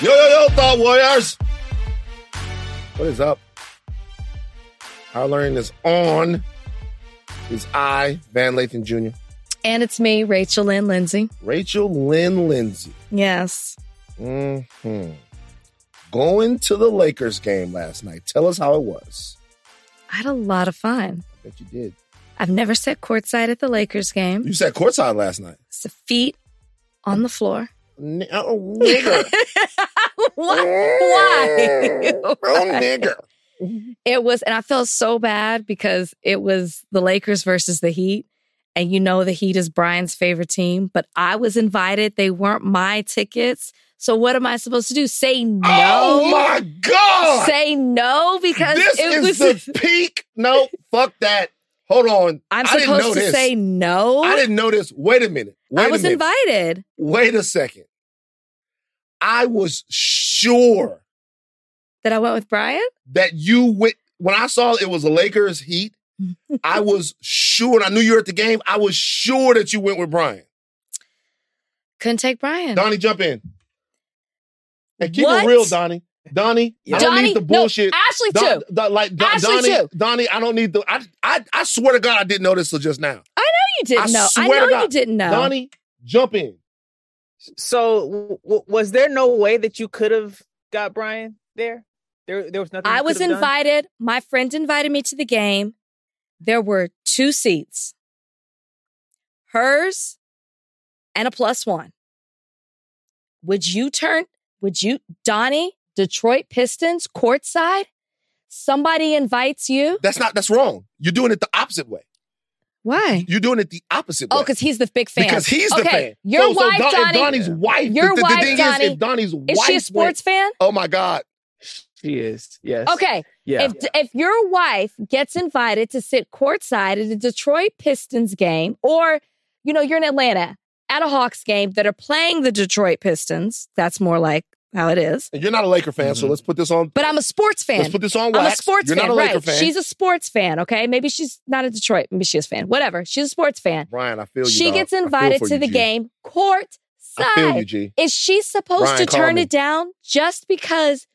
Yo, yo, yo, Thought Warriors. What is up? Higher Learning is on. Is I, Van Lathan Jr., And it's me, Rachel Lynn Lindsay. Rachel Lynn Lindsay. Yes. hmm Going to the Lakers game last night. Tell us how it was. I had a lot of fun. I bet you did. I've never sat courtside at the Lakers game. You sat courtside last night. It's the feet on the floor. N- uh, oh, nigger. Why? Why? oh, nigger. It was, and I felt so bad because it was the Lakers versus the Heat. And you know, the Heat is Brian's favorite team, but I was invited. They weren't my tickets. So what am I supposed to do? Say no? Oh my God. Say no because this it is was. the peak. No, fuck that. Hold on. I'm I supposed to this. say no. I didn't know this. Wait a minute. Wait I was invited. Wait a second. I was sure That I went with Brian. that you went when I saw it was a Lakers Heat. I was sure, and I knew you were at the game. I was sure that you went with Brian. Couldn't take Brian. Donnie, jump in. And keep What? it real, Donnie. Donnie, I don't need the no, bullshit. Ashley Don- too. Don- like Don- Ashley Donnie, too. Donnie, I don't need the. I, I, I swear to God, I didn't know this till just now. I you didn't I know. I swear to know God. you didn't know. Donnie, jump in. So, w- w- was there no way that you could have got Brian there? There, there was nothing. I you was could have done? invited. My friend invited me to the game. There were two seats, hers and a plus one. Would you turn? Would you, Donnie, Detroit Pistons, courtside? Somebody invites you. That's not. That's wrong. You're doing it the opposite way. Why? You're doing it the opposite oh, way. Oh, because he's the big fan. Because he's the okay, fan. Your So- so wife, Don- if Donnie. Donnie's wife. Your the, the, wife, the thing Donnie, is, if Donnie's Is she a went- sports fan? oh my God. She is. Yes. Okay. Yeah. If if your wife gets invited to sit courtside at a Detroit Pistons game, or you know you're in Atlanta at a Hawks game that are playing the Detroit Pistons, that's more like how it is. And you're not a Laker fan, so mm-hmm. let's put this on. But I'm a sports fan. Let's put this on I'm a wax. sports You're fan, not a Laker right? fan. She's a sports fan. Okay, maybe she's not a Detroit. Maybe she's a fan. Whatever. She's a sports fan. Brian, I feel you. She dog. gets invited to you, the G. game courtside. I feel you, G. Is she supposed Brian, to turn me. it down just because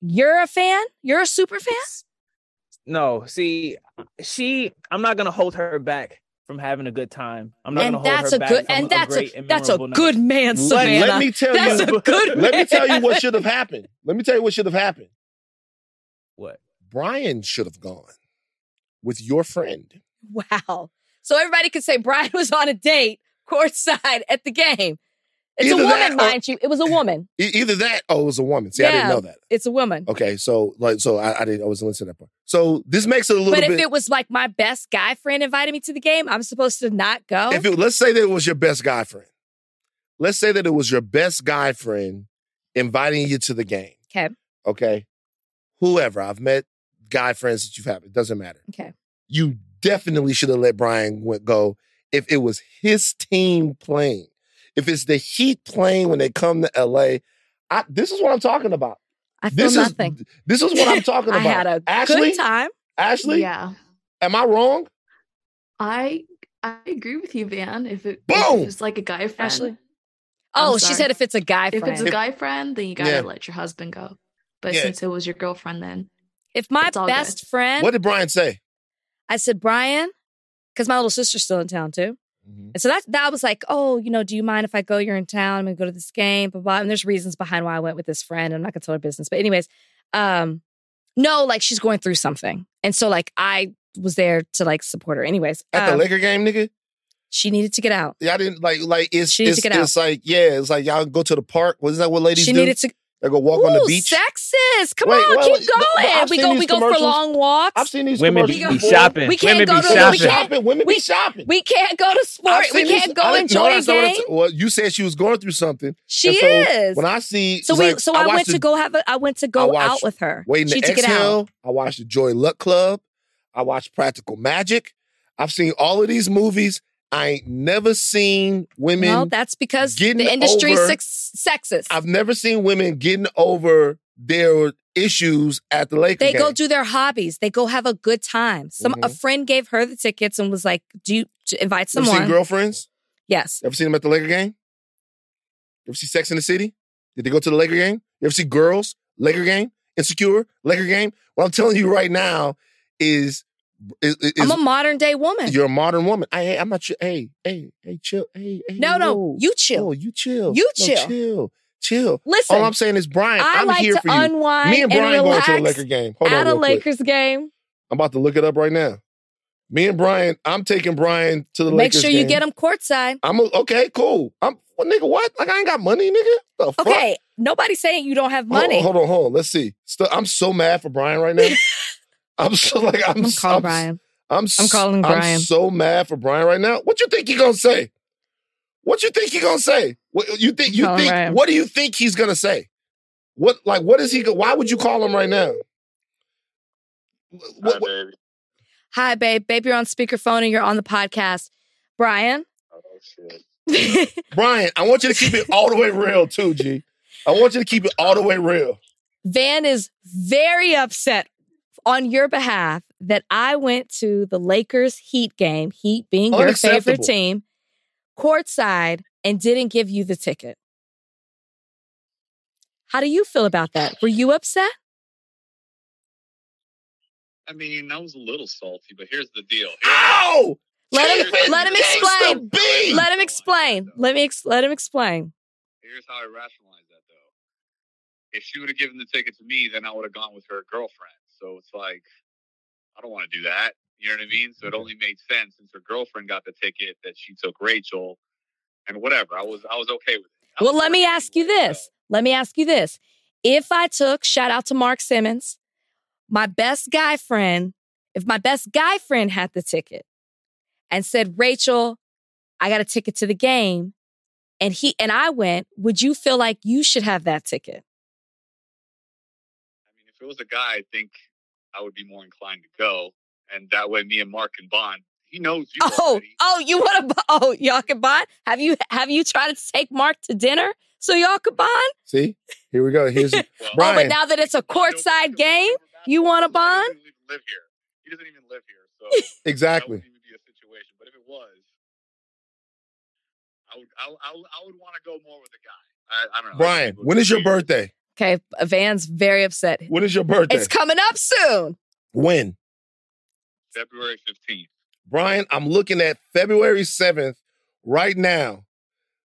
you're a fan? You're a super fan? No. See, she. I'm not gonna hold her back from having a good time. I'm not and gonna hold that's her a back good from and that's great a and that's a memorable night. good man, Let, Savannah. let me tell that's you. a good Let me tell you what should have happened. Let me tell you what should have happened. What? Brian should have gone with your friend. Wow. So everybody could say Brian was on a date courtside at the game. It's Either a woman, or- mind you. It was a woman. Either that, oh, it was a woman. See, I didn't know that. It's a woman. Okay, so like, so I, I didn't. I wasn't listening to that part. So this makes it a little But if bit. it was like my best guy friend invited me to the game, I'm supposed to not go. if it, let's say that it was your best guy friend. Let's say that it was your best guy friend inviting you to the game. okay. Okay, whoever I've met guy friends that you've had, it doesn't matter. Okay. You definitely should have let Brian go if it was his team playing. If it's the Heat playing when they come to LA, I, this is what I'm talking about. I feel This nothing. is this is what I'm talking I about. had a Ashley, good time. Ashley, Yeah. am I wrong? I I agree with you, Van. If it, Boom! it was like a guy friend. Ashley? Oh, she said if it's a guy If friend. it's a guy friend, then you gotta Yeah. let your husband go. But Yeah. since it was your girlfriend, then if my it's all best good. friend, What did Brian say? I said, Brian, because my little sister's still in town too. And so that that was like, oh, you know, do you mind if I go? You're in town. I'm gonna go to this game, blah blah. And there's reasons behind why I went with this friend. I'm not gonna tell her business, but anyways, um, no, like she's going through something, and so like I was there to like support her. Anyways, At the um, Laker game, nigga? she needed to get out. Yeah, I didn't like like it's She it's, to get out. it's like yeah, it's like y'all go to the park. Is that? What ladies she do? needed to they go walk on the beach. Sexist. Come Wait, on, wait, keep wait, but- but going. I've we go. We go for long walks. I've seen these Women commercials be before. shopping. We can't Women go be to- we shopping. can't- Women we- be shopping. we can't go to I've sport. We can't go I didn't- enjoy no, a that's not what I'm game. saying. Well, you said she was going through something. She so is. When I see, So we, like, so I, watched went the- to go have a, I went to go watched out with her. Waiting she to took it out. I watched the Joy Luck Club. I watched Practical Magic. I've seen all of these movies. I ain't never seen women. Well, that's because getting the industry is over- sex- sexist. I've never seen women getting over their issues at the Lakers. they game. go do their hobbies. They go have a good time. Some a Mhm. friend gave her the tickets and was like, "Do you invite Ever someone?" seen girlfriends? yes. Ever seen them at the Laker game? Ever see Sex in the City? Did they go to the Laker game? You ever see girls Laker game? Insecure Laker game? What I'm telling you right now is is, is I'm a modern day woman. you're a modern woman. I, hey, I'm not. Hey, hey, hey, chill. Hey, hey. No, no, you chill. Oh, you chill. You No, chill. chill. Chill. Listen, All I'm saying is, Brian, I I'm like here for you. unwind Me and and Brian going to the Laker game. Hold on, at a real quick. Lakers game. I'm about to look it up right now. Me and Brian, I'm taking Brian to the Make Lakers Make sure you game. get them courtside. I'm a, okay, cool. I'm what nigga? What? Like I ain't got money, nigga. What the fuck? Okay, nobody's saying you don't have Hold on, money. Hold on, hold on. Let's see. Still, I'm so mad for Brian right now. I'm so like I'm. I'm calling I'm, Brian. I'm, I'm s- calling I'm Brian. so mad for Brian right now. What you think he gonna say? What you think he gonna say? What you think? You think? Brian. What do you think he's gonna say? What like? What is he? go- Why would you call him right now? What, what- baby. Hi, babe. Babe, you're on speakerphone and you're on the podcast. Brian. Oh shit. Brian, I want you to keep it all the way real too, G. I want you to keep it all the way real. Van is very upset on your behalf that I went to the Lakers Heat game, Heat being your favorite Unacceptable. team, courtside, and didn't give you the ticket. How do you feel about that? Were you upset? I mean, I was a little salty, but here's the deal. Ow! Let him let him explain. Let him explain. Let me ex- let him explain. Here's how I rationalize that, though. If she would have given the ticket to me, then I would have gone with her girlfriend. So it's like, I don't want to do that. You know what I mm, mean? So it only made sense since her girlfriend got the ticket that she took Rachel, and whatever. I was I was okay with it. I Well, let me ask you this. Let me ask you this. If I took, shout out to Mark Simmons, my best guy friend, if my best guy friend had the ticket and said, Rachel, I got a ticket to the game, and he and I went, would you feel like you should have that ticket? I mean, if it was a guy, I think I would be more inclined to go, and that way, me and Mark can bond. He knows you. Oh, already. oh, you want to? Oh, y'all can bond. Have you have you tried to take Mark to dinner so y'all can bond? See, here we go. Here's Well, Oh, but now that it's a courtside game, you want a He bond? doesn't even live here. He doesn't even live here, so exactly. that exactly. wouldn't even be a situation. But if it was, I would, I, would- I, I would want to go more with a guy. I, I don't know. Brian, think it would when be is your birthday? Okay, Van's very upset. When is your birthday? It's coming up soon. when? February fifteenth. Brian, I'm looking at February 7th right now.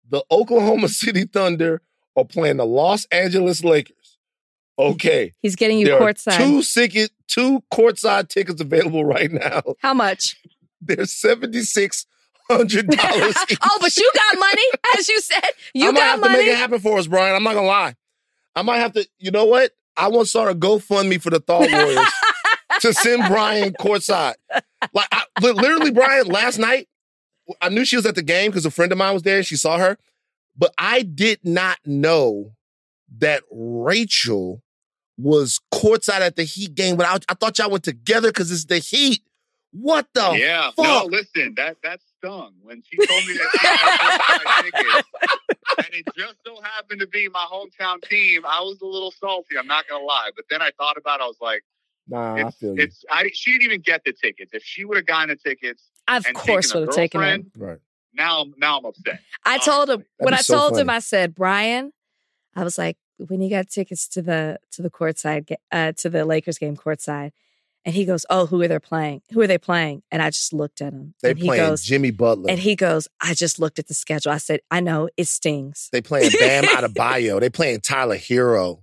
The Oklahoma City Thunder are playing the Los Angeles Lakers. Okay. He's getting you there are courtside. two ticket, two courtside tickets available right now. How much? They're seventy six hundred dollars. oh, but you got money, as you said. You I might got have to money. make it happen for us, Brian. I'm not gonna lie. I might have to. You know what? I want to start a GoFundMe for the Thought Warriors to send Brian courtside. Like I, literally, Brian. Last night, I knew she was at the game because a friend of mine was there. and She saw her, but I did not know that Rachel was courtside at the Heat game. But I, I thought y'all went together because it's the Heat. What the yeah. No, listen. That that stung when she told me that she had tickets, and it just so happened to be my hometown team. I was a little salty. I'm not gonna lie. But then I thought about. it. I was like, Nah, I it's, feel you. it's. I she didn't even get the tickets. If she would have gotten the tickets, Of and course, taken would have taken him. girlfriend, Right. now I'm now I'm upset. I told him That'd when I so told him. I said, Brian, I was like, when you got tickets to the to the courtside ga- uh, to the Lakers game courtside, and he goes, "Oh, who are they playing? Who are they playing?" And I just looked at him, They and he playing goes, Jimmy Butler. and he goes, "I just looked at the schedule. I said, I know it stings." They playing Bam Adebayo. They playing Tyler Herro.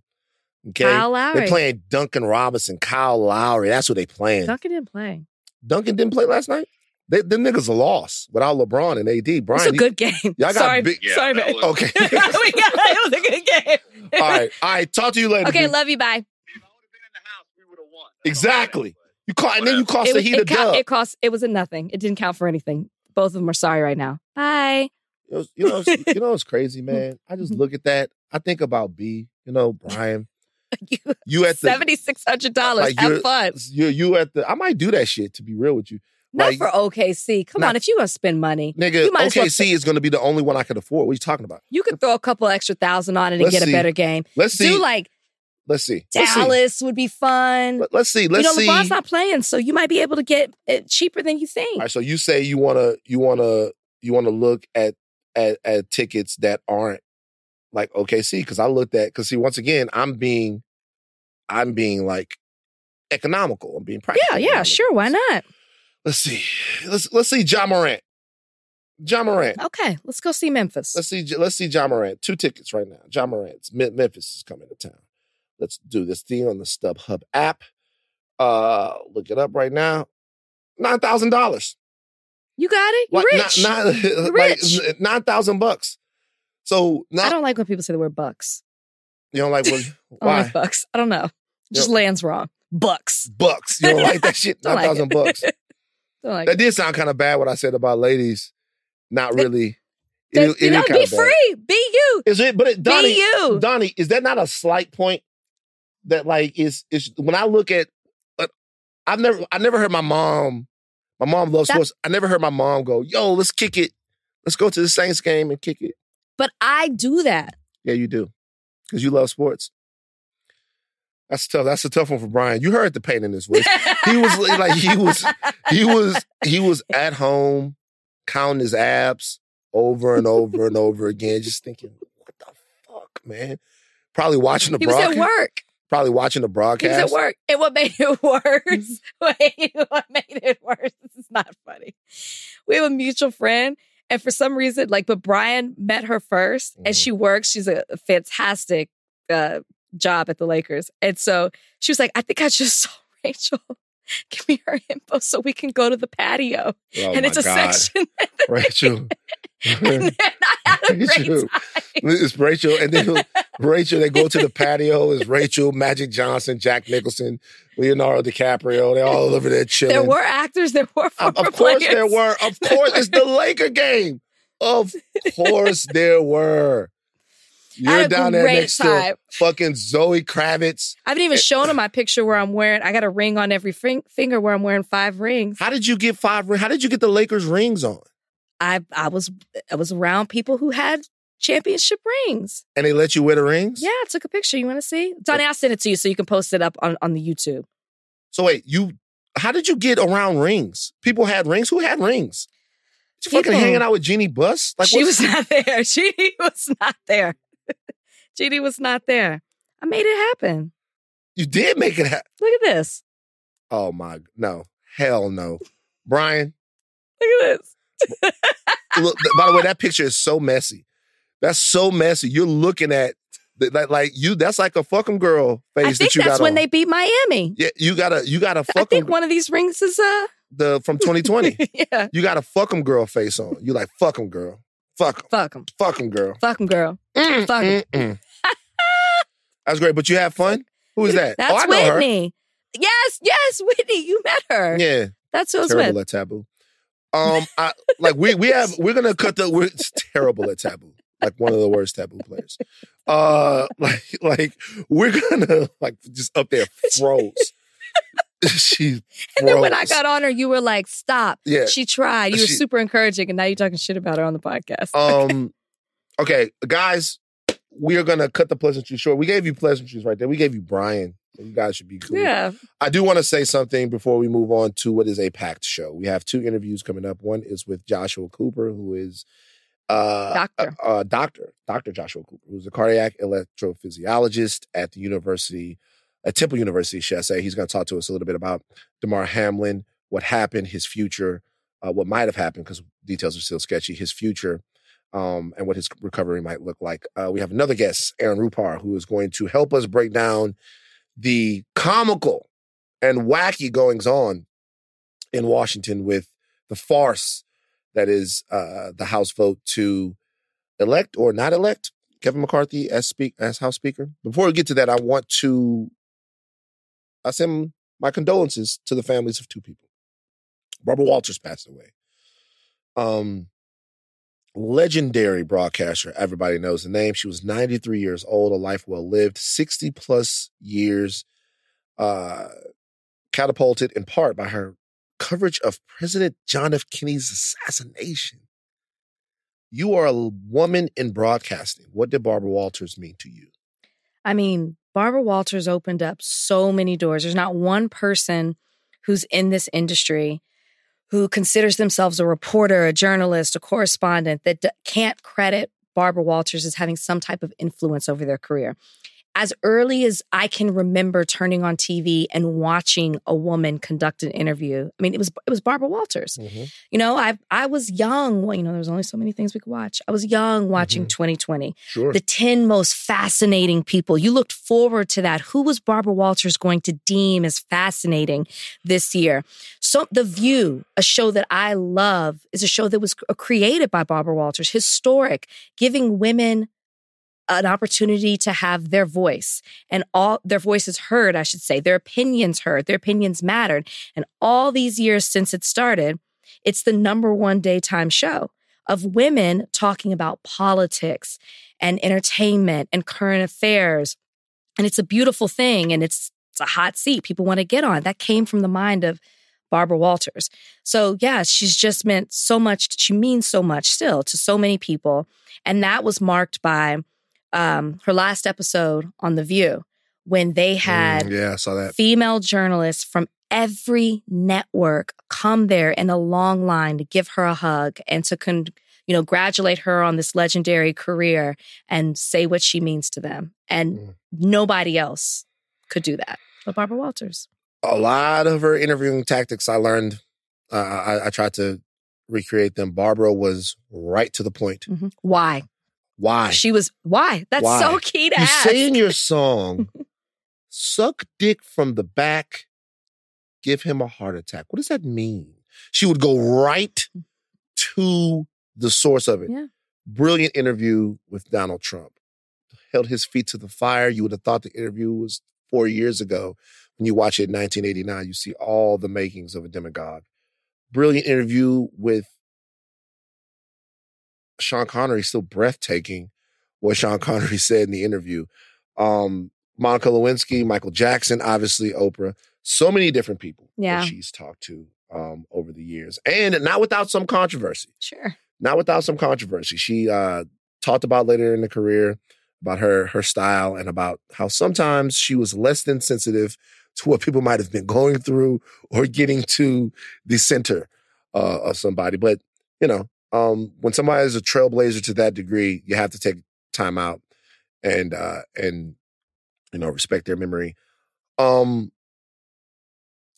Okay. Kyle Lowry. They playing Duncan Robinson, Kyle Lowry. That's what they playing. Duncan didn't play. Duncan didn't play last night. They, them niggas are lost without LeBron and AD. It was Brian, a good game. y'all got sorry, big- Yeah, sorry, that babe. was- okay. we got, it was a good game. all right, all right. Talk to you later. Okay, dude. love you. Bye. Exactly. You caught, and then you cost It, the Heat it, a dub. it cost. It was a nothing. It didn't count for anything. Both of them are sorry right now. Bye. You know, you know, you know what's crazy, man? I just mm-hmm. look at that. I think about B. You know, Brian. You at the Seventy six hundred dollars. like, Have you're- fun. you you at the. I might do that shit to be real with you, Not like- for OKC. Come Not- on, if you're gonna spend money, nigga. You might as well OKC is going to be the only one I could afford. What are you talking about? you could throw a couple extra thousand on it and Let's get see. a better game. Let's see. Do like let's see. Let's see. Dallas would be fun. Let- Let's see. Let's see. you know, see. LeBron's not playing, so you might be able to get it cheaper than you think. All right, so you say you wanna you wanna you wanna look at at at tickets that aren't like OKC because I looked at because see once again I'm being I'm being like economical. I'm being practical. Yeah, yeah, sure. Why not? Let's see. Let's let's see Ja Morant. Ja Morant. Okay, let's go see Memphis. Let's see. Let's see Ja Morant. Two tickets right now. Ja Morant's Memphis is coming to town. Let's do this thing on the StubHub app. Uh, look it up right now. Nine thousand dollars. You got it. You're rich. Not, not, You're like rich. nine thousand bucks. So I don't like when people say the word bucks. you don't like don't Why like bucks. I don't know. Just lands wrong. Bucks. bucks? You don't like that shit? Nine like bucks. Like That did sound kind of bad. What I said about ladies, not really. That- It- it you know, be bad. free. Be you. Is it? But it, Donnie, be you. Donnie, is that not a slight point that like is is when I look at uh, I've never I never heard my mom my mom loves sports. I never heard my mom go, "Yo, let's kick it. Let's go to the Saints game and kick it." But I do that. Yeah, you do. Cuz you love sports. That's tough. That's a tough one for Brian. You heard the pain in his voice. He was like he was he was he was at home counting his abs over and over and over again just thinking, "What the fuck, man?" Probably watching the He was at work. Probably watching the He was broadcast. at work. And what made it worse? Wait, what made it worse? This is not funny. We have a mutual friend, and for some reason, like, but Brian met her 1st and Mhm. she works. She's a fantastic uh, job at the Lakers, and so she was like, "I think I just saw Rachel." Give me her info so we can go to the patio. Oh and it's a God. section. Rachel. and then I had a great Rachel. it's Rachel, and then Rachel. They go to the patio. It's Rachel, Magic Johnson, Jack Nicholson, Leonardo DiCaprio. They're all over there chilling. There were actors, there were Of, course players. there were. Of course, it's the Laker game. Of course there were. You're down there next time. to fucking Zoe Kravitz. I haven't even eh, shown eh. him my picture where I'm wearing. I got a ring on every finger where I'm wearing five rings. How did you get five? How did you get the Lakers rings on? I I was I was around people who had championship rings. And they let you wear the rings? Yeah, I took a picture. You want to see? Donnie, I'll send it to you so you can post it up on on the YouTube. So wait, you how did you get around rings? People had rings. Who had rings? You fucking hanging out with Jeanie Buss? Like she what's- was not there. She was not there. Jeannie was not there. I made it happen. you did make it happen. Look at this. Oh my no. Hell no. Brian, Look at this. Look, by the way, that picture is so messy. That's so messy. You're looking at th- like, you. That's like a fucking girl face I that think you that's got when on. they beat Miami. yeah, you got a you got a I think one of these rings is uh the from 2020. yeah. you got a fuck 'em girl face on. You like fuck 'em girl. Fuck 'em. Fuck them. Fuck 'em girl. Fuck them, girl. Mm, Fuck 'em. mm, mm. That's great. But you have fun? Who is that? That's oh, know her. Whitney. Yes, yes, Whitney. You met her. Yeah. That's who I was terrible with. taboo. Um, I like we we have we're gonna cut the we're it's terrible at taboo. Like one of the worst taboo players. Uh, like like we're gonna like just up there froze. she And then when I got on her, you were like, "Stop." Yeah. She tried. You were She- super encouraging, and now you're talking shit about her on the podcast. Um, okay, guys, we are gonna cut the pleasantries short. We gave you pleasantries right there. We gave you Brian. So you guys should be cool. yeah. I do want to say something before we move on to what is a packed show. We have two interviews coming up. One is with Joshua Cooper, who is uh, Doctor. uh, uh, doctor, Dr. Joshua Cooper, who's a cardiac electrophysiologist at the University, at Temple University, should I say. He's going to talk to us a little bit about Damar Hamlin, what happened, his future, uh, what might have happened, because details are still sketchy, his future, um, and what his recovery might look like. Uh, we have another guest, Aaron Rupar, who is going to help us break down the comical and wacky goings on in Washington with the farce that is uh, the House vote to elect or not elect Kevin McCarthy as speak as House Speaker. Before we get to that, I want to I send my condolences to the families of two people. Barbara Walters passed away. Um, legendary broadcaster. Everybody knows the name. She was 93 years old, a life well lived, 60 plus years, uh, catapulted in part by her coverage of President John F. Kennedy's assassination. You are a woman in broadcasting. What did Barbara Walters mean to you? I mean, Barbara Walters opened up so many doors. There's not one person who's in this industry who considers themselves a reporter, a journalist, a correspondent that d- can't credit Barbara Walters as having some type of influence over their career. As early as I can remember turning on TV and watching a woman conduct an interview, I mean, it was it was Barbara Walters. Mhm. You know, I I was young. Well, you know, there was only so many things we could watch. I was young watching Mhm. 2020 Sure. the 10 most fascinating people. You looked forward to that. Who was Barbara Walters going to deem as fascinating this year? So, The View, a show that I love, is a show that was created by Barbara Walters, historic, giving women an opportunity to have their voice and all their voices heard, I should say, their opinions heard, their opinions mattered. And all these years since it started, it's the number one daytime show of women talking about politics and entertainment and current affairs. And it's a beautiful thing and it's it's a hot seat people want to get on. That came from the mind of Barbara Walters. So, yeah, she's just meant so much. She means so much still to so many people. And that was marked by um, her last episode on The View when they had Mm, yeah, I saw that. female journalists from every network come there in a long line to give her a hug and to con- you know congratulate her on this legendary career and say what she means to them and Mm. nobody else could do that but barbara walters a lot of her interviewing tactics I learned. Uh, I, I tried to recreate them. Barbara was right to the point. Mhm. why Why? she was why that's Why? so key to you ask say in your song, "Suck dick from the back, give him a heart attack." What does that mean? She would go right to the source of it. Yeah. Brilliant interview with Donald Trump. Held his feet to the fire. You would have thought the interview was four years ago. When you watch it in 1989, you see all the makings of a demagogue. Brilliant interview with Sean Connery, still breathtaking what Sean Connery said in the interview. Um, Monica Lewinsky, Michael Jackson, obviously Oprah, so many different people Yeah. that she's talked to um, over the years, and not without some controversy. sure Not without some controversy. She uh, talked about later in the career about her her style and about how sometimes she was less than sensitive to what people might have been going through or getting to the center uh, of somebody. But you know, um, when somebody is a trailblazer to that degree, you have to take time out and uh, and you know respect their memory. Um,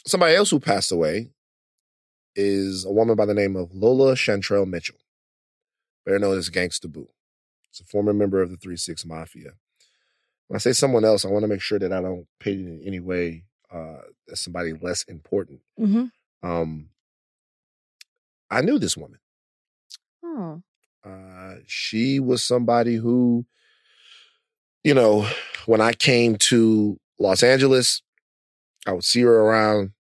somebody else who passed away is a woman by the name of Lola Chantrelle Mitchell, better known as Gangsta Boo. She's a former member of the Three Six Mafia. When I say someone else, I want to make sure that I don't paint it in any way uh, as somebody less important. mm-hmm. Um, I knew this woman. Oh. Uh, she was somebody who, you know, when I came to Los Angeles, I would see her around,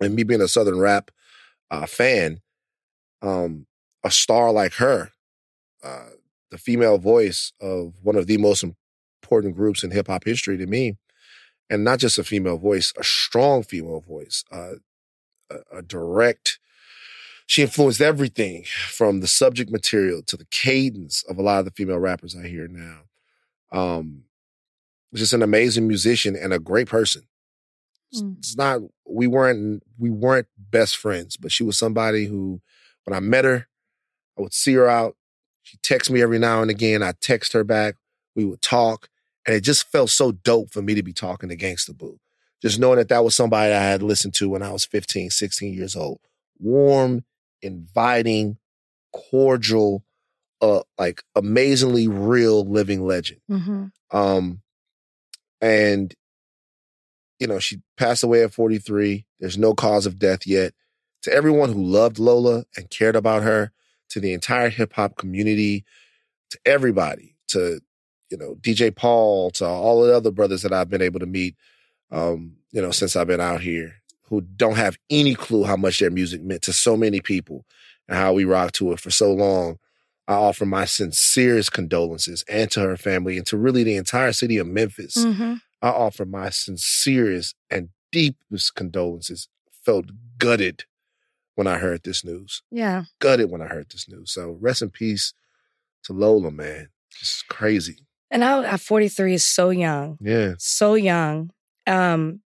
and me being a Southern rap uh, fan, um, a star like her, uh, the female voice of one of the most important groups in hip hop history to me, and not just a female voice, a strong female voice, uh, a, a direct she influenced everything from the subject material to the cadence of a lot of the female rappers I hear now. Um, just an amazing musician and a great person. It's- Mm. It's not we weren't we weren't best friends, but she was somebody who, when I met her, I would see her out. She texts me every now and again. I text her back. We would talk, and it just felt so dope for me to be talking to Gangsta Boo. Just knowing that that was somebody I had listened to when I was 15, 16 years old. Warm, inviting, cordial, uh, like amazingly real living legend. mm-hmm. Um, and you know, she passed away at 43. There's no cause of death yet. To everyone who loved Lola and cared about her, to the entire hip hop community, to everybody, to you know, DJ Paul, to all the other brothers that I've been able to meet, um, you know, since I've been out here, who don't have any clue how much their music meant to so many people and how we rocked to it for so long. I offer my sincerest condolences and to her family and to really the entire city of Memphis. Mm-hmm. I offer my sincerest and deepest condolences. Felt gutted when I heard this news. yeah Gutted when I heard this news. So rest in peace to Lola, man. It's crazy. and I, at 43 is so young Yeah. so young. Um,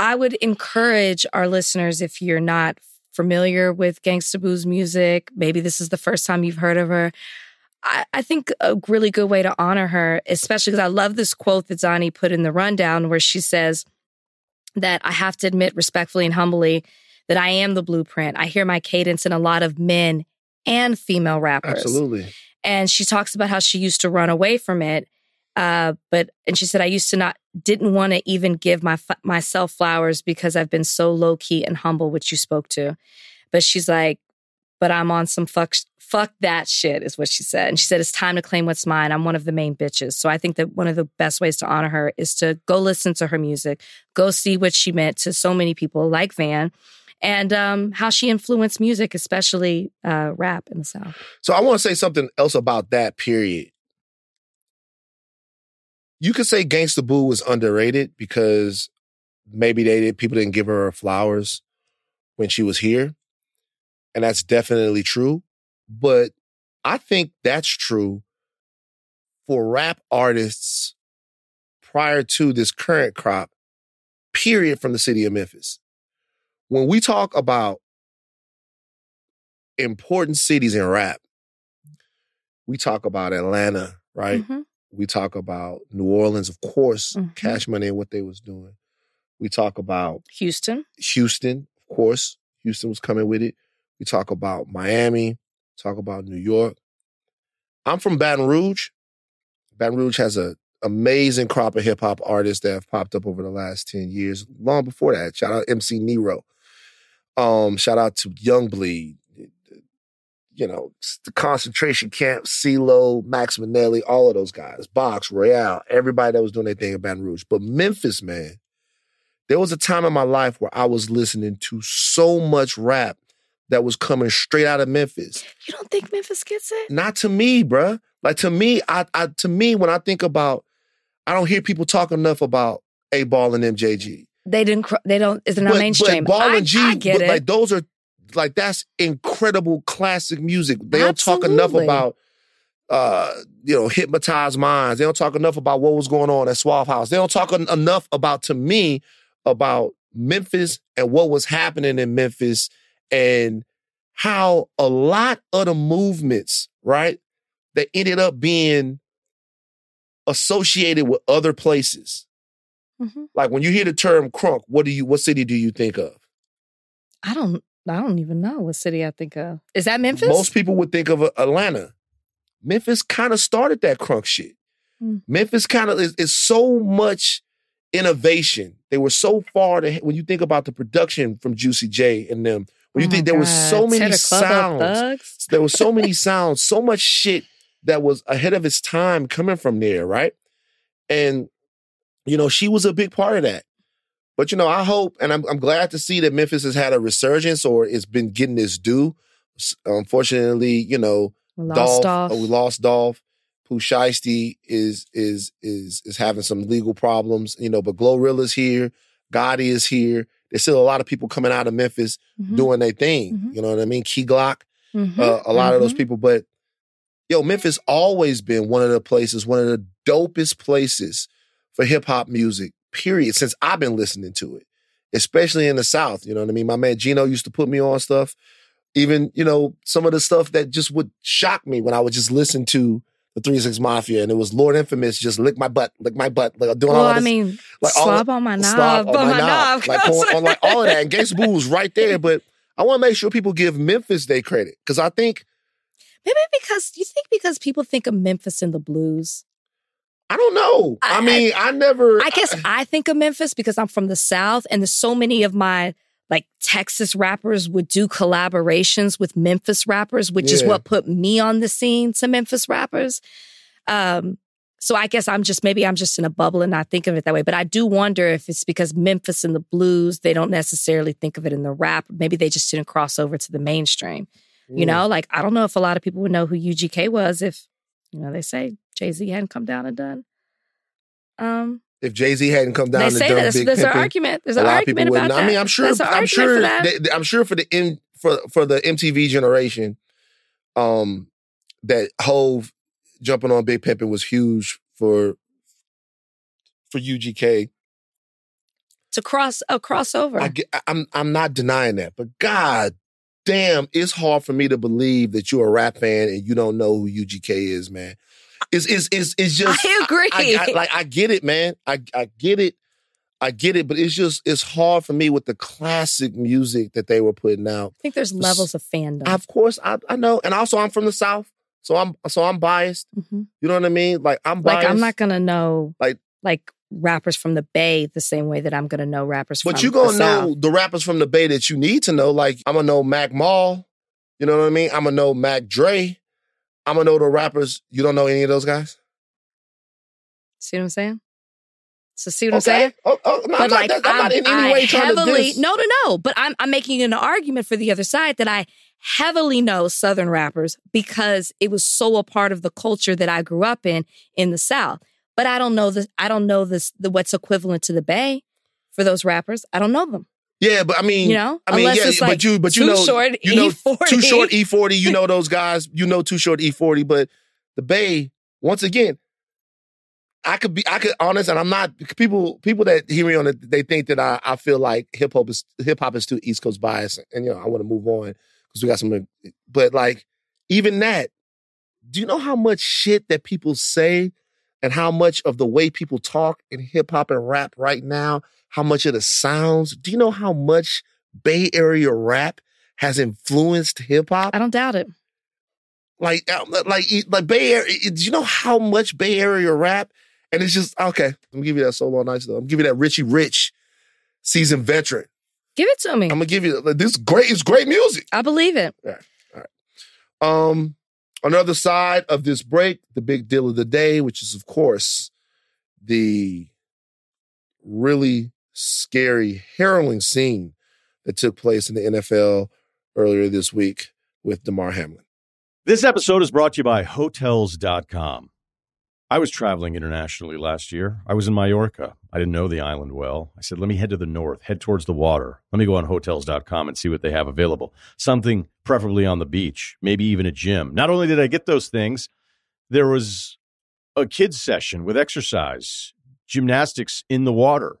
I would encourage our listeners if you're not familiar with Gangsta Boo's music, maybe this is the first time you've heard of her. I, I think a really good way to honor her, especially because I love this quote that Zani put in the rundown where she says that I have to admit respectfully and humbly that I am the blueprint. I hear my cadence in a lot of men and female rappers. Absolutely. And she talks about how she used to run away from it. Uh, but and she said I used to not didn't want to even give my myself flowers because I've been so low key and humble, which you spoke to. But she's like, but I'm on some fuck fuck that shit is what she said. And she said it's time to claim what's mine. I'm one of the main bitches. So I think that one of the best ways to honor her is to go listen to her music, go see what she meant to so many people like Van. And um, how she influenced music, especially uh, rap in the South. So I want to say something else about that period. You could say Gangsta Boo was underrated because maybe they did people didn't give her flowers when she was here and that's definitely true. But I think that's true for rap artists prior to this current crop, period, from the city of Memphis. When we talk about important cities in rap, we talk about Atlanta, right? Mm-hmm. We talk about New Orleans, of course, Mhm. Cash Money and what they was doing. We talk about Houston. Houston, of course. Houston was coming with it. We talk about Miami, talk about New York. I'm from Baton Rouge. Baton Rouge has a amazing crop of hip hop artists that have popped up over the last 10 years. Long before that, shout out MC Nero. Um, shout out to Young Bleed. You know, the concentration camp, C-Loc, Max Minelli, all of those guys, Box, Royale, everybody that was doing their thing in Baton Rouge. But Memphis, man, there was a time in my life where I was listening to so much rap that was coming straight out of Memphis. You don't think Memphis gets it? Not to me, bruh. Like to me, I, I to me, when I think about, I don't hear people talk enough about 8Ball and MJG. They didn't. They don't. It's not mainstream. But Ball I, and G, I get but it. like those are like that's incredible classic music. They don't talk enough about uh, you know, hypnotized minds. They don't talk enough about what was going on at Suave House. They don't talk en- enough about to me about Memphis and what was happening in Memphis and how a lot of the movements, right, that ended up being associated with other places. Mhm. Like when you hear the term crunk, what do you what city do you think of? I don't. I don't even know what city I think of. Is that Memphis? Most people would think of uh, Atlanta. Memphis kind of started that crunk shit. Hmm. Memphis kind of is, is so much innovation. They were so far to when you think about the production from Juicy J and them. When you Oh think there was so many Tear the club up, sounds, there was so many sounds, so much shit that was ahead of its time coming from there, right? And you know, she was a big part of that. But you know, I hope, and I'm, I'm glad to see that Memphis has had a resurgence or it's been getting its due. Unfortunately, you know, We lost Dolph. uh, we lost Dolph. Pooh Shiesty is is is is having some legal problems, you know. But Glorilla's here, Gotti is here. There's still a lot of people coming out of Memphis Mhm. doing their thing. Mhm. You know what I mean? Key Glock, Mhm. uh, a lot of those Mhm. people. But yo, Memphis always been one of the places, one of the dopest places for hip hop music. Period. Since I've been listening to it, especially in the South. You know what I mean? My man Gino used to put me on stuff. Even you know some of the stuff that just would shock me when I would just listen to the Three Six Mafia, and it was Lord Infamous just lick my butt, lick my butt, like doing all Well, of I mean, like all slob on my knob, slob on my knob. like on, on like all of that. And Gangsta Boo was right there, but I want to make sure people give Memphis their credit because I think Maybe because you think because people think of Memphis and the blues. I don't know. I, I- mean, I, never. I guess I think of Memphis because I'm from the South, and there's so many of my like Texas rappers would do collaborations with Memphis rappers, which is what put me on the scene to Memphis rappers. Um, so I guess I'm just maybe I'm just in a bubble and not think of it that way. But I do wonder if it's because Memphis and the blues, they don't necessarily think of it in the rap. Maybe they just didn't cross over to the mainstream. You Mm. know, like I don't know if a lot of people would know who UGK was if, you know, they say Jay Z hadn't come down and done. Um, if Jay Z hadn't come down they and say done that. There's, Big there's an argument. There's an argument about that. I mean, I'm sure. I'm sure. that- I'm sure for the M, for for the MTV generation, um, that Hove jumping on Big Pimpin' was huge for for UGK. to cross a crossover. I get, I- I'm I'm not denying that, but God damn, it's hard for me to believe that you're a rap fan and you don't know who UGK is, man. It's it's it's, it's just I agree. I, I- like I get it, man. I I get it. I get it, but it's just it's hard for me with the classic music that they were putting out. I think there's levels of fandom. Of course, I, I know, and also I'm from the South, so I'm so I'm biased. Mhm. You know what I mean? Like I'm biased. Like I'm not gonna know Like- like rappers from the Bay the same way that I'm gonna know rappers from the Bay. But you gonna South. know the rappers from the Bay that you need to know. Like I'm gonna know Mac Mall. You know what I mean? I'm gonna know Mac Dre. I'm gonna know the rappers. You don't know any of those guys. See what I'm saying? So see what I'm saying? Oh, oh, no, I'm, but not, like I'm not in any I way trying to heavily diss. no no no. But I'm I'm making an argument for the other side that I heavily know Southern rappers because it was so a part of the culture that I grew up in in the South. But I don't know the I don't know this the what's equivalent to the Bay for those rappers. I don't know them. Yeah, but I mean, You know? I mean, Unless yeah, it's but like you, but you Too know, Short, you know, E40. too short E40. You know those guys. You know, too short E40. But the Bay, once again, I could be, I could honest, and I'm not. People, people that hear me on it, they think that I, I feel like hip hop is hip hop is too East Coast bias, and you know, I want to move on because we got some. But like, even that, do you know how much shit that people say, and how much of the way people talk in hip hop and rap right now, how much of the sounds? Do you know how much Bay Area rap has influenced hip hop? I don't doubt it. Like, uh, like, like Bay Area. Do you know how much Bay Area rap? And it's just okay. I'm gonna give you that solo nice though. I'm gonna give you that Richie Rich, seasoned veteran. Give it to me. I'm gonna give you like, this. Great, it's great music. I believe it. All right. All right. Um, on the other side of this break, the big deal of the day, which is of course the really scary, harrowing scene that took place in the NFL earlier this week with Damar Hamlin. This episode is brought to you by Hotels.com. I was traveling internationally last year. I was in Mallorca. I didn't know the island well. I said, let me head to the north, head towards the water. Let me go on Hotels.com and see what they have available. Something preferably on the beach, maybe even a gym. Not only did I get those things, there was a kids' session with exercise, gymnastics in the water,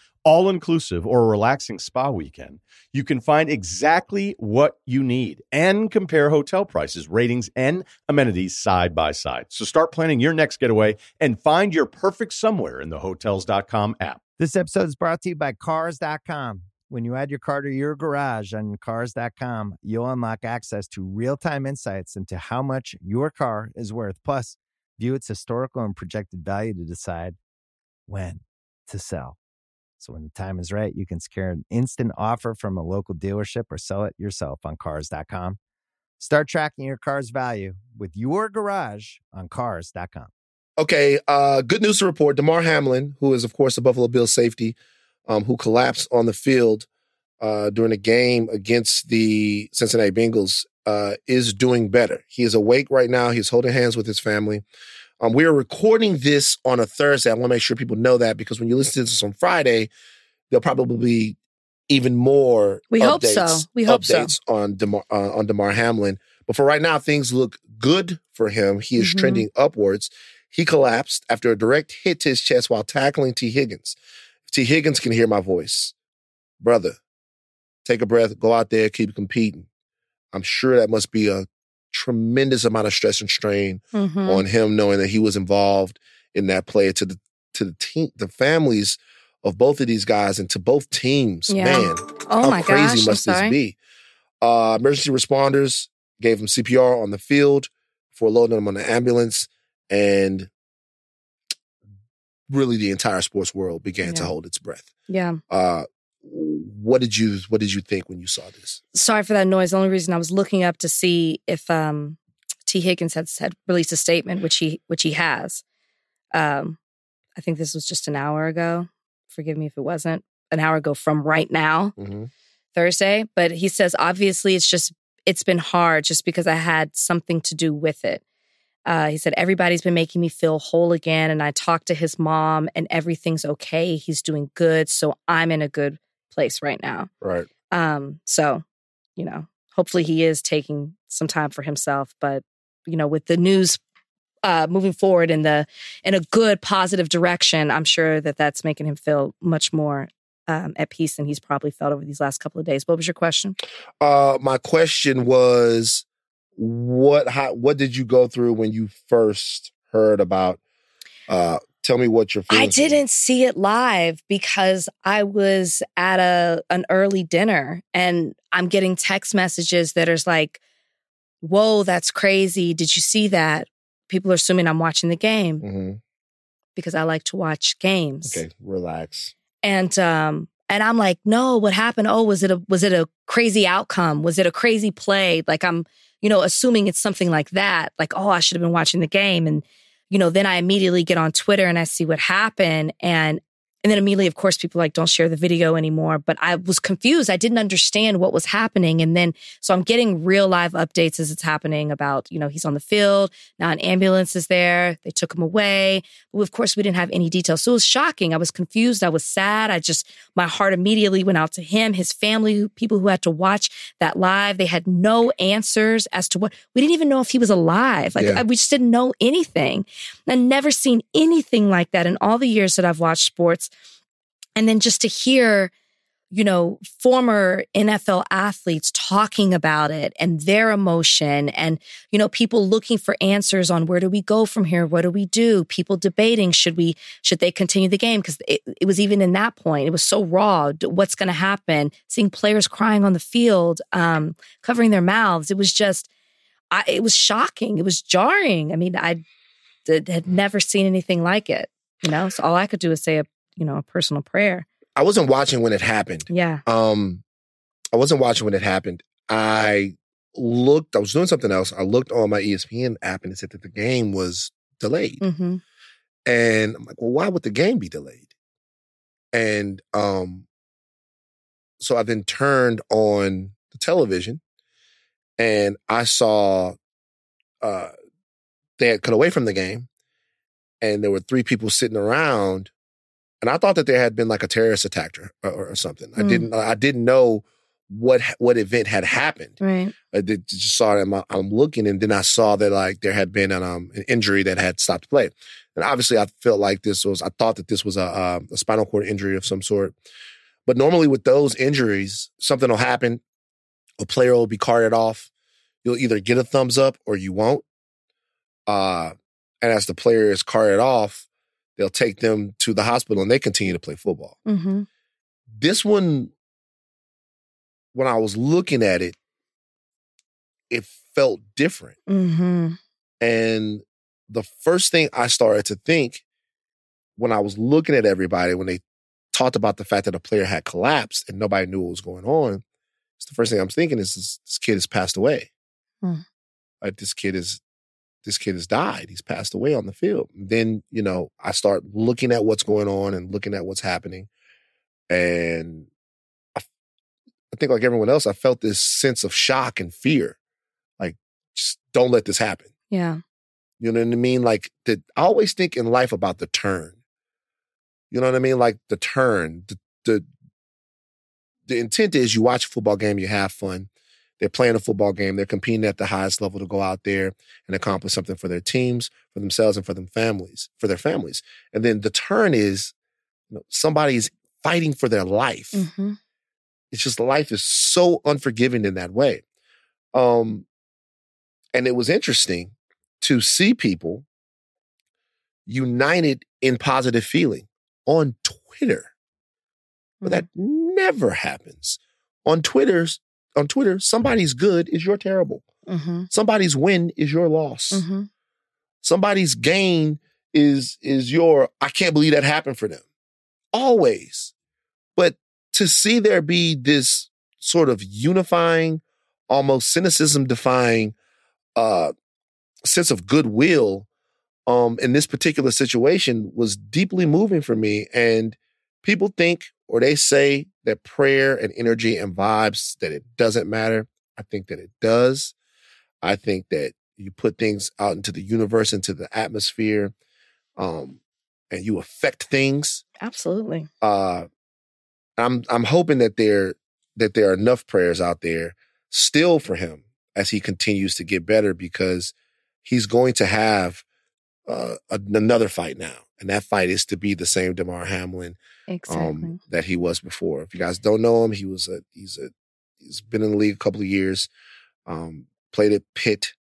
all inclusive or a relaxing spa weekend, you can find exactly what you need and compare hotel prices, ratings, and amenities side by side. So start planning your next getaway and find your perfect somewhere in the hotels.com app. This episode is brought to you by Cars.com. When you add your car to your garage on Cars.com, you'll unlock access to real time insights into how much your car is worth. Plus, view its historical and projected value to decide when to sell. So, when the time is right, you can secure an instant offer from a local dealership or sell it yourself on Cars.com. Start tracking your car's value with your garage on Cars.com. Okay, uh, good news to report. Damar Hamlin, who is of course the Buffalo Bills safety, um, who collapsed on the field uh, during a game against the Cincinnati Bengals, uh, is doing better. He is awake right now. He's holding hands with his family. Um, we are recording this on a Thursday. I want to make sure people know that because when you listen to this on Friday, there'll probably be even more. We hope so. We hope so. on Damar uh, on Damar Hamlin. But for right now, things look good for him. He is Mhm. trending upwards. He collapsed after a direct hit to his chest while tackling Tee Higgins. If Tee Higgins can hear my voice, brother, take a breath, go out there, keep competing. I'm sure that must be a tremendous amount of stress and strain Mhm. on him knowing that he was involved in that play to the to the team, the families of both of these guys and to both teams. Yeah. Man, Oh how my crazy gosh. Must this be? Uh, emergency responders gave him CPR on the field before loading him on the ambulance, and really the entire sports world began to hold its breath. Yeah. Uh, what did you What did you think when you saw this? sorry for that noise. The only reason I was looking up to see if um, Tee Higgins had had released a statement, which he which he has. Um, I think this was just an hour ago. Forgive me if it wasn't an hour ago from right now, Mm-hmm. Thursday. But he says obviously it's just it's been hard just because I had something to do with it. Uh, he said everybody's been making me feel whole again, and I talked to his mom, and everything's okay. He's doing good, so I'm in a good place right now. Right. Um, so, you know, hopefully he is taking some time for himself. But, you know, with the news uh, moving forward in the in a good positive direction, I'm sure that that's making him feel much more um, at peace than he's probably felt over these last couple of days. What was your question? Uh, my question was, what how, what did you go through when you first heard about? Uh, tell me what your I feelings were. didn't see it live because I was at a an early dinner and I'm getting text messages that are like, "Whoa, that's crazy! Did you see that?" People are assuming I'm watching the game Mhm. because I like to watch games. Okay, relax. And um and I'm like, "No, what happened? Oh, was it a was it a crazy outcome? Was it a crazy play?" Like I'm, you know, assuming it's something like that. Like, "Oh, I should have been watching the game." And you know, then I immediately get on Twitter and I see what happened. And and then immediately, of course, people like don't share the video anymore. But I was confused. I didn't understand what was happening. And then, so I'm getting real live updates as it's happening about, you know, he's on the field. Now an ambulance is there. They took him away. But of course, we didn't have any details. So it was shocking. I was confused. I was sad. I just, my heart immediately went out to him, his family, people who had to watch that live. They had no answers as to what, we didn't even know if he was alive. Like, Yeah. I- we just didn't know anything. I've never seen anything like that in all the years that I've watched sports. And then just to hear, you know, former NFL athletes talking about it and their emotion and, you know, people looking for answers on where do we go from here? What do we do? People debating, should we, should they continue the game? Cause it, it was even in that point, it was so raw. What's going to happen? Seeing players crying on the field, um, covering their mouths. It was just, I, it was shocking. It was jarring. I mean, I had never seen anything like it, you know? So all I could do is say a, you know, a personal prayer. I wasn't watching when it happened. Yeah. Um, I wasn't watching when it happened. I looked. I was doing something else. I looked on my ESPN app and it said that the game was delayed. Mm-hmm. And I'm like, well, why would the game be delayed? And um, so I then turned on the television and I saw uh, they had cut away from the game and there were three people sitting around. And I thought that there had been like a terrorist attack or, or, or something. I Mm. didn't. I didn't know what what event had happened. Right. I did, just saw it. I'm, I'm looking, and then I saw that like there had been an, um, an injury that had stopped play, and obviously I felt like this was. I thought that this was a, uh, a spinal cord injury of some sort. But normally with those injuries, something will happen. A player will be carted off. You'll either get a thumbs up or you won't. Uh, and as the player is carted off, they'll take them to the hospital and they continue to play football Mm-hmm. this one when i was looking at it it felt different Mm-hmm. and the first thing i started to think when i was looking at everybody when they talked about the fact that a player had collapsed and nobody knew what was going on it's the first thing i'm thinking is this, this kid has passed away Hmm. like this kid is this kid has died. He's passed away on the field. Then you know i start looking at what's going on and looking at what's happening. And I, I think like everyone else i felt this sense of shock and fear. Like just don't let this happen. Yeah. you know what i mean? Like the, i always think in life about the turn. You know what i mean? Like the turn the the, the intent is you watch a football game you have fun they're playing a football game they're competing at the highest level to go out there and accomplish something for their teams for themselves and for them families for their families and then the turn is you know, somebody's fighting for their life Mm-hmm. it's just life is so unforgiving in that way. Um, and it was interesting to see people united in positive feeling on Twitter. But that never happens. On Twitter's on Twitter, somebody's good is your terrible. Mm-hmm. Somebody's win is your loss. Mm-hmm. Somebody's gain is is your I can't believe that happened for them. Always. But to see there be this sort of unifying, almost cynicism defying uh sense of goodwill um in this particular situation was deeply moving for me. And people think or they say that prayer and energy and vibes that it doesn't matter. I think that it does. I think that you put things out into the universe, into the atmosphere, um, and you affect things. Absolutely. Uh, I'm I'm hoping that there that there are enough prayers out there still for him as he continues to get better because he's going to have uh, another fight now. And that fight is to be the same Damar Hamlin Exactly. um, that he was before. If you guys don't know him, he was a he's a he's been in the league a couple of years, um, played at Pitt,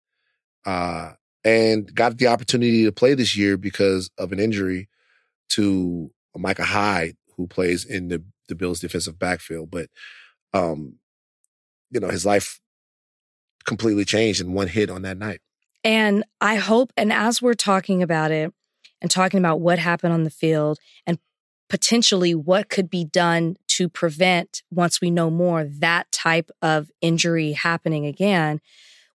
uh, and got the opportunity to play this year because of an injury to Micah Hyde, who plays in the the Bills' defensive backfield. But um, you know, his life completely changed in one hit on that night. And I hope, and as we're talking about it and talking about what happened on the field and potentially what could be done to prevent, once we know more, that type of injury happening again,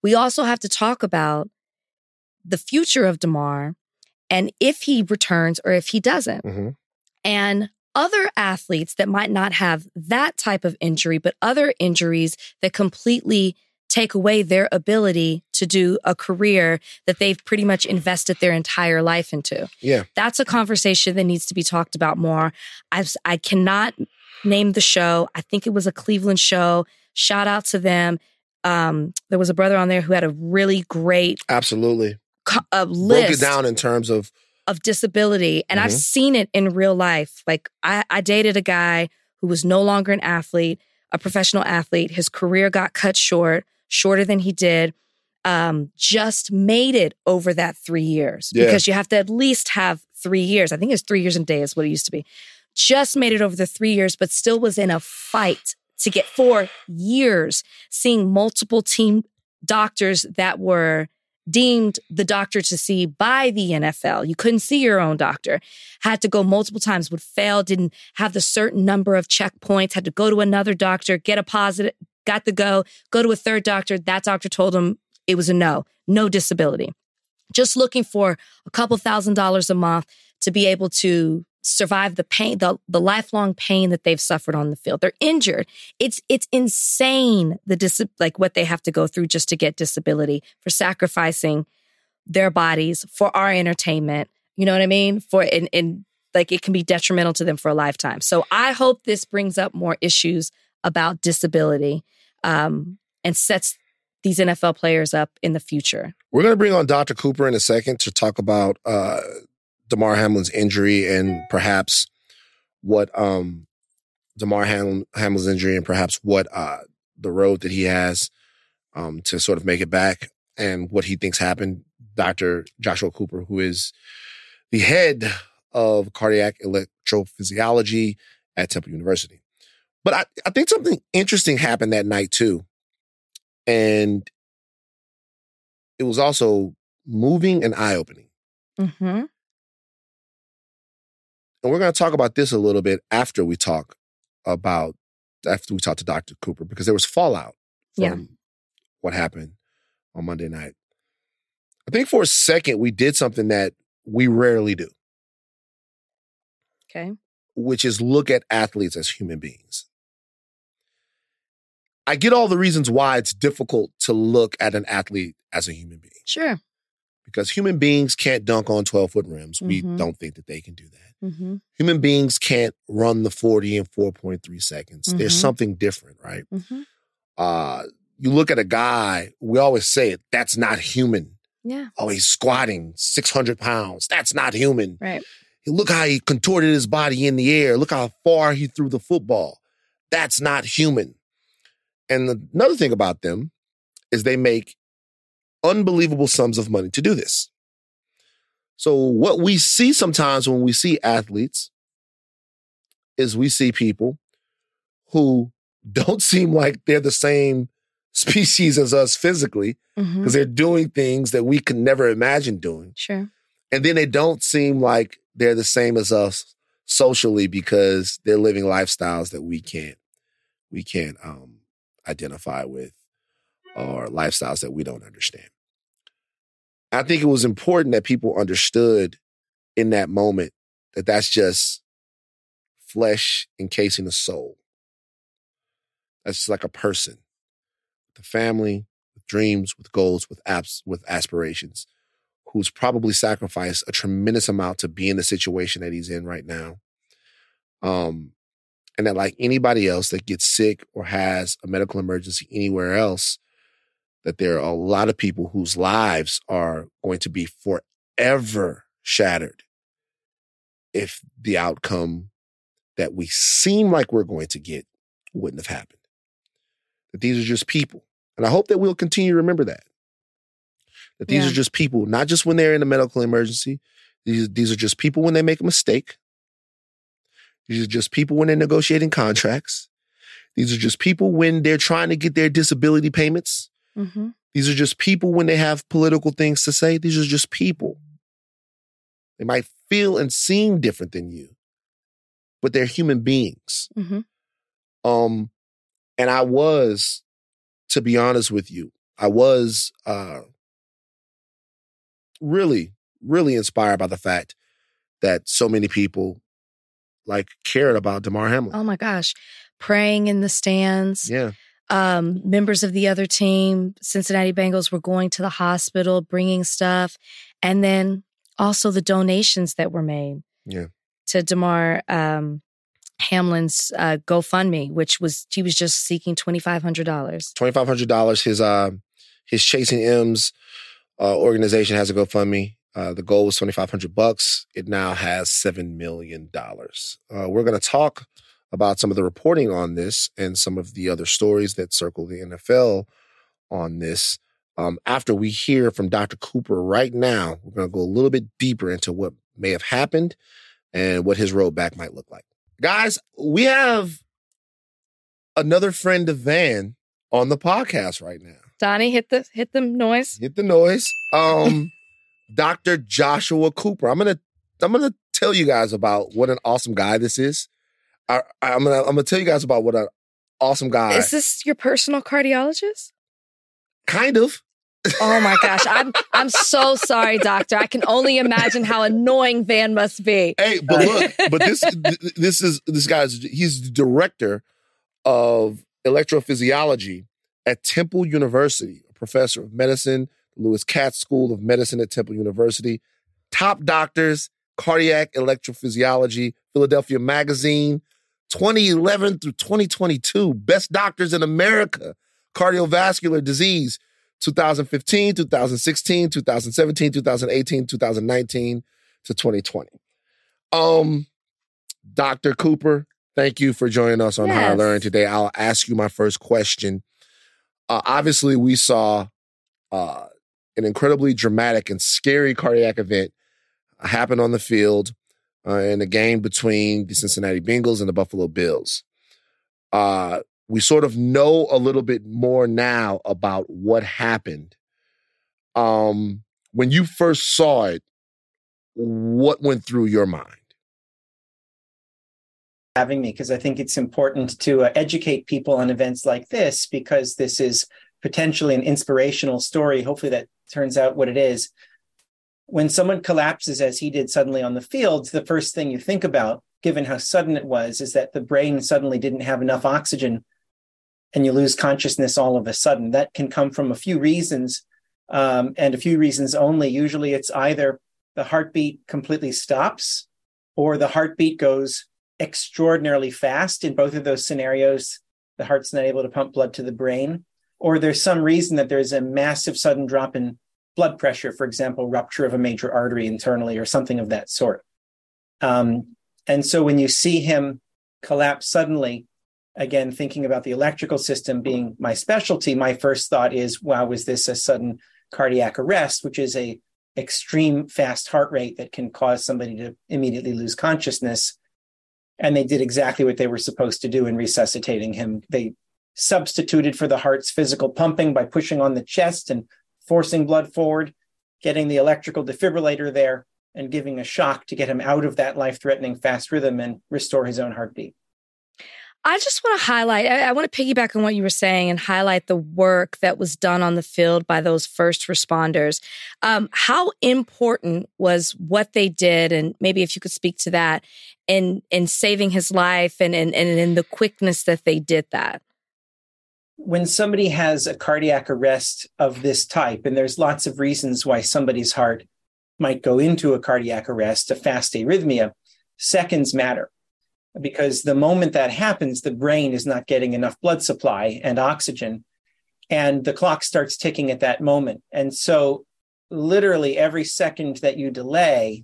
we also have to talk about the future of Damar and if he returns or if he doesn't. Mhm. And other athletes that might not have that type of injury, but other injuries that completely take away their ability to do a career that they've pretty much invested their entire life into. Yeah. That's a conversation that needs to be talked about more. I've, I cannot name the show. I think it was a Cleveland show. Shout out to them. Um, there was a brother on there who had a really great Absolutely. co- uh, Broke list it down in terms of of disability. And I've Mhm. seen it in real life. Like I, I dated a guy who was no longer an athlete, a professional athlete. His career got cut short, shorter than he did. Um, just made it over that three years Yeah. because you have to at least have three years. I think it's three years and a day is what it used to be. Just made it over the three years, but still was in a fight to get four years, seeing multiple team doctors that were deemed the doctor to see by the NFL. You couldn't see your own doctor. Had to go multiple times, would fail, didn't have the certain number of checkpoints, had to go to another doctor, get a positive, got the go, go to a third doctor. That doctor told him it was a no, no disability. Just looking for a couple thousand dollars a month to be able to survive the pain, the, the lifelong pain that they've suffered on the field. They're injured. It's it's insane the dis- like what they have to go through just to get disability for sacrificing their bodies for our entertainment. You know what I mean? For and, and like it can be detrimental to them for a lifetime. So I hope this brings up more issues about disability um, and sets these NFL players up in the future. We're going to bring on Dr. Cooper in a second to talk about uh, Damar Hamlin's injury and perhaps what um, Damar Ham- Hamlin's injury and perhaps what uh, the road that he has um, to sort of make it back and what he thinks happened. Dr. Joshua Cooper, who is the head of cardiac electrophysiology at Temple University. But I, I think something interesting happened that night too. And it was also moving and eye opening. Mm-hmm. And we're going to talk about this a little bit after we talk about, after we talk to Dr. Cooper, because there was fallout from Yeah. what happened on Monday night. I think for a second, we did something that we rarely do, Okay. which is look at athletes as human beings. I get all the reasons why it's difficult to look at an athlete as a human being. Sure. because human beings can't dunk on 12 foot rims. We Mhm. don't think that they can do that. Mm-hmm. Human beings can't run the 40 in 4.3 seconds. There's Mhm. something different, right? Mm-hmm. Uh, you look at a guy, we always say it, that's not human. Yeah. Oh, he's squatting 600 pounds. That's not human. Right. Look how he contorted his body in the air. Look how far he threw the football. That's not human. And another thing about them is they make unbelievable sums of money to do this. So, what we see sometimes when we see athletes is we see people who don't seem like they're the same species as us physically Mm-hmm. because they're doing things that we could never imagine doing. Sure. And then they don't seem like they're the same as us socially because they're living lifestyles that we can't we can't um identify with or lifestyles that we don't understand. I think it was important that people understood in that moment that that's just flesh encasing a soul. That's just like a person with a family, with dreams, with goals, with apps, with aspirations, who's probably sacrificed a tremendous amount to be in the situation that he's in right now. Um, And that, like anybody else that gets sick or has a medical emergency anywhere else, that there are a lot of people whose lives are going to be forever shattered if the outcome that we seem like we're going to get wouldn't have happened. That these are just people. And I hope that we'll continue to remember that. That these Yeah. are just people, not just when they're in a medical emergency. These, these are just people when they make a mistake. These are just people when they're negotiating contracts. These are just people when they're trying to get their disability payments. Mm-hmm. These are just people when they have political things to say. These are just people. They might feel and seem different than you, but they're human beings. Mm-hmm. Um, and I was, to be honest with you, I was uh really, really inspired by the fact that so many people like cared about Damar Hamlin. Oh my gosh. Praying in the stands. Yeah. Um, members of the other team, Cincinnati Bengals, were going to the hospital, bringing stuff. And then also the donations that were made Yeah. to Damar um, Hamlin's uh, GoFundMe, which was, he was just seeking $2,500. twenty five hundred dollars. His uh his Chasing M's uh, organization has a GoFundMe. Uh, the goal was twenty five hundred bucks. It now has seven million dollars. Uh, we're going to talk about some of the reporting on this and some of the other stories that circle the NFL on this. Um, after we hear from Dr. Cooper right now, we're going to go a little bit deeper into what may have happened and what his road back might look like. Guys, we have another friend of Van on the podcast right now. Donnie, hit the hit the noise. Hit the noise. Um, Dr. Joshua Cooper. I'm gonna I'm gonna tell you guys about what an awesome guy this is. I, I'm gonna I'm gonna tell you guys about what an awesome guy. Is this your personal cardiologist? kind of. Oh my gosh. I'm I'm so sorry, doctor. I can only imagine how annoying Van must be. Hey, but uh, look, but this this is this guy's he's the director of electrophysiology at Temple University, a professor of medicine, Lewis Katz School of Medicine at Temple University, top doctors, cardiac electrophysiology, Philadelphia Magazine, 2011 through 2022, best doctors in America, cardiovascular disease, 2015, 2016, 2017, 2018, 2019 to 2020. Um, Dr. Cooper, thank you for joining us on How I Yes. Learn today. I'll ask you my first question. Uh, obviously, we saw uh, an incredibly dramatic and scary cardiac event happened on the field uh, in a game between the Cincinnati Bengals and the Buffalo Bills. Uh, we sort of know a little bit more now about what happened. Um, when you first saw it, what went through your mind? having me because I think it's important to uh, educate people on events like this because this is potentially an inspirational story. Hopefully, that turns out what it is. When someone collapses, as he did suddenly on the field, the first thing you think about, given how sudden it was, is that the brain suddenly didn't have enough oxygen and you lose consciousness all of a sudden. That can come from a few reasons um, and a few reasons only. Usually, it's either the heartbeat completely stops or the heartbeat goes extraordinarily fast. In both of those scenarios, the heart's not able to pump blood to the brain, or there's some reason that there's a massive sudden drop in blood pressure, for example, rupture of a major artery internally or something of that sort. Um, and so when you see him collapse suddenly, again, thinking about the electrical system being my specialty, my first thought is, wow, was this a sudden cardiac arrest, which is a extreme fast heart rate that can cause somebody to immediately lose consciousness and they did exactly what they were supposed to do in resuscitating him. They substituted for the heart's physical pumping by pushing on the chest and forcing blood forward, getting the electrical defibrillator there, and giving a shock to get him out of that life threatening fast rhythm and restore his own heartbeat. I just want to highlight, I, I want to piggyback on what you were saying and highlight the work that was done on the field by those first responders. Um, how important was what they did? And maybe if you could speak to that in, in saving his life and, and, and in the quickness that they did that. When somebody has a cardiac arrest of this type, and there's lots of reasons why somebody's heart might go into a cardiac arrest, a fast arrhythmia, seconds matter. because the moment that happens, the brain is not getting enough blood supply and oxygen, and the clock starts ticking at that moment. And so, literally, every second that you delay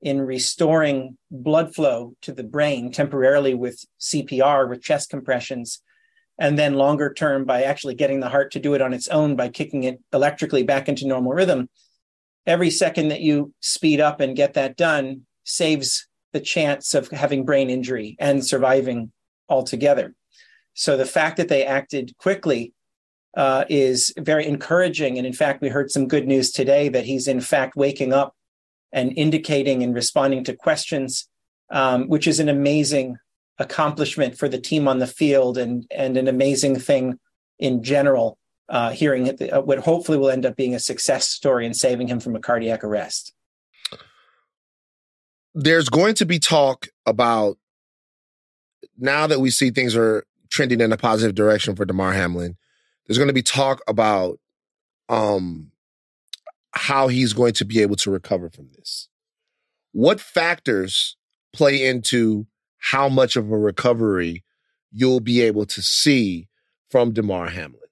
in restoring blood flow to the brain temporarily with CPR, with chest compressions, and then longer term by actually getting the heart to do it on its own by kicking it electrically back into normal rhythm. Every second that you speed up and get that done saves the chance of having brain injury and surviving altogether. So the fact that they acted quickly uh, is very encouraging. And in fact, we heard some good news today that he's in fact waking up and indicating and responding to questions, um, which is an amazing accomplishment for the team on the field and and an amazing thing in general. Uh, hearing uh, what hopefully will end up being a success story and saving him from a cardiac arrest. There's going to be talk about now that we see things are trending in a positive direction for Damar Hamlin. There's going to be talk about um, how he's going to be able to recover from this. What factors play into how much of a recovery you'll be able to see from Damar Hamlin?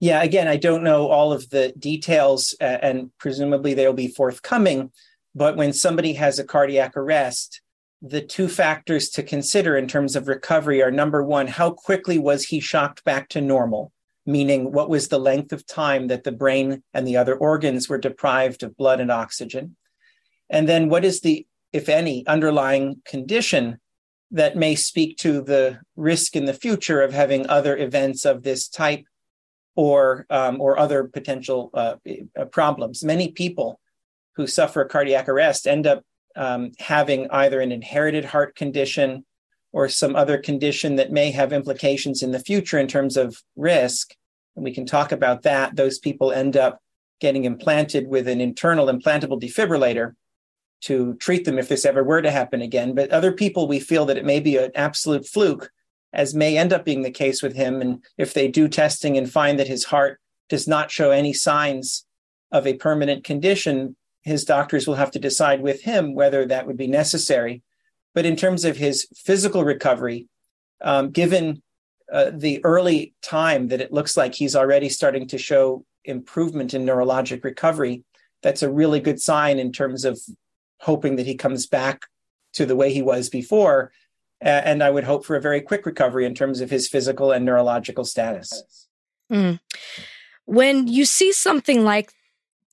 Yeah, again, I don't know all of the details, uh, and presumably they'll be forthcoming. But when somebody has a cardiac arrest, the two factors to consider in terms of recovery are number one, how quickly was he shocked back to normal? Meaning, what was the length of time that the brain and the other organs were deprived of blood and oxygen? And then, what is the if any, underlying condition that may speak to the risk in the future of having other events of this type or um, or other potential uh, uh, problems. Many people who suffer cardiac arrest end up um, having either an inherited heart condition or some other condition that may have implications in the future in terms of risk. And we can talk about that. Those people end up getting implanted with an internal implantable defibrillator to treat them if this ever were to happen again. But other people, we feel that it may be an absolute fluke, as may end up being the case with him. And if they do testing and find that his heart does not show any signs of a permanent condition, his doctors will have to decide with him whether that would be necessary. But in terms of his physical recovery, um, given uh, the early time that it looks like he's already starting to show improvement in neurologic recovery, that's a really good sign in terms of hoping that he comes back to the way he was before. And I would hope for a very quick recovery in terms of his physical and neurological status. Mm. When you see something like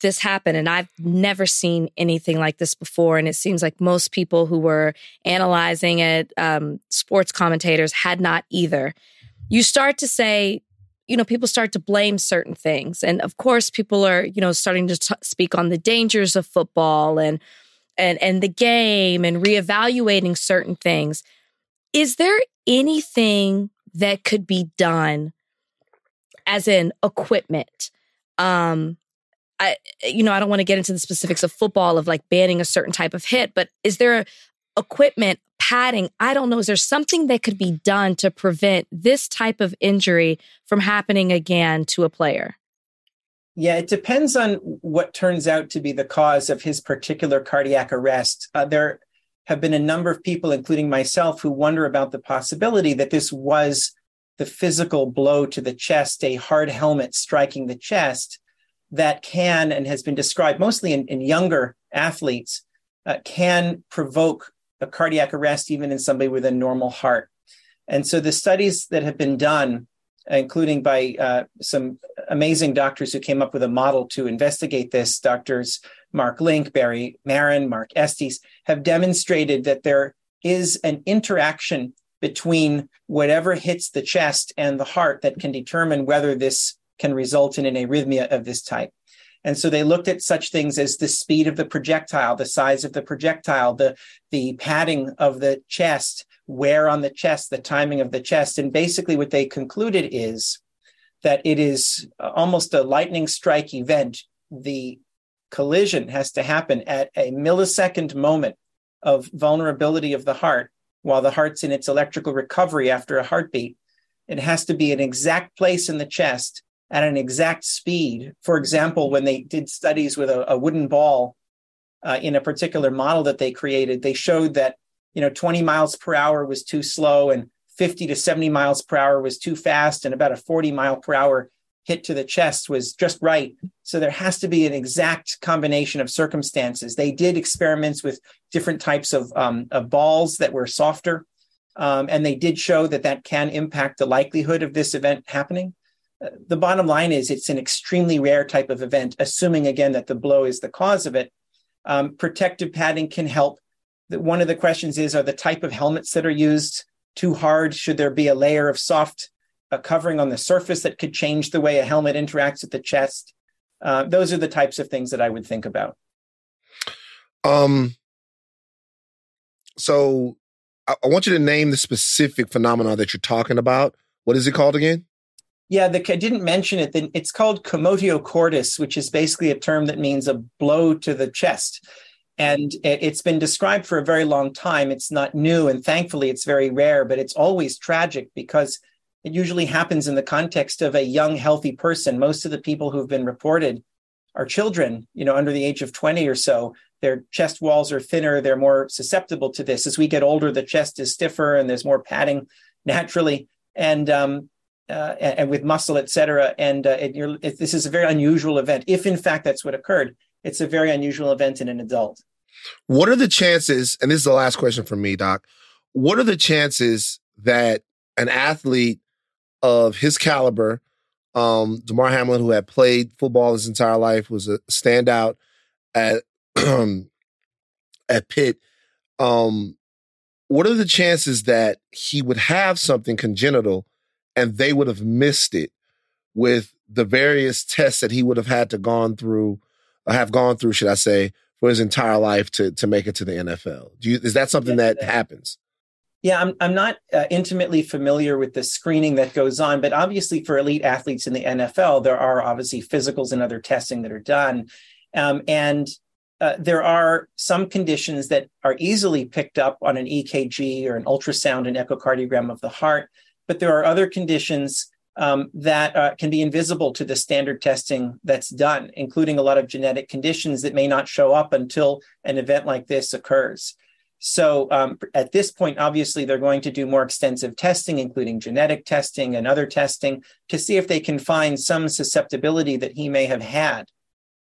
this happen, and I've never seen anything like this before, and it seems like most people who were analyzing it, um, sports commentators, had not either. You start to say, you know, people start to blame certain things. And of course, people are, you know, starting to t- speak on the dangers of football and and and the game and reevaluating certain things. Is there anything that could be done as in equipment? Um i you know i don't want to get into the specifics of football of like banning a certain type of hit but is there equipment padding? I don't know. Is there something that could be done to prevent this type of injury from happening again to a player yeah, it depends on what turns out to be the cause of his particular cardiac arrest. Uh, there have been a number of people, including myself, who wonder about the possibility that this was the physical blow to the chest, a hard helmet striking the chest that can and has been described mostly in, in younger athletes, uh, can provoke a cardiac arrest even in somebody with a normal heart. And so the studies that have been done including by uh, some amazing doctors who came up with a model to investigate this. Doctors Mark Link, Barry Maron, Mark Estes have demonstrated that there is an interaction between whatever hits the chest and the heart that can determine whether this can result in an arrhythmia of this type. And so they looked at such things as the speed of the projectile, the size of the projectile, the, the padding of the chest, wear on the chest, the timing of the chest. And basically, what they concluded is that it is almost a lightning strike event. The collision has to happen at a millisecond moment of vulnerability of the heart while the heart's in its electrical recovery after a heartbeat. It has to be an exact place in the chest at an exact speed. For example, when they did studies with a, a wooden ball uh, in a particular model that they created, they showed that you know 20 miles per hour was too slow and 50 to 70 miles per hour was too fast and about a 40 mile per hour hit to the chest was just right. So there has to be an exact combination of circumstances. They did experiments with different types of, um, of balls that were softer, um, and they did show that that can impact the likelihood of this event happening. Uh, the bottom line is it's an extremely rare type of event, assuming again that the blow is the cause of it. Um, protective padding can help. One of the questions is: Are the type of helmets that are used too hard? Should there be a layer of soft a covering on the surface that could change the way a helmet interacts with the chest. Uh, those are the types of things that I would think about. Um. So, I, I want you to name the specific phenomenon that you're talking about. What is it called again? Yeah, the, I didn't mention it. Then it's called commotio cordis, which is basically a term that means a blow to the chest. And it's been described for a very long time. It's not new, and thankfully, it's very rare, but it's always tragic because it usually happens in the context of a young, healthy person. Most of the people who've been reported are children, you know, under the age of 20 or so. Their chest walls are thinner. They're more susceptible to this. As we get older, the chest is stiffer and there's more padding naturally. And, um, uh, and, with muscle, et cetera. And uh, it, this is a very unusual event. If in fact that's what occurred, it's a very unusual event in an adult. What are the chances? And this is the last question for me, Doc. What are the chances that an athlete of his caliber, um, Damar Hamlin, who had played football his entire life, was a standout at at Pitt. Um, what are the chances that he would have something congenital and they would have missed it with the various tests that he would have had to gone through, have gone through, should I say, for his entire life to to make it to the NFL? Do you, is that something that happens? Yeah, I'm I'm not uh, intimately familiar with the screening that goes on, but obviously for elite athletes in the NFL, there are obviously physicals and other testing that are done, um, and uh, there are some conditions that are easily picked up on an EKG or an ultrasound and echocardiogram of the heart, but there are other conditions um, that uh, can be invisible to the standard testing that's done, including a lot of genetic conditions that may not show up until an event like this occurs. So um, at this point, obviously, they're going to do more extensive testing, including genetic testing and other testing, to see if they can find some susceptibility that he may have had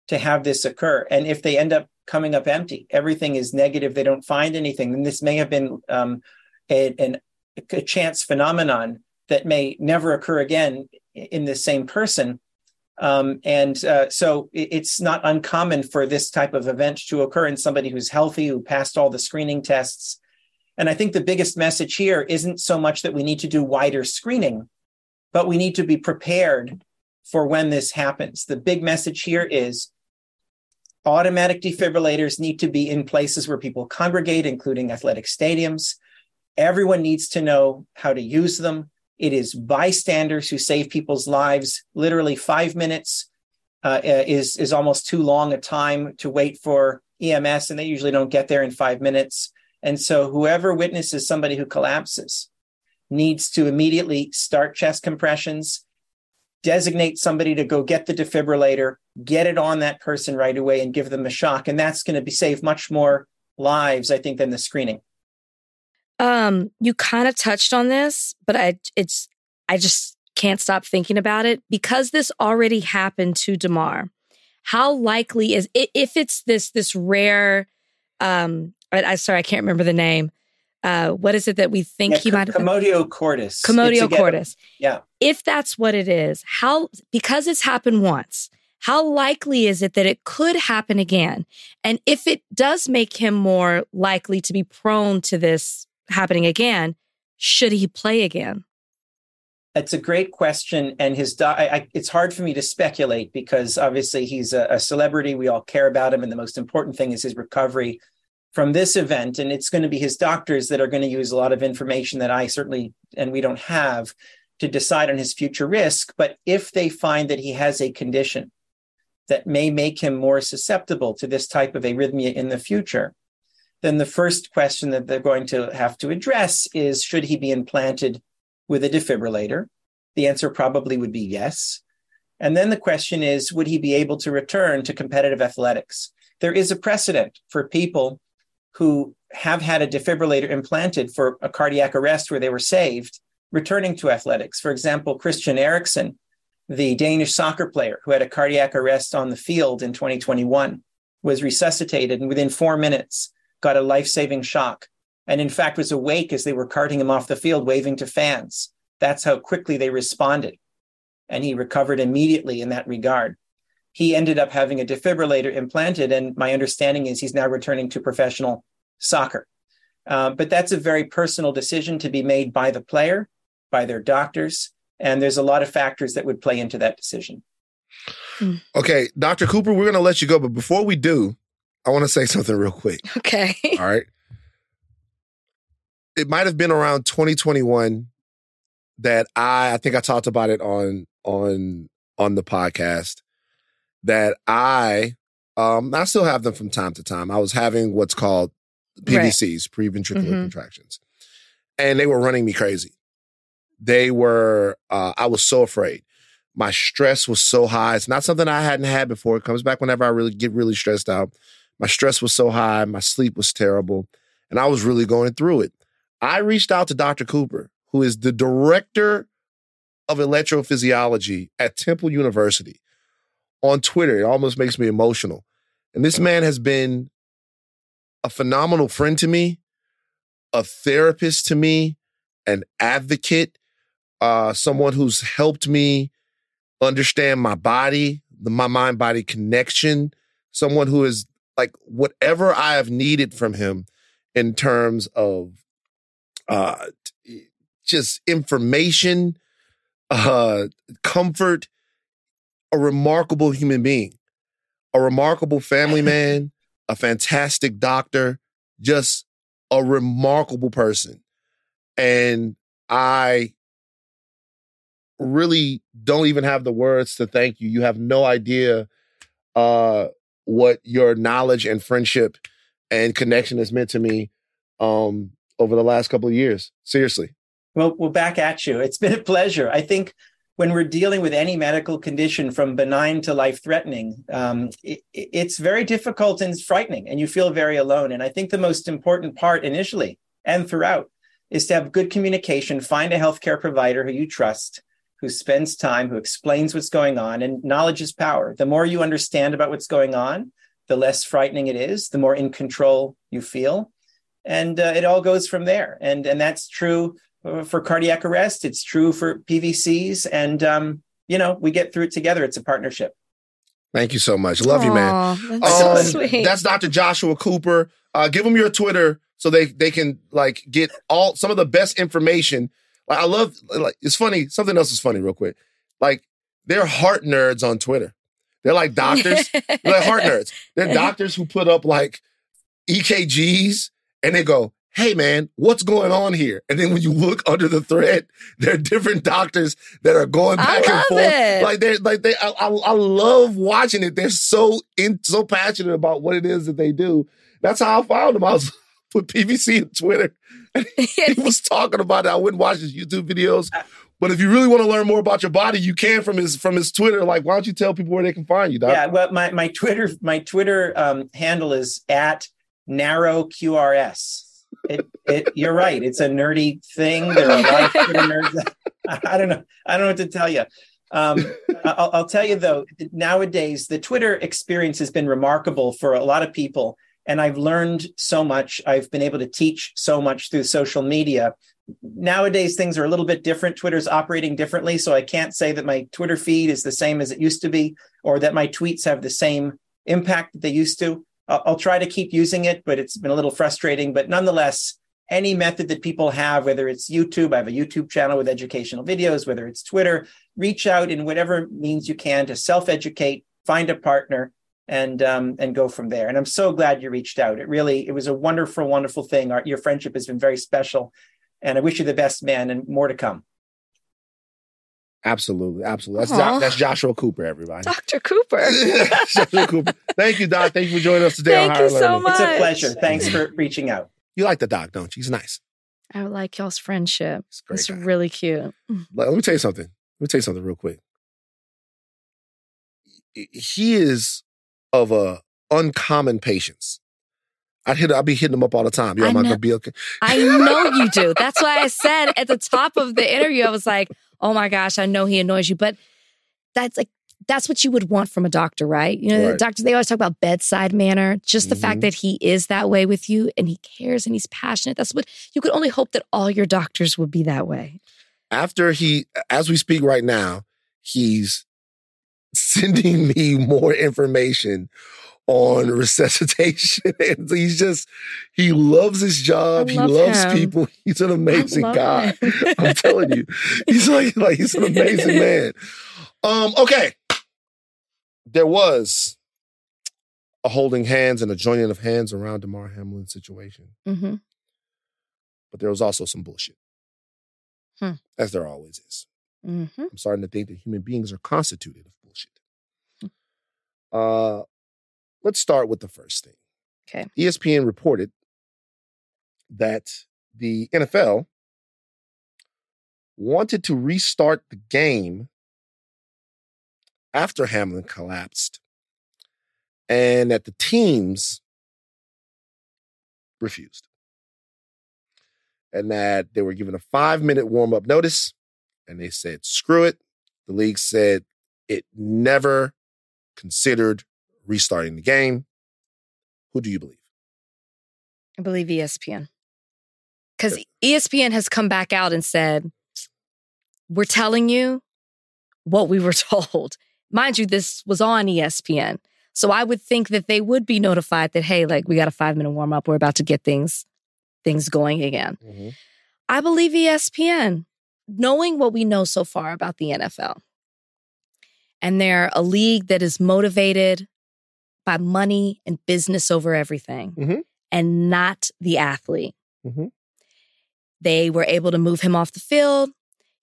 to have this occur. And if they end up coming up empty, everything is negative, they don't find anything, then this may have been um, a, an, a chance phenomenon that may never occur again in the same person. Um, and uh, so it's not uncommon for this type of event to occur in somebody who's healthy, who passed all the screening tests. And I think the biggest message here isn't so much that we need to do wider screening, but we need to be prepared for when this happens. The big message here is automatic defibrillators need to be in places where people congregate, including athletic stadiums. Everyone needs to know how to use them. It is bystanders who save people's lives. Literally, five minutes uh, uh, is is almost too long a time to wait for EMS, and they usually don't get there in five minutes. And so, whoever witnesses somebody who collapses needs to immediately start chest compressions, designate somebody to go get the defibrillator, get it on that person right away, and give them a shock. And that's going to be save much more lives, I think, than the screening. Um, you kind of touched on this, but I it's I just can't stop thinking about it because this already happened to Damar. How likely is if it's this this rare um I, I sorry, I can't remember the name. Uh, what is it that we think yeah, he might have Commotio cordis. Commotio cordis. Yeah. If that's what it is, how because it's happened once, how likely is it that it could happen again? And if it does make him more likely to be prone to this happening again, should he play again? That's a great question, and his I, it's hard for me to speculate because obviously he's a, a celebrity. We all care about him, and the most important thing is his recovery from this event. And it's going to be his doctors that are going to use a lot of information that I certainly and we don't have to decide on his future risk. But if they find that he has a condition that may make him more susceptible to this type of arrhythmia in the future, then the first question that they're going to have to address is should he be implanted with a defibrillator? The answer probably would be yes. And then the question is would he be able to return to competitive athletics? There is a precedent for people who have had a defibrillator implanted for a cardiac arrest where they were saved, returning to athletics. For example, Christian Eriksen, the Danish soccer player who had a cardiac arrest on the field in 2021, was resuscitated and within four minutes got a life saving shock. And in fact, was awake as they were carting him off the field, waving to fans. That's how quickly they responded. And he recovered immediately in that regard. He ended up having a defibrillator implanted. And my understanding is he's now returning to professional soccer. Uh, but that's a very personal decision to be made by the player, by their doctors. And there's a lot of factors that would play into that decision. Okay, Dr. Cooper, we're going to let you go. But before we do, I want to say something real quick. Okay. All right. It might have been around 2021 that I I think I talked about it on on on the podcast that I um I still have them from time to time. I was having what's called PVCs, pre-ventricular Mhm. contractions. And they were running me crazy. They were uh I was so afraid. My stress was so high. It's not something I hadn't had before. It comes back whenever I really get really stressed out. My stress was so high, my sleep was terrible, and I was really going through it. I reached out to Dr. Cooper, who is the director of electrophysiology at Temple University on Twitter. It almost makes me emotional. And this man has been a phenomenal friend to me, a therapist to me, an advocate, uh, someone who's helped me understand my body, the my mind body connection, someone who is like whatever I have needed from him in terms of uh just information, uh comfort, a remarkable human being, a remarkable family man, a fantastic doctor, just a remarkable person. And I really don't even have the words to thank you. You have no idea uh what your knowledge and friendship and connection has meant to me um over the last couple of years. Seriously. Well, we're back at you. It's been a pleasure. I think when we're dealing with any medical condition from benign to life threatening, um, it, it's very difficult and frightening, and you feel very alone. And I think the most important part initially and throughout is to have good communication, find a healthcare provider who you trust, who spends time, who explains what's going on, and knowledge is power. The more you understand about what's going on, the less frightening it is, the more in control you feel. And uh, it all goes from there. And, and that's true uh, for cardiac arrest. It's true for PVCs. And, um, you know, we get through it together. It's a partnership. Thank you so much. Love you, man. Aw, That's so Um, sweet. That's Dr. Joshua Cooper. Uh, give them your Twitter so they they can like get all some of the best information. Like I love like it's funny. Something else is funny, real quick. Like they're heart nerds on Twitter. They're like doctors. they're like heart nerds. They're doctors who put up like EKGs and they go, "Hey man, what's going on here?" And then when you look under the thread, there are different doctors that are going back and forth. it. Like they're like they. I, I, I love watching it. They're so in so passionate about what it is that they do. That's how I found them. I was put PVC on Twitter. He was talking about it. I wouldn't watch his YouTube videos. But if you really want to learn more about your body, you can from his from his Twitter. Like, why don't you tell people where they can find you, Doc? Yeah. Well, my, my Twitter, my Twitter um, handle is at narrow QRS. It, it, you're right. It's a nerdy thing. There are a lot of nerds. I don't know. I don't know what to tell you. Um, I'll, I'll tell you though. Nowadays, the Twitter experience has been remarkable for a lot of people, and I've learned so much. I've been able to teach so much through social media. Nowadays, things are a little bit different. Twitter's operating differently, so I can't say that my Twitter feed is the same as it used to be, or that my tweets have the same impact that they used to. I'll, try to keep using it, but it's been a little frustrating. But nonetheless, any method that people have, whether it's YouTube, I have a YouTube channel with educational videos, whether it's Twitter, reach out in whatever means you can to self-educate, find a partner, and um, and go from there. And I'm so glad you reached out. It really, it was a wonderful, wonderful thing. Our, your friendship has been very special, and I wish you the best, man, and more to come. Absolutely, absolutely. That's Aw. Jo- that's Joshua Cooper, everybody. Dr. Cooper. Joshua Cooper. Thank you, Doc. Thank you for joining us today Thank on you Higher so Learning. much. It's a pleasure. Thanks for reaching out. You like the Doc, don't you? He's nice. I like y'all's friendship. He's a great It's really cute. Like, let me tell you something. Let me tell you something real quick. He is of a uncommon patience. I'd hit. I'd be hitting him up all the time. Yo, I am I know. gonna be okay? I know you do. That's why I said at the top of the interview, I was like, oh my gosh, I know he annoys you. But that's like, that's what you would want from a doctor, right? You know, the doctors, they always talk about bedside manner. Just the Mhm. fact that he is that way with you and he cares and he's passionate. That's what you could only hope that all your doctors would be that way. After he, as we speak right now, he's sending me more information on resuscitation. and he's just, he loves his job. I he loves him. people. He's an amazing guy. I'm telling you, he's like, like he's an amazing man. Um, okay. There was a holding hands and a joining of hands around Damar Hamlin situation, hmm but there was also some bullshit. Hmm. As there always is. hmm I'm starting to think that human beings are constituted of. Uh, let's start with the first thing. Okay. ESPN reported that the NFL wanted to restart the game after Hamlin collapsed, and that the teams refused. And that they were given a five minute warm up notice, and they said, screw it. The league said it never considered restarting the game. Who do you believe? I believe ESPN. Because ESPN has come back out and said, we're telling you what we were told. Mind you, this was on ESPN. So I would think that they would be notified that, hey, like we got a five minute warm up. We're about to get things things going again. Mm-hmm. I believe ESPN, knowing what we know so far about the NFL. And they're a league that is motivated by money and business over everything Mhm. and not the athlete. Mhm. They were able to move him off the field.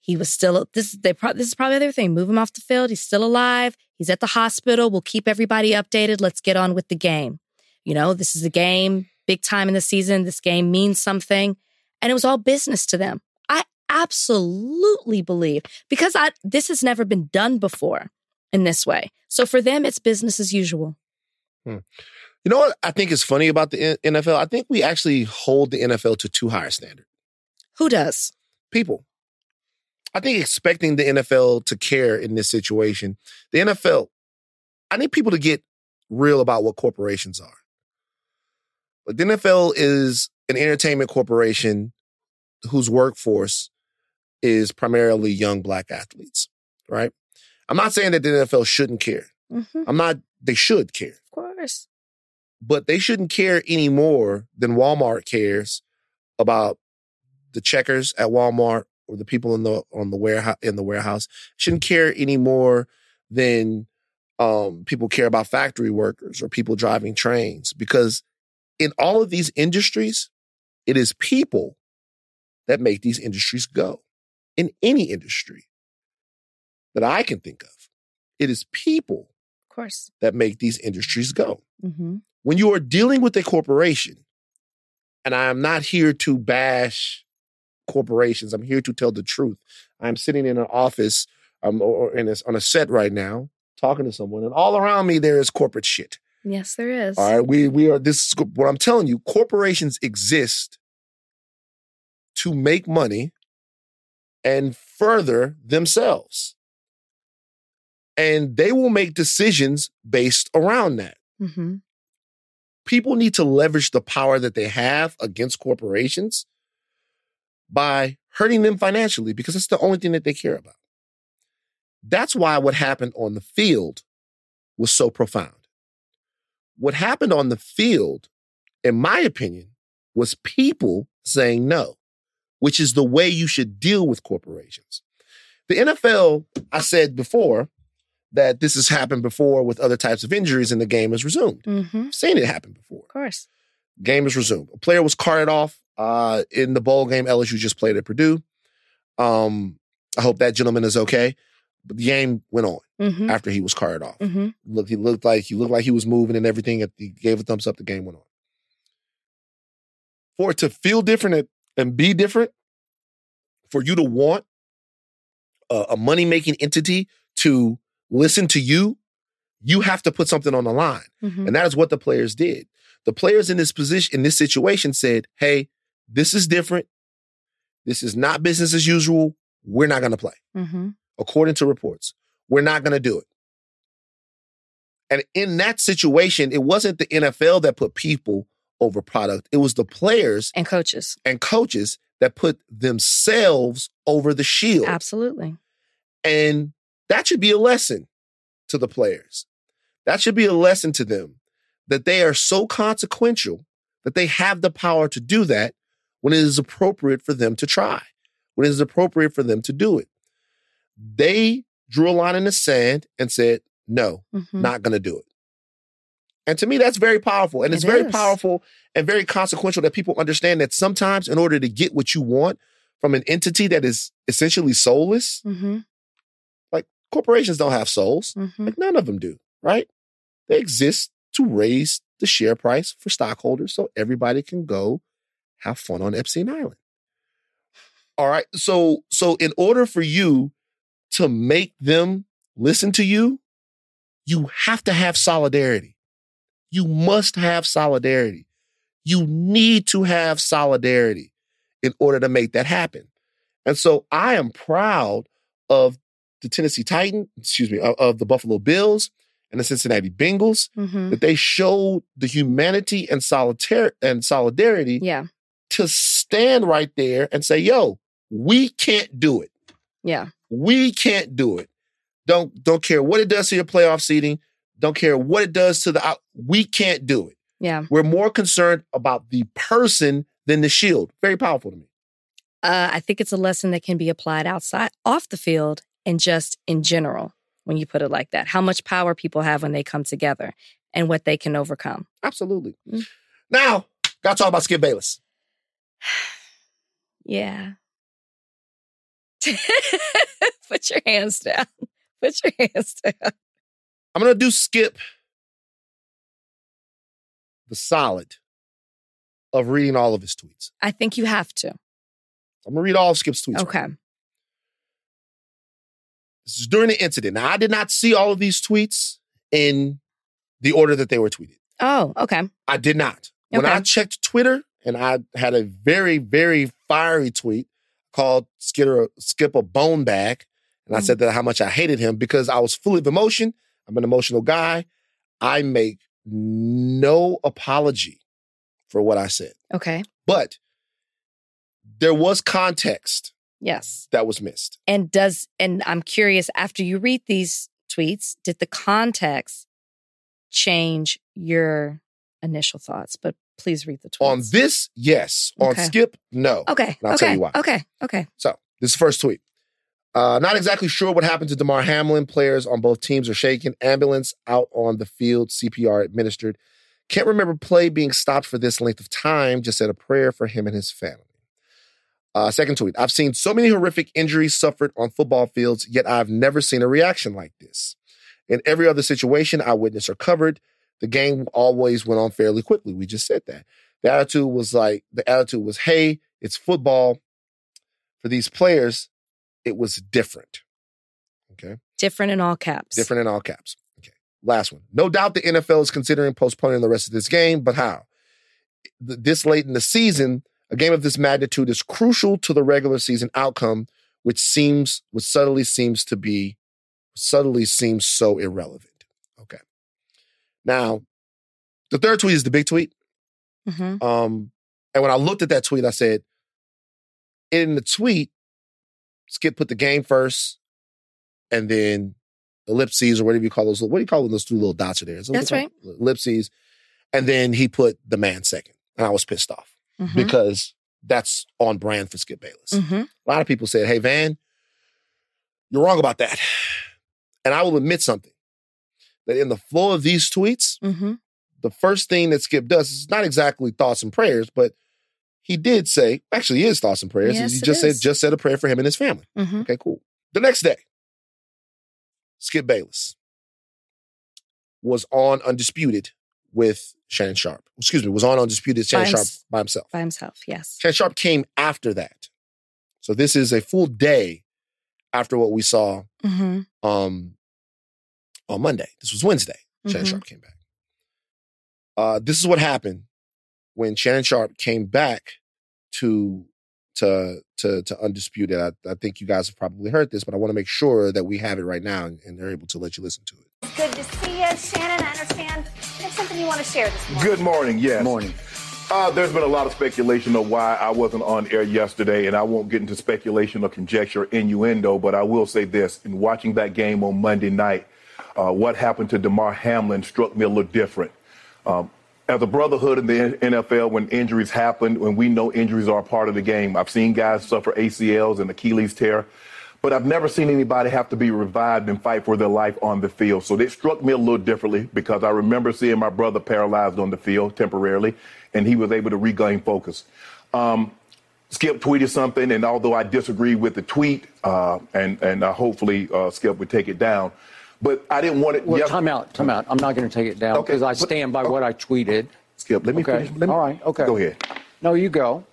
He was still this. They pro- this is probably the other thing. Move him off the field. He's still alive. He's at the hospital. We'll keep everybody updated. Let's get on with the game. You know, this is a game, big time in the season. This game means something, and it was all business to them. I absolutely believe because I this has never been done before in this way. So for them, it's business as usual. Hmm. You know what I think is funny about the NFL? I think we actually hold the NFL to too high a standard. Who does? People. I think expecting the NFL to care in this situation, the NFL, I need people to get real about what corporations are. Like the NFL is an entertainment corporation whose workforce is primarily young black athletes, right? I'm not saying that the NFL shouldn't care. Mm-hmm. I'm not, they should care. Of course. but they shouldn't care any more than Walmart cares about the checkers at Walmart or the people in the on the warehouse in the warehouse. Shouldn't care any more than um, people care about factory workers or people driving trains because in all of these industries, it is people that make these industries go. In any industry that I can think of, it is people Of course. that make these industries go Mm-hmm. when you are dealing with a corporation, and I am not here to bash corporations, I'm here to tell the truth. I'm sitting in an office um, or in a, on a set right now talking to someone, and all around me there is corporate shit. Yes, there is. All right, we we are. This is what I'm telling you. Corporations exist to make money and further themselves, and they will make decisions based around that Mm-hmm. people need to leverage the power that they have against corporations by hurting them financially because it's the only thing that they care about. That's why what happened on the field was so profound. What happened on the field, in my opinion, was people saying no, which is the way you should deal with corporations. The NFL, I said before that this has happened before with other types of injuries and the game is resumed. Mm-hmm. I've seen it happen before. Of course. Game is resumed. A player was carted off uh, in the bowl game LSU just played at Purdue. Um, I hope that gentleman is okay. But the game went on Mm-hmm. after he was carted off. Mm-hmm. Look, he looked like he looked like he was moving and everything. He gave a thumbs up. The game went on. For it to feel different and- and be different, for you to want a, a money making entity to listen to you, you have to put something on the line. Mm-hmm. And that is what the players did. The players in this position, in this situation said, hey, this is different. This is not business as usual. We're not going to play. Mm-hmm. According to reports, we're not going to do it. And in that situation, it wasn't the NFL that put people over product. It was the players And coaches. and coaches that put themselves over the shield. Absolutely. And that should be a lesson to the players. That should be a lesson to them that they are so consequential that they have the power to do that when it is appropriate for them to try, when it is appropriate for them to do it. They drew a line in the sand and said, no, Mhm. not going to do it. And to me, that's very powerful. And it's It very is. powerful and very consequential that people understand that sometimes, in order to get what you want from an entity that is essentially soulless, Mm-hmm. Corporations don't have souls. Mm-hmm. Like none of them do, right? They exist to raise the share price for stockholders so everybody can go have fun on Epstein Island. All right. So so in order for you to make them listen to you, you have to have solidarity. You must have solidarity. You need to have solidarity in order to make that happen. And so I am proud of the Tennessee Titan, excuse me, of, of the Buffalo Bills and the Cincinnati Bengals Mm-hmm. that they showed the humanity and solidarity and solidarity Yeah. to stand right there and say, "Yo, we can't do it. Yeah. We can't do it. Don't don't care what it does to your playoff seating. Don't care what it does to the out. We can't do it. Yeah. We're more concerned about the person than the shield. Very powerful to me. Uh, I think it's a lesson that can be applied outside, off the field, and just in general when you put it like that. How much power people have when they come together and what they can overcome. Absolutely. Mm. Now, gotta talk about Skip Bayless. Yeah. Put your hands down. Put your hands down. I'm gonna do Skip the solid of reading all of his tweets. I think you have to. I'm gonna read all of Skip's tweets. Okay. This is during the incident. Now, I did not see all of these tweets in the order that they were tweeted. Oh, okay. I did not. When I checked Twitter and I had a very, very fiery tweet called Skipper, Skip a Bone Bag. And I Mm. said that how much I hated him because I was full of emotion. I'm an emotional guy. I make no apology for what I said. Okay. But there was context Yes. that was missed. And does, and I'm curious, after you read these tweets, did the context change your initial thoughts? But please read the tweets. On this, yes. On Okay. Skip, no. Okay. And I'll okay. tell you why. Okay. Okay. So this first tweet. Uh, not exactly sure what happened to Damar Hamlin. Players on both teams are shaken. Ambulance out on the field. CPR administered. Can't remember play being stopped for this length of time. Just said a prayer for him and his family. Uh, second tweet. I've seen so many horrific injuries suffered on football fields, yet I've never seen a reaction like this. In every other situation I witnessed or covered, the game always went on fairly quickly. We just said that. The attitude was like, the attitude was, hey, it's football. For these players, it was different. Okay. Different in all caps. Different in all caps. Okay. Last one. No doubt the NFL is considering postponing the rest of this game, but how? Th- This late in the season, a game of this magnitude is crucial to the regular season outcome, which seems, which subtly seems to be, subtly seems so irrelevant. Okay. Now, the third tweet is the big tweet. hmm Um, and when I looked at that tweet, I said, in the tweet, Skip put the game first, and then ellipses or whatever you call those. What do you call those two little dots are there? That's right. Ellipses, and then he put the man second, and I was pissed off Mhm. because that's on brand for Skip Bayless. hmm A lot of people said, "Hey Van, you're wrong about that," and I will admit something that in the flow of these tweets, hmm the first thing that Skip does is not exactly thoughts and prayers, but he did say, actually, he is thoughts and prayers. Yes, he just is. said, just said a prayer for him and his family. hmm Okay, cool. The next day, Skip Bayless was on Undisputed with Shannon Sharpe. Excuse me, was on Undisputed Shannon By Sharpe hims- by himself. By himself. Yes. Shannon Sharpe came after that. So this is a full day after what we saw hmm um, on Monday. This was Wednesday. Shannon Mhm. Sharpe came back. Uh, this is what happened when Shannon Sharpe came back to to to to undisputed. I, I think you guys have probably heard this, but I want to make sure that we have it right now and, and they're able to let you listen to it. Good to see you, Shannon. I understand there's something you want to share this morning. Good morning. Yes. Morning. Uh, there's been a lot of speculation of why I wasn't on air yesterday, and I won't get into speculation or conjecture or innuendo, but I will say this. In watching that game on Monday night, uh, what happened to Damar Hamlin struck me a little different. Um, as a brotherhood in the NFL, when injuries happen, when we know injuries are a part of the game, I've seen guys suffer ACLs and Achilles tear, but I've never seen anybody have to be revived and fight for their life on the field. So it struck me a little differently because I remember seeing my brother paralyzed on the field temporarily, and he was able to regain focus. Um, Skip tweeted something, and although I disagree with the tweet, uh, and and uh, hopefully uh, Skip would take it down, but I didn't want it. Well, yes- time out, time out. I'm not going to take it down Okay, because I but- stand by what I tweeted. Skip, let me okay. finish. Let me- All right, okay. Go ahead. No, you go.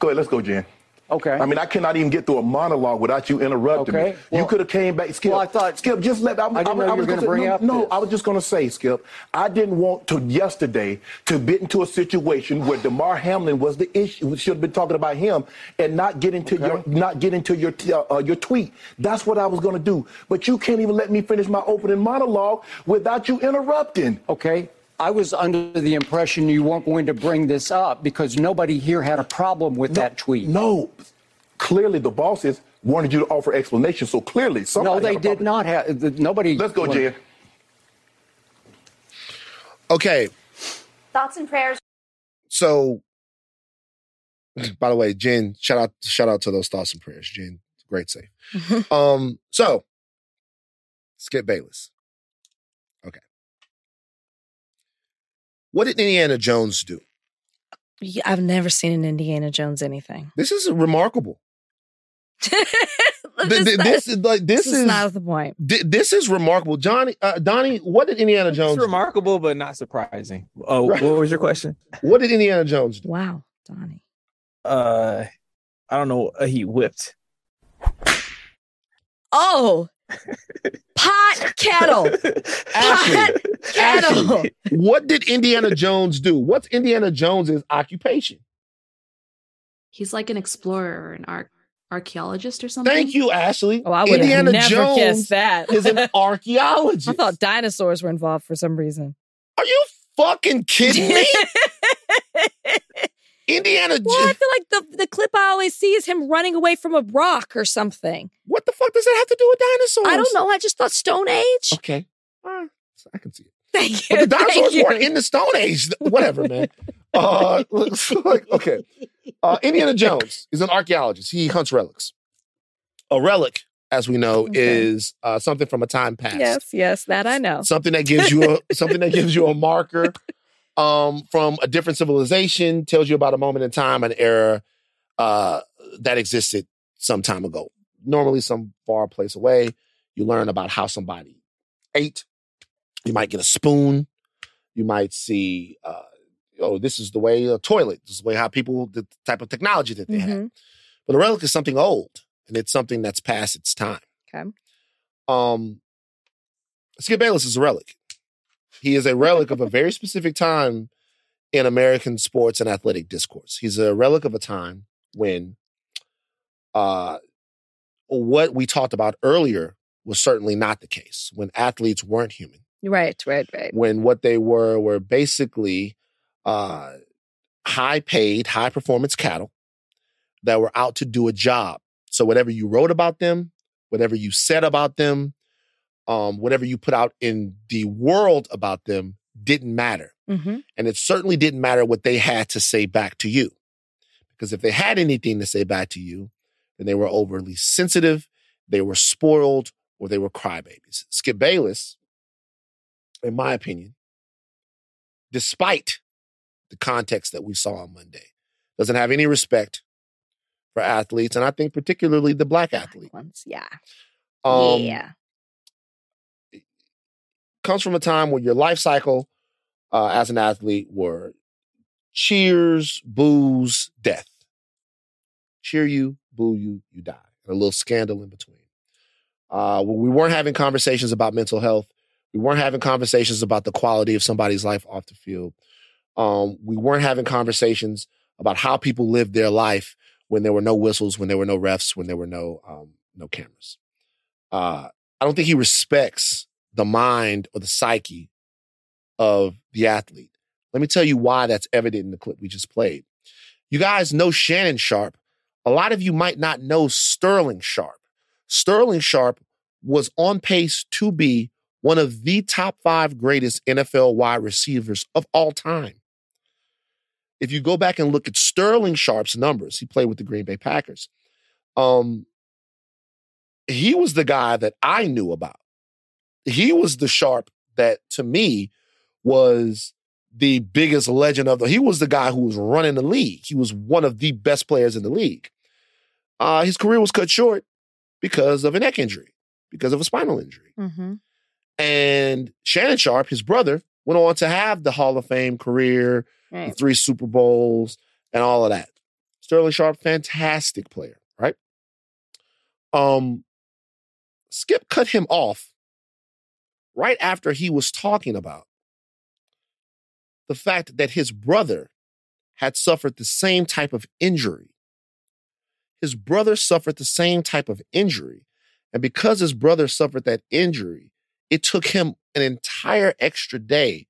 Go ahead. Let's go, Jen. Okay. I mean, I cannot even get through a monologue without you interrupting Okay, me. well- you could have came back, Skip. Well, I thought- Skip, just let. I, I didn't know you was gonna say- bring no, up No, this. I was just going to say, Skip. I didn't want to yesterday to get into a situation where Damar Hamlin was the issue. We should have been talking about him and not get into your not get into your uh, uh, your tweet. That's what I was going to do. But you can't even let me finish my opening monologue without you interrupting. Okay. I was under the impression you weren't going to bring this up because nobody here had a problem with that tweet. No, clearly the bosses wanted you to offer explanations. So clearly, somebody No, they had a did not have. the- Nobody. Let's go, Jen. Okay, Thoughts and prayers. so by the way, Jen, shout out shout out to those thoughts and prayers, Jen. Great save. um, so Skip Bayless. Okay. What did Indiana Jones do? I've never seen an Indiana Jones anything. This is remarkable. Th- This, th- this is like this, this is is not the point. This is remarkable, Johnny. Uh, Donnie, what did Indiana Jones? It's do? remarkable, but not surprising. Oh, Right. what was your question? What did Indiana Jones do? Wow, Donnie. Uh, I don't know. Uh, he whipped. Oh, pot kettle. Pot kettle. What did Indiana Jones do? What's Indiana Jones's occupation? He's like an explorer or an arch- archaeologist or something. Thank you, Ashley. Oh, I would Indiana never Jones guessed that. is an archaeologist. I thought dinosaurs were involved for some reason. Are you fucking kidding me? Indiana Well, I feel like the, the clip I always see is him running away from a rock or something. What the fuck does that have to do with dinosaurs? I don't know. I just thought Stone Age. Okay. Uh, I can see it. Thank you. But the dinosaurs weren't in the Stone Age. Whatever, man. Uh, looks like okay. Uh, Indiana Jones is an archaeologist. He hunts relics. A relic, as we know, Okay. is uh, something from a time past. Yes, yes, that I know. Something that gives you a something that gives you a marker um, from a different civilization, tells you about a moment in time, an era uh, that existed some time ago. Normally, some far place away. You learn about how somebody ate. You might get a spoon. You might see, uh, oh, this is the way a toilet. This is the way how people, the type of technology that they had. Mhm. But a relic is something old, and it's something that's past its time. Okay. Um, Skip Bayless is a relic. He is a relic of a very specific time in American sports and athletic discourse. He's a relic of a time when uh, what we talked about earlier was certainly not the case, when athletes weren't human, Right, right, right. when what they were were basically uh, high paid, high performance cattle that were out to do a job. So whatever you wrote about them, whatever you said about them, um, whatever you put out in the world about them didn't matter. Mm-hmm. And it certainly didn't matter what they had to say back to you. Because if they had anything to say back to you, then they were overly sensitive, they were spoiled, or they were crybabies. Skip Bayless, in my opinion, despite the context that we saw on Monday, doesn't have any respect for athletes, and I think particularly the black athlete. Ones, yeah. Um, yeah. Comes from a time where your life cycle uh, as an athlete were cheers, boos, death. Cheer you, boo you, you die. And a little scandal in between. Uh, when we weren't having conversations about mental health, We weren't having conversations about the quality of somebody's life off the field. Um, we weren't having conversations about how people lived their life when there were no whistles, when there were no refs, when there were no um, no cameras. Uh, I don't think he respects the mind or the psyche of the athlete. Let me tell you why that's evident in the clip we just played. You guys know Shannon Sharpe. A lot of you might not know Sterling Sharpe. Sterling Sharpe was on pace to be one of the top five greatest NFL wide receivers of all time. If you go back and look at Sterling Sharpe's numbers, he played with the Green Bay Packers. Um, he was the guy that I knew about. He was the sharp that, to me, was the biggest legend of the. He was the guy who was running the league. He was one of the best players in the league. Uh, his career was cut short because of a neck injury, because of a spinal injury. Mm-hmm. And Shannon Sharpe, his brother, went on to have the Hall of Fame career, Right. the three Super Bowls, and all of that. Sterling Sharpe, fantastic player, right? Um, Skip cut him off right after he was talking about the fact that his brother had suffered the same type of injury. His brother suffered the same type of injury. And because his brother suffered that injury, it took him an entire extra day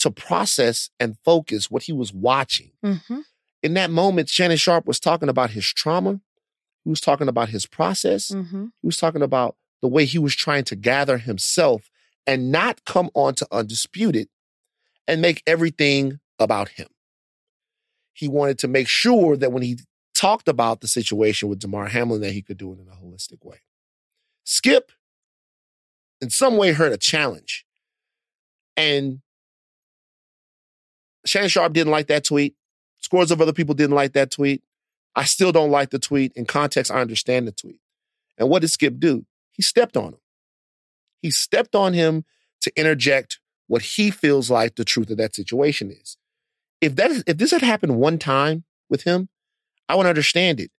to process and focus what he was watching. Mm-hmm. In that moment, Shannon Sharpe was talking about his trauma. He was talking about his process. Mm-hmm. He was talking about the way he was trying to gather himself and not come on to Undisputed and make everything about him. He wanted to make sure that when he talked about the situation with Damar Hamlin, that he could do it in a holistic way. Skip, in some way, heard a challenge. And Shannon Sharpe didn't like that tweet. Scores of other people didn't like that tweet. I still don't like the tweet. In context, I understand the tweet. And what did Skip do? He stepped on him. He stepped on him to interject what he feels like the truth of that situation is. If that is, if this had happened one time with him, I would understand it.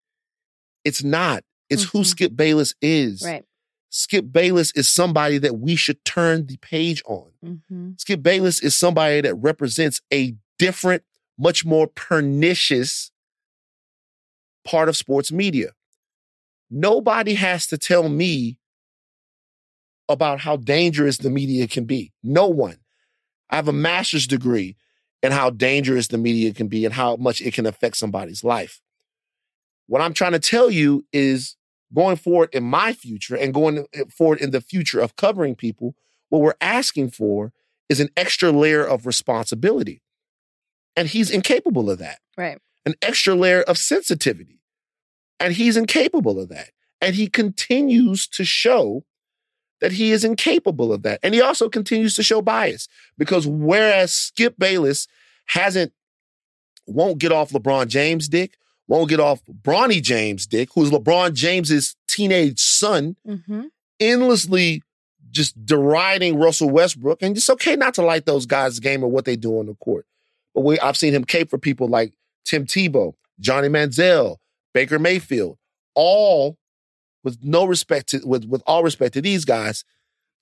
It's not. It's who Skip Bayless is. Right. Skip Bayless is somebody that we should turn the page on. Mm-hmm. Skip Bayless is somebody that represents a different, much more pernicious part of sports media. Nobody has to tell me about how dangerous the media can be. No one. I have a master's degree in how dangerous the media can be and how much it can affect somebody's life. What I'm trying to tell you is going forward in my future and going forward in the future of covering people, what we're asking for is an extra layer of responsibility. And he's incapable of that. Right. An extra layer of sensitivity. And he's incapable of that. And he continues to show that he is incapable of that. And he also continues to show bias because whereas Skip Bayless hasn't, won't get off LeBron James' dick, won't get off Bronny James' dick, who's LeBron James's teenage son, Mm-hmm. endlessly just deriding Russell Westbrook. And it's okay not to like those guys' game or what they do on the court. But we, I've seen him cape for people like Tim Tebow, Johnny Manziel, Baker Mayfield, all with no respect to, with, with all respect to these guys,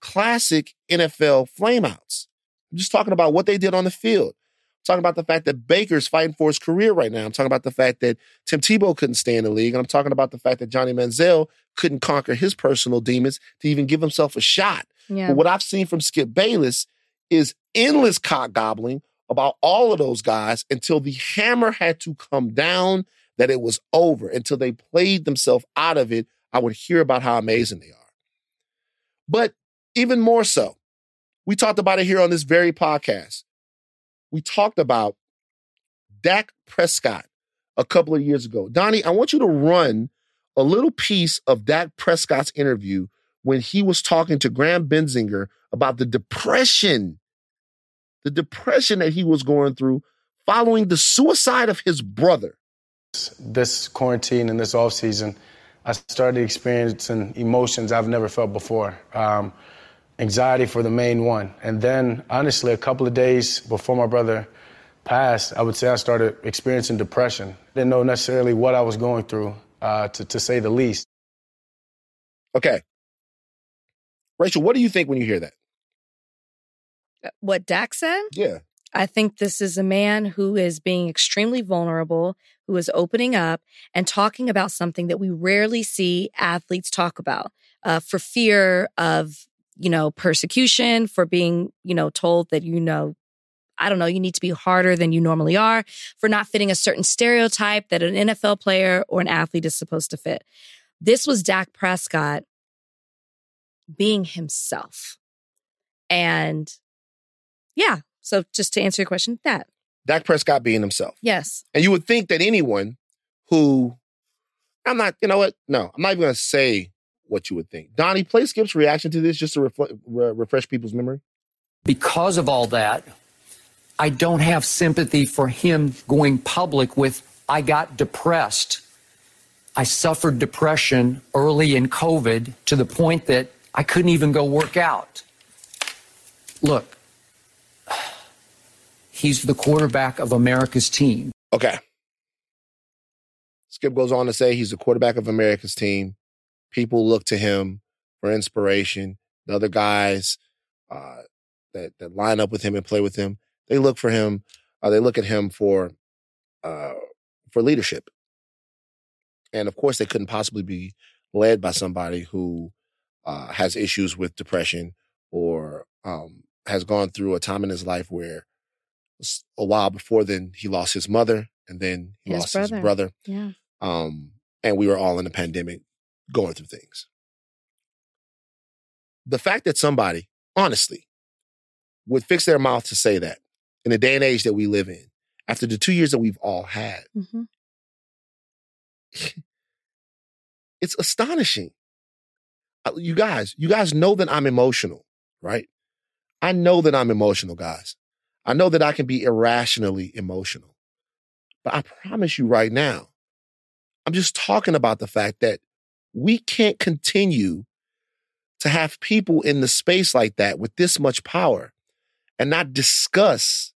classic NFL flameouts. I'm just talking about what they did on the field. I'm talking about the fact that Baker's fighting for his career right now. I'm talking about the fact that Tim Tebow couldn't stay in the league. And I'm talking about the fact that Johnny Manziel couldn't conquer his personal demons to even give himself a shot. Yeah. But what I've seen from Skip Bayless is endless cock gobbling about all of those guys until the hammer had to come down that it was over, until they played themselves out of it. I would hear about how amazing they are. But even more so, we talked about it here on this very podcast. We talked about Dak Prescott a couple of years ago. Donnie, I want you to run a little piece of Dak Prescott's interview when he was talking to Graham Bensinger about the depression, the depression that he was going through following the suicide of his brother. This quarantine and this off season, I started experiencing emotions I've never felt before. Um, anxiety for the main one. And then, honestly, a couple of days before my brother passed, I would say I started experiencing depression. Didn't know necessarily what I was going through, uh, to, to say the least. Okay. Rachel, what do you think when you hear that? What Dak said? Yeah. I think this is a man who is being extremely vulnerable, who is opening up and talking about something that we rarely see athletes talk about uh, for fear of, you know, persecution, for being, you know, told that, you know, I don't know, you need to be harder than you normally are, for not fitting a certain stereotype that an NFL player or an athlete is supposed to fit. This was Dak Prescott being himself. And yeah, so just to answer your question, that. Dak Prescott being himself. Yes. And you would think that anyone who, I'm not, you know what? No, I'm not even going to say what you would think. Donnie, play Skip's reaction to this just to refle- re- refresh people's memory. Because of all that, I don't have sympathy for him going public with, I got depressed. I suffered depression early in COVID to the point that I couldn't even go work out. Look, he's the quarterback of America's team. Okay. Skip goes on to say he's the quarterback of America's team. People look to him for inspiration. The other guys uh, that that line up with him and play with him, they look for him. Uh, they look at him for uh, for leadership. And of course, they couldn't possibly be led by somebody who uh, has issues with depression or um, has gone through a time in his life where a while before then he lost his mother and then he His lost his brother. brother. Yeah. Um, and we were all in a pandemic going through things. The fact that somebody, honestly, would fix their mouth to say that in the day and age that we live in, after the two years that we've all had, Mhm. it's astonishing. Uh, You guys, you guys know that I'm emotional, right? I know that I'm emotional, guys. I know that I can be irrationally emotional. But I promise you right now, I'm just talking about the fact that we can't continue to have people in the space like that with this much power and not discuss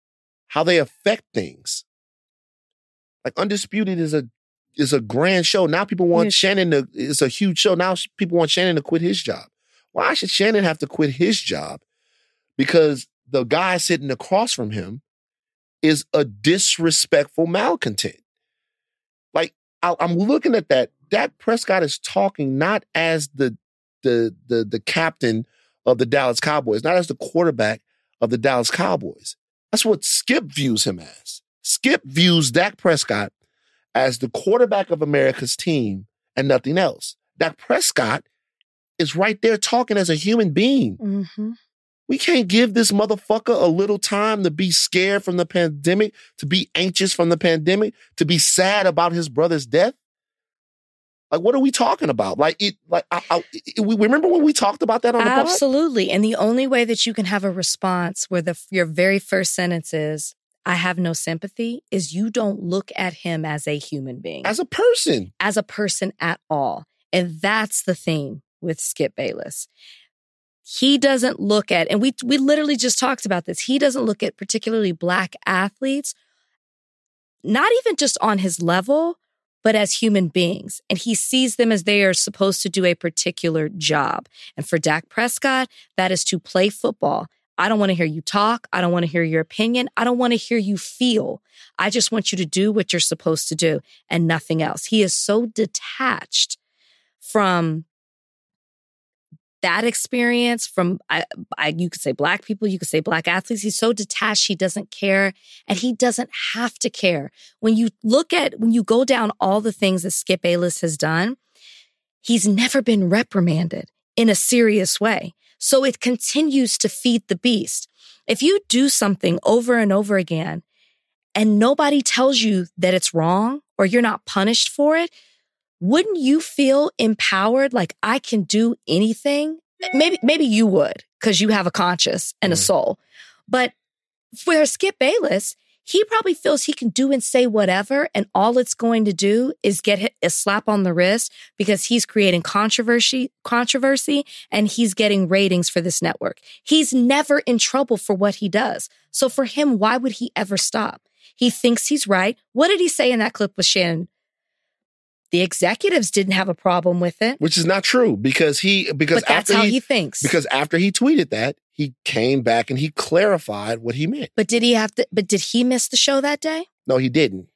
how they affect things. Like Undisputed is a is a grand show. Now people want Yes. Shannon to it's a huge show. Now people want Shannon to quit his job. Why should Shannon have to quit his job? Because the guy sitting across from him is a disrespectful malcontent. Like I, I'm looking at that. Dak Prescott is talking not as the the the the captain of the Dallas Cowboys, not as the quarterback of the Dallas Cowboys. That's what Skip views him as. Skip views Dak Prescott as the quarterback of America's team and nothing else. Dak Prescott is right there talking as a human being. Mm-hmm. We can't give this motherfucker a little time to be scared from the pandemic, to be anxious from the pandemic, to be sad about his brother's death. Like, what are we talking about? Like, it, like, I, I, it- we remember when we talked about that on the pod? Absolutely. And the only way that you can have a response where the your very first sentence is, I have no sympathy, is you don't look at him as a human being. as a person. as a person at all. And that's the thing with Skip Bayless. He doesn't look at, and we we literally just talked about this. He doesn't look at particularly black athletes, not even just on his level, but as human beings. And he sees them as they are supposed to do a particular job. And for Dak Prescott, that is to play football. I don't want to hear you talk. I don't want to hear your opinion. I don't want to hear you feel. I just want you to do what you're supposed to do and nothing else. He is so detached from that experience from I, I, you could say black people you could say black athletes he's so detached he doesn't care and he doesn't have to care. When you look at when you go down all the things that skip bayless has done he's never been reprimanded in a serious way. So it continues to feed the beast. If you do something over and over again and nobody tells you that it's wrong or you're not punished for it wouldn't you feel empowered like I can do anything? Maybe maybe you would because you have a conscience and a mm. soul. But for Skip Bayless, he probably feels he can do and say whatever and all it's going to do is get a slap on the wrist because he's creating controversy controversy and he's getting ratings for this network. He's never in trouble for what he does. So for him, why would he ever stop? He thinks he's right. What did he say in that clip with Shannon? The executives didn't have a problem with it. which is not true because he because But that's after how he thinks. because after he tweeted that he came back and he clarified what he meant. But did he have to? But did he miss the show that day? No, he didn't.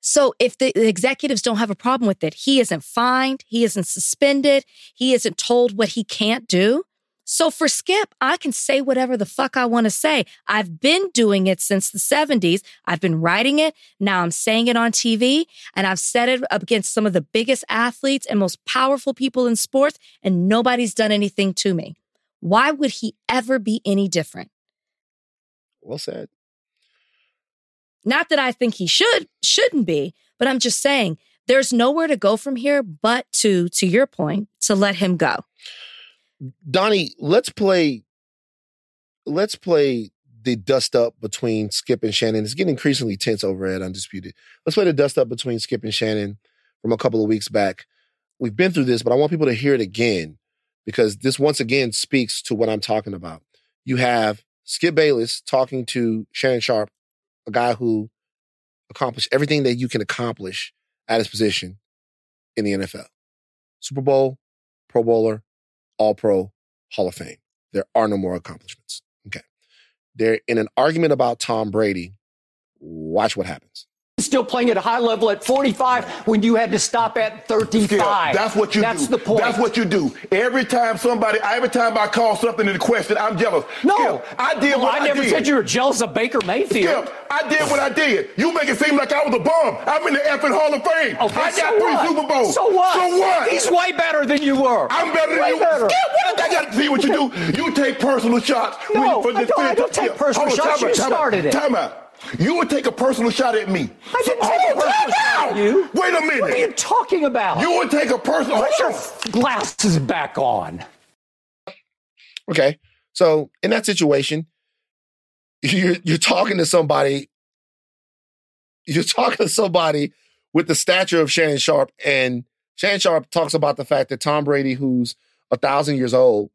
So if the the executives don't have a problem with it, he isn't fined, he isn't suspended, he isn't told what he can't do. So for Skip, I can say whatever the fuck I want to say. I've been doing it since the 70s. I've been writing it. Now I'm saying it on TV and I've said it up against some of the biggest athletes and most powerful people in sports and nobody's done anything to me. Why would he ever be any different? Well said. Not that I think he should, shouldn't be, but I'm just saying there's nowhere to go from here but to, to your point, to let him go. Donnie, let's play. Let's play the dust up between Skip and Shannon. It's getting increasingly tense over at Undisputed. Let's play the dust up between Skip and Shannon from a couple of weeks back. We've been through this, but I want people to hear it again because this once again speaks to what I'm talking about. You have Skip Bayless talking to Shannon Sharpe, a guy who accomplished everything that you can accomplish at his position in the NFL. Super Bowl, Pro Bowler, All Pro, Hall of Fame. There are no more accomplishments. Okay. They're in an argument about Tom Brady. Watch what happens. Still playing at a high level at 45 when you had to stop at 35. Skip, that's what you That's do. the point. That's what you do. Every time somebody, every time I call something into question, I'm jealous. No, Skip, I did Well, what I did. I, never did. said you were jealous of Baker Mayfield. Skip, I did what I did. You make it seem like I was a bum. I'm in the effing Hall of Fame. Okay, I got so three what? Super Bowls. So what? So what? He's way better than you were. I'm better than you. better. Skip, what that got to see what you do? You take personal shots. No, when- I don't- I don't take personal hold shots. time You out, time out, started it. Time out. You would take a personal shot at me. I didn't So- take a personal shot at you. Wait a minute. What are you talking about? You would take a personal. Put your oh. glasses back on. Okay. So in that situation, you're you're talking to somebody, you're talking to somebody with the stature of Shannon Sharpe, and Shannon Sharpe talks about the fact that Tom Brady, who's a thousand years old,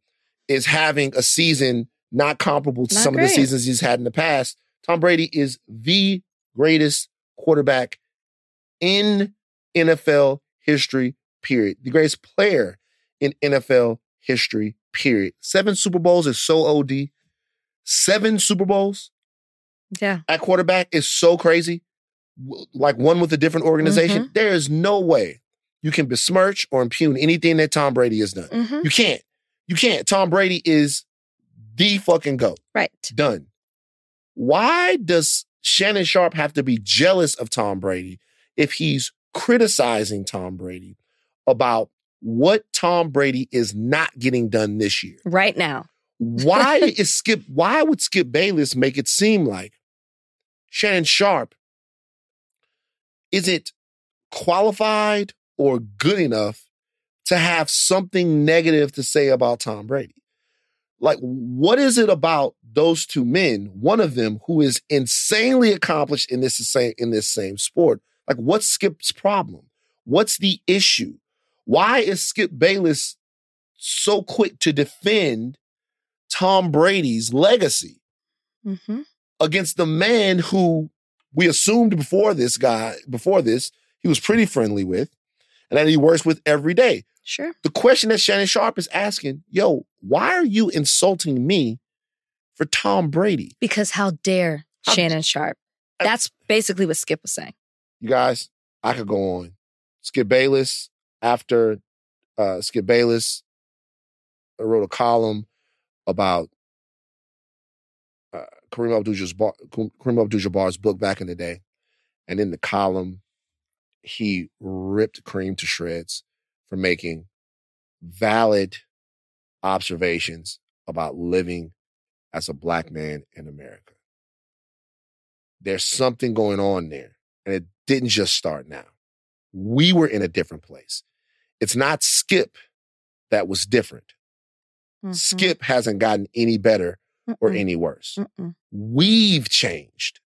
is having a season not comparable to Not some of the seasons he's had in the past. Tom Brady is the greatest quarterback in NFL history, period. The greatest player in NFL history, period. Seven Super Bowls is so OD. Seven Super Bowls Yeah. at quarterback is so crazy. Like one with a different organization. There is no way you can besmirch or impugn anything that Tom Brady has done. Mhm. You can't. You can't. Tom Brady is the fucking GOAT. Right. Done. Why does Shannon Sharpe have to be jealous of Tom Brady if he's criticizing Tom Brady about what Tom Brady is not getting done this year? Right now. Why is Skip, why would Skip Bayless make it seem like Shannon Sharpe isn't qualified or good enough to have something negative to say about Tom Brady? Like, what is it about those two men, one of them who is insanely accomplished in this same in this same sport? Like, what's Skip's problem? What's the issue? Why is Skip Bayless so quick to defend Tom Brady's legacy Mm-hmm. against the man who we assumed before this guy, before this, he was pretty friendly with and that he works with every day? Sure. The question that Shannon Sharpe is asking, yo, why are you insulting me for Tom Brady? Because how dare How- Shannon Sharpe? That's basically what Skip was saying. You guys, I could go on. Skip Bayless, after uh, Skip Bayless wrote a column about uh, Kareem Abdul-Jabbar's book back in the day, and in the column, he ripped Kareem to shreds for making valid observations about living as a black man in America. There's something going on there, and it didn't just start now. We were in a different place. It's not Skip that was different. Mm-hmm. Skip hasn't gotten any better or Mm-mm. any worse. Mm-mm. We've changed.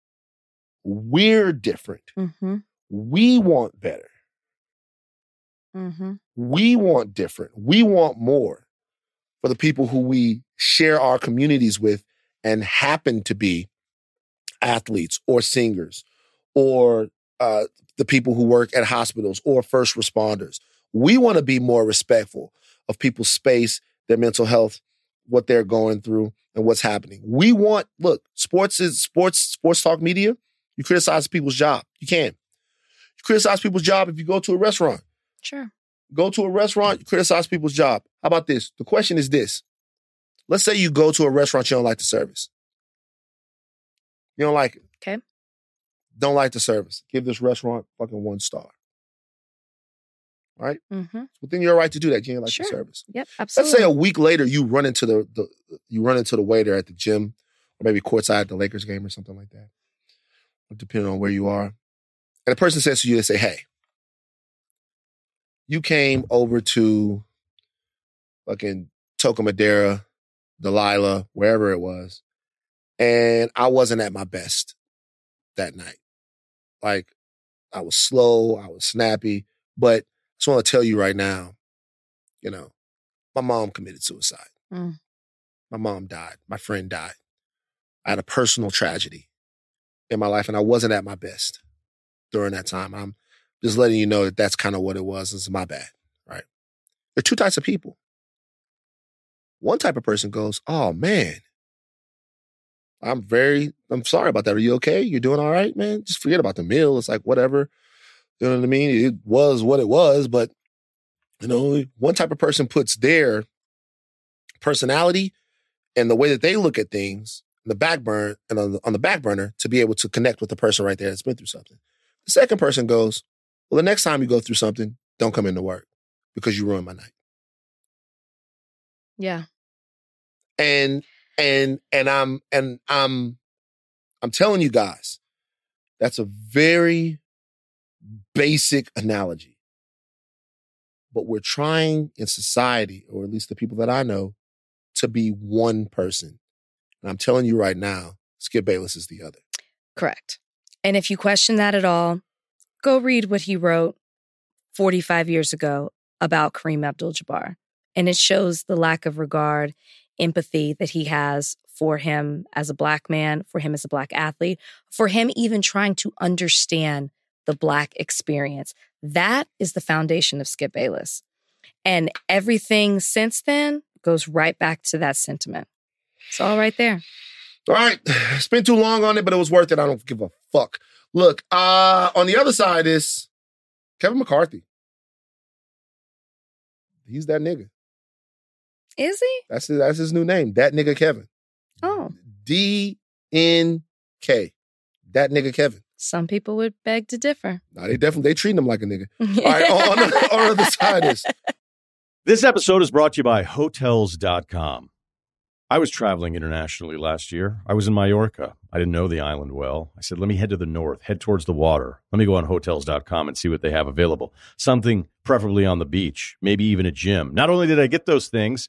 We're different. Mm-hmm. We want better. Mm-hmm. We want different. We want more for the people who we share our communities with and happen to be athletes or singers or uh, the people who work at hospitals or first responders. We want to be more respectful of people's space, their mental health, what they're going through and what's happening. We want look, sports is sports sports talk media. You criticize people's job. You can. You criticize people's job if you go to a restaurant. Sure. Go to a restaurant, you criticize people's job. How about this? The question is this. Let's say you go to a restaurant, you don't like the service. You don't like it. Okay. Don't like the service. Give this restaurant fucking one star. Right? Mm-hmm. Within your right to do that. You don't like Sure. the service. Yep. Absolutely. Let's say a week later you run into the, the you run into the waiter at the gym, or maybe courtside at the Lakers game or something like that. Depending on where you are. And the person says to you, they say, Hey, you came over to fucking Toca Madera, Delilah, wherever it was, and I wasn't at my best that night. Like I was slow, I was snappy, but I just want to tell you right now, you know, my mom committed suicide. Mm. My mom died. My friend died. I had a personal tragedy in my life, and I wasn't at my best during that time. I'm just letting you know that that's kind of what it was. It's my bad, right? There are two types of people. One type of person goes, "Oh man, I'm very, I'm sorry about that. Are you okay? You're doing all right, man. Just forget about the meal. It's like whatever. You know what I mean? It was what it was, but you know, one type of person puts their personality and the way that they look at things in the back burner and on the, on the back burner to be able to connect with the person right there that's been through something. The second person goes, well, the next time you go through something, don't come into work because you ruined my night. Yeah. And and and I'm and I'm I'm telling you guys, that's a very basic analogy. But we're trying in society, or at least the people that I know, to be one person. And I'm telling you right now, Skip Bayless is the other. Correct. And if you question that at all, go read what he wrote 45 years ago about Kareem Abdul Jabbar. And it shows the lack of regard, empathy that he has for him as a black man, for him as a black athlete, for him even trying to understand the black experience. That is the foundation of Skip Bayless. And everything since then goes right back to that sentiment. It's all right there. All right. Spent too long on it, but it was worth it. I don't give a fuck. Look, uh, on the other side is Kevin McCarthy. He's that nigga. Is he? That's his, that's his new name. That nigga Kevin. Oh, D N K. That nigga Kevin. some people would beg to differ. Nah, they definitely they treat him like a nigga. All right, on, on, the- other side is This episode is brought to you by Hotels.com. I was traveling internationally last year. I was in Mallorca. I didn't know the island well. I said, let me head to the north, head towards the water. Let me go on Hotels.com and see what they have available. Something preferably on the beach, maybe even a gym. Not only did I get those things,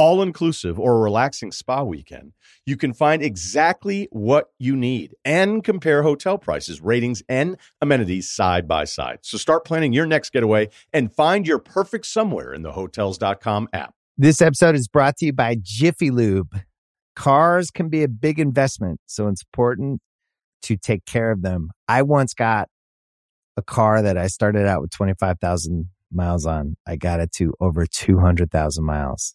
all inclusive or a relaxing spa weekend, you can find exactly what you need and compare hotel prices, ratings, and amenities side by side. So start planning your next getaway and find your perfect somewhere in the hotels.com app. This episode is brought to you by Jiffy Lube. Cars can be a big investment, so it's important to take care of them. I once got a car that I started out with 25,000 miles on. I got it to over 200,000 miles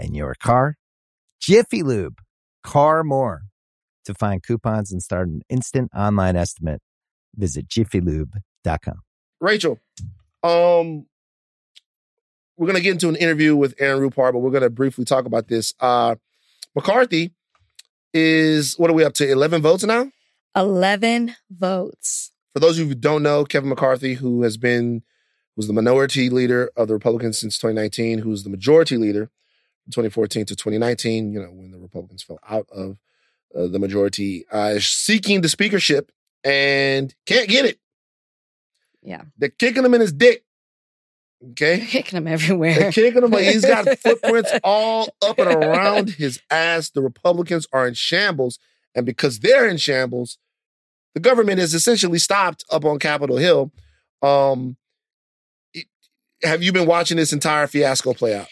and your car. Jiffy Lube, car more. To find coupons and start an instant online estimate, visit jiffylube.com. Rachel. Um, we're gonna get into an interview with Aaron Rupar, but we're gonna briefly talk about this. Uh, McCarthy is what are we up to? Eleven votes now. 11 votes. for those of you who don't know, Kevin McCarthy, who has been was the minority leader of the Republicans since 2019, who's the majority leader from 2014 to 2019, you know, when the Republicans fell out of uh, the majority, uh, seeking the speakership and can't get it. Yeah. They're kicking him in his dick. Okay. Kicking him everywhere. They're kicking him. He's got footprints all up and around his ass. The Republicans are in shambles. And because they're in shambles, the government is essentially stopped up on Capitol Hill. Um, it- have you been watching this entire fiasco play out?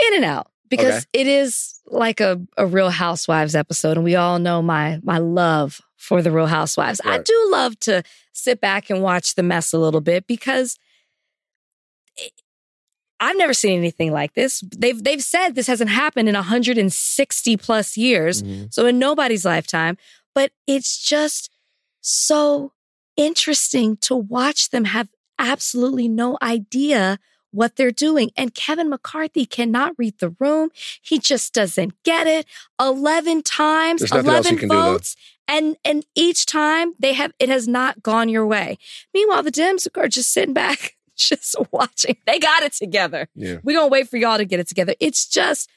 in and out because Okay. it is like a, a real housewives episode and we all know my my love for the real housewives. I do love to sit back and watch the mess a little bit because it- i've never seen anything like this. They've they've said this hasn't happened in 160 plus years mm-hmm. so in nobody's lifetime but it's just so interesting to watch them have absolutely no idea what they're doing. And Kevin McCarthy cannot read the room. He just doesn't get it. 11 times, There's nothing else he 11 can do, though. votes. and and each time they have it has not gone your way. Meanwhile, the Dems are just sitting back, just watching. They got it together. Yeah. We're gonna wait for y'all to get it together. It's just,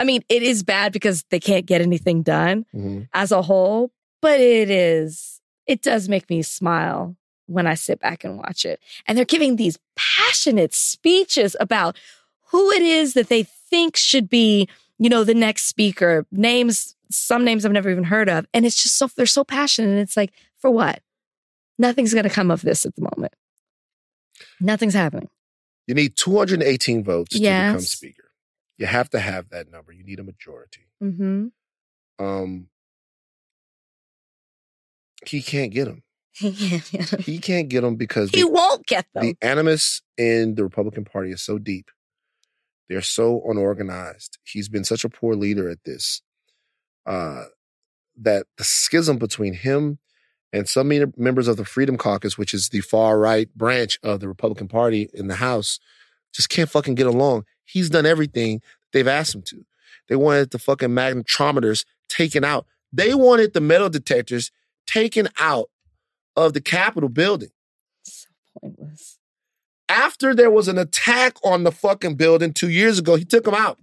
I mean, it is bad because they can't get anything done mm-hmm. as a whole, but it is, it does make me smile when I sit back and watch it. And they're giving these passionate speeches about who it is that they think should be, you know, the next speaker, names, some names I've never even heard of. And it's just so, they're so passionate. And it's like, for what? Nothing's going to come of this at the moment. Nothing's happening. You need 218 votes to become speaker. You have to have that number. You need a majority. Mm-hmm. Um, he can't get them. he can't get them because He the- won't get them. The animus in the Republican Party is so deep. They're so unorganized. He's been such a poor leader at this uh, that the schism between him and some members of the Freedom Caucus, which is the far right branch of the Republican Party in the House, just can't fucking get along. He's done everything they've asked him to. They wanted the fucking magnetometers taken out. They wanted the metal detectors taken out of the Capitol building. So pointless. After there was an attack on the fucking building two years ago, he took them out.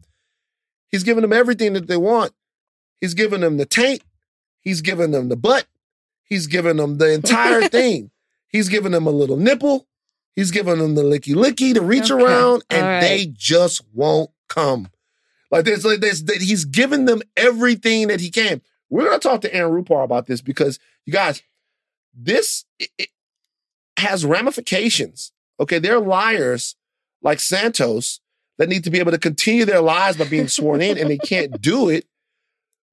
He's giving them everything that they want. He's giving them the taint. He's giving them the butt. He's giving them the entire thing. He's giving them a little nipple. He's giving them the licky licky to reach Okay. around, and right. they just won't come. Like there's like there's that he's giving them everything that he can. We're gonna talk to Aaron Rupar about this because you guys, this has ramifications. Okay, they're liars like Santos that need to be able to continue their lies by being sworn in, and they can't do it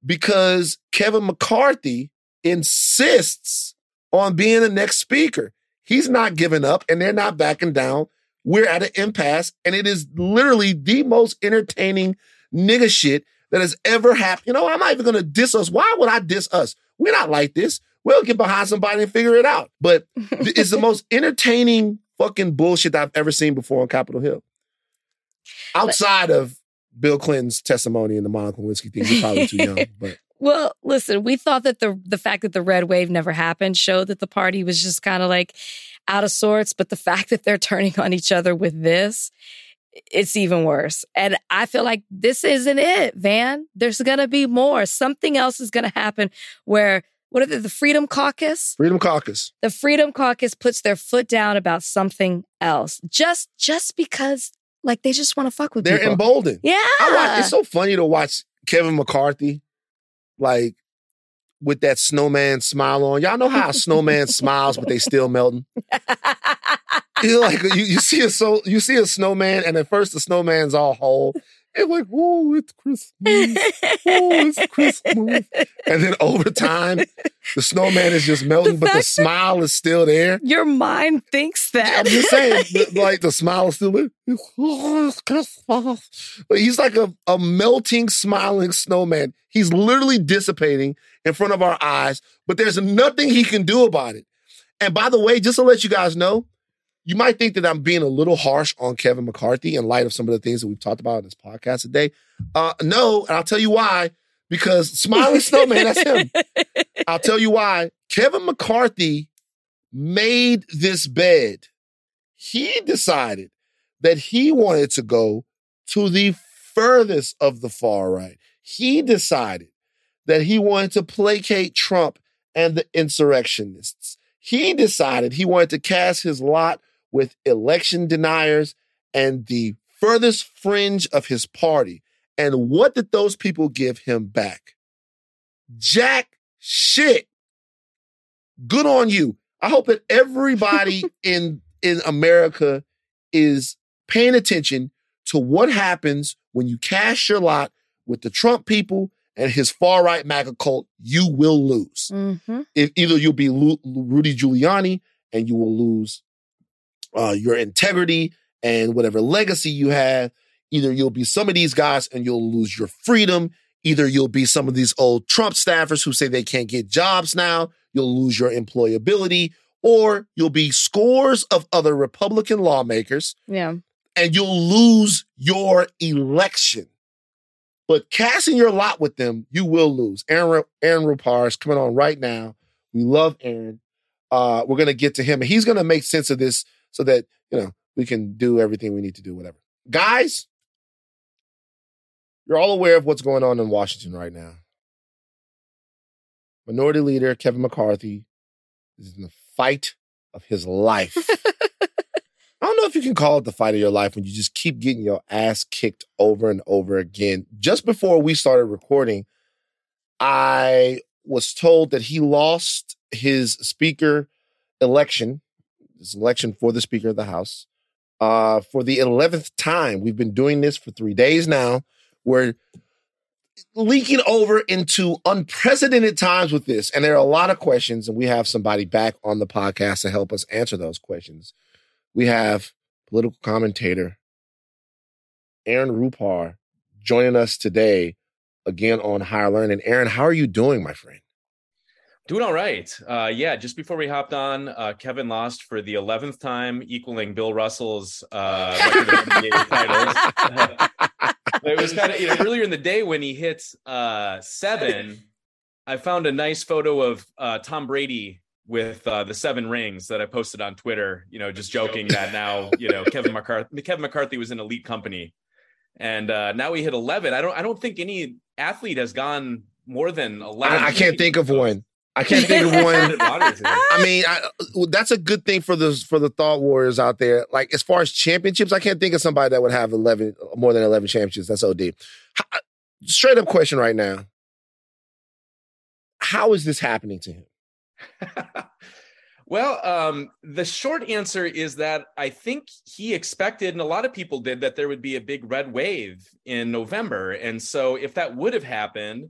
because Kevin McCarthy insists on being the next speaker. He's not giving up, and they're not backing down. We're at an impasse, and it is literally the most entertaining nigga shit that has ever happened. You know, I'm not even gonna diss us. Why would I diss us? We're not like this. We'll get behind somebody and figure it out. But it's the most entertaining fucking bullshit that I've ever seen before on Capitol Hill. Outside of Bill Clinton's testimony and the Monica Lewinsky thing, you're probably too young. But Well, listen, we thought that the the fact that the red wave never happened showed that the party was just kind of like out of sorts, but the fact that they're turning on each other with this, it's even worse. And I feel like this isn't it, Van. There's going to be more. Something else is going to happen where what are they, the Freedom Caucus? Freedom Caucus. The Freedom Caucus puts their foot down about something else. Just just because like they just want to fuck with people. they're people. emboldened. Yeah. I watch, it's so funny to watch Kevin McCarthy, like with that snowman smile on. Y'all know how a snowman smiles, but they still melting. you like you, you see a so you see a snowman, and at first the snowman's all whole. And like, whoa, it's Christmas. Whoa, it's Christmas. And then over time, the snowman is just melting, but the smile is still there. Your mind thinks that. I'm just saying, the- like the smile is still there. Oh, it's Christmas. But he's like a, a melting, smiling snowman. He's literally dissipating in front of our eyes, but there's nothing he can do about it. And by the way, just to let you guys know, you might think that I'm being a little harsh on Kevin McCarthy in light of some of the things that we've talked about in this podcast today. Uh, no, and I'll tell you why. Because smiling snowman, that's him. I'll tell you why. Kevin McCarthy made this bed, he decided that he wanted to go to the furthest of the far right. He decided that he wanted to placate Trump and the insurrectionists. He decided he wanted to cast his lot with election deniers and the furthest fringe of his party. And what did those people give him back? Jack shit. Good on you. I hope that everybody in in America is paying attention to what happens when you cast your lot with the Trump people and his far right MAGA cult. You will lose. Mm-hmm. If either you'll be Rudy Giuliani and you will lose uh, your integrity and whatever legacy you have. Either you'll be some of these guys and you'll lose your freedom. Either you'll be some of these old Trump staffers who say they can't get jobs now. You'll lose your employability, or you'll be scores of other Republican lawmakers Yeah. and you'll lose your election. But casting your lot with them, you will lose. Aaron, Aaron Rupar is coming on right now. We love Aaron. Uh, we're going to get to him, he's going to make sense of this so that, you know, we can do everything we need to do, whatever. Guys, you're all aware of what's going on in Washington right now. Minority Leader Kevin McCarthy is in the fight of his life. I don't know if you can call it the fight of your life when you just keep getting your ass kicked over and over again. Just before we started recording, I was told that he lost his speaker election, his election for the Speaker of the House, uh, for the 11th time. We've been doing this for three days now. We're leaking over into unprecedented times with this. And there are a lot of questions, and we have somebody back on the podcast to help us answer those questions. We have political commentator Aaron Rupar joining us today again on Higher Learning. Aaron, how are you doing, my friend? Doing all right. Uh, yeah, just before we hopped on, uh, Kevin lost for the 11th time, equaling Bill Russell's uh, record of NBA titles. it was kind of, you know, earlier in the day when he hit uh, seven, I found a nice photo of uh, Tom Brady with uh, the seven rings that I posted on Twitter, you know, just joking that now, you know, Kevin McCarthy, Kevin McCarthy was an elite company. And uh, now he hit 11. I don't, I don't think any athlete has gone more than 11. I, I can't think of one. I can't think of one. I mean, I, that's a good thing for the for the thought warriors out there. Like as far as championships, I can't think of somebody that would have eleven more than eleven championships. That's OD. How- Straight up question right now: How is this happening to him? Well, um, the short answer is that I think he expected, and a lot of people did, that there would be a big red wave in November. And so, if that would have happened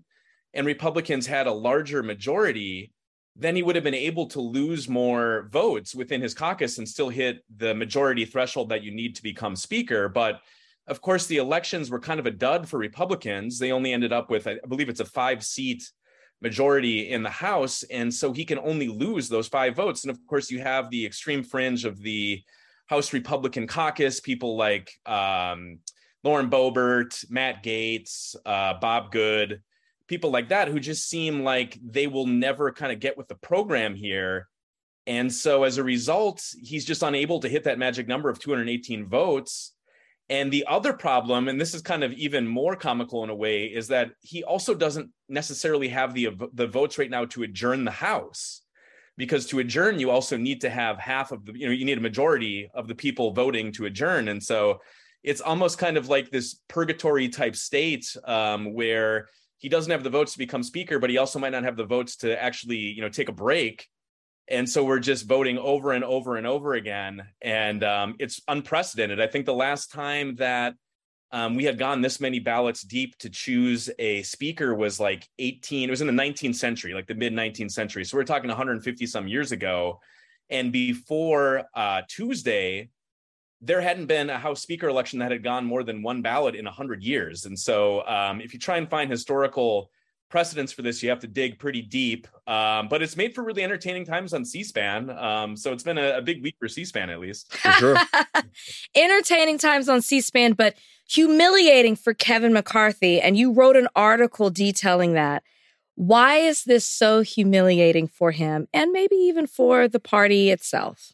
and Republicans had a larger majority, then he would have been able to lose more votes within his caucus and still hit the majority threshold that you need to become speaker. But of course, the elections were kind of a dud for Republicans. They only ended up with, I believe it's a five seat majority in the House. And so he can only lose those five votes. And of course, you have the extreme fringe of the House Republican caucus, people like um, Lauren Boebert, Matt Gaetz, uh, Bob Good, people like that who just seem like they will never kind of get with the program here. And so as a result, he's just unable to hit that magic number of 218 votes. And the other problem, and this is kind of even more comical in a way, is that he also doesn't necessarily have the the votes right now to adjourn the House, because to adjourn you also need to have half of the you know you need a majority of the people voting to adjourn, and so it's almost kind of like this purgatory type state um, where he doesn't have the votes to become speaker, but he also might not have the votes to actually you know take a break. And so we're just voting over and over and over again. And um, it's unprecedented. I think the last time that um, we had gone this many ballots deep to choose a speaker was like 18 it was in the 19th century like the mid 19th century. So we're talking 150 some years ago. And before uh, tuesday there hadn't been a house speaker election that had gone more than one ballot in 100 years and so um, if you try and find historical precedents for this, you have to dig pretty deep. Um, but it's made for really entertaining times on C-SPAN. Um, so it's been a, a big week for C-SPAN at least. For sure. Entertaining times on C SPAN, but humiliating for Kevin McCarthy. And you wrote an article detailing that. Why is this so humiliating for him and maybe even for the party itself?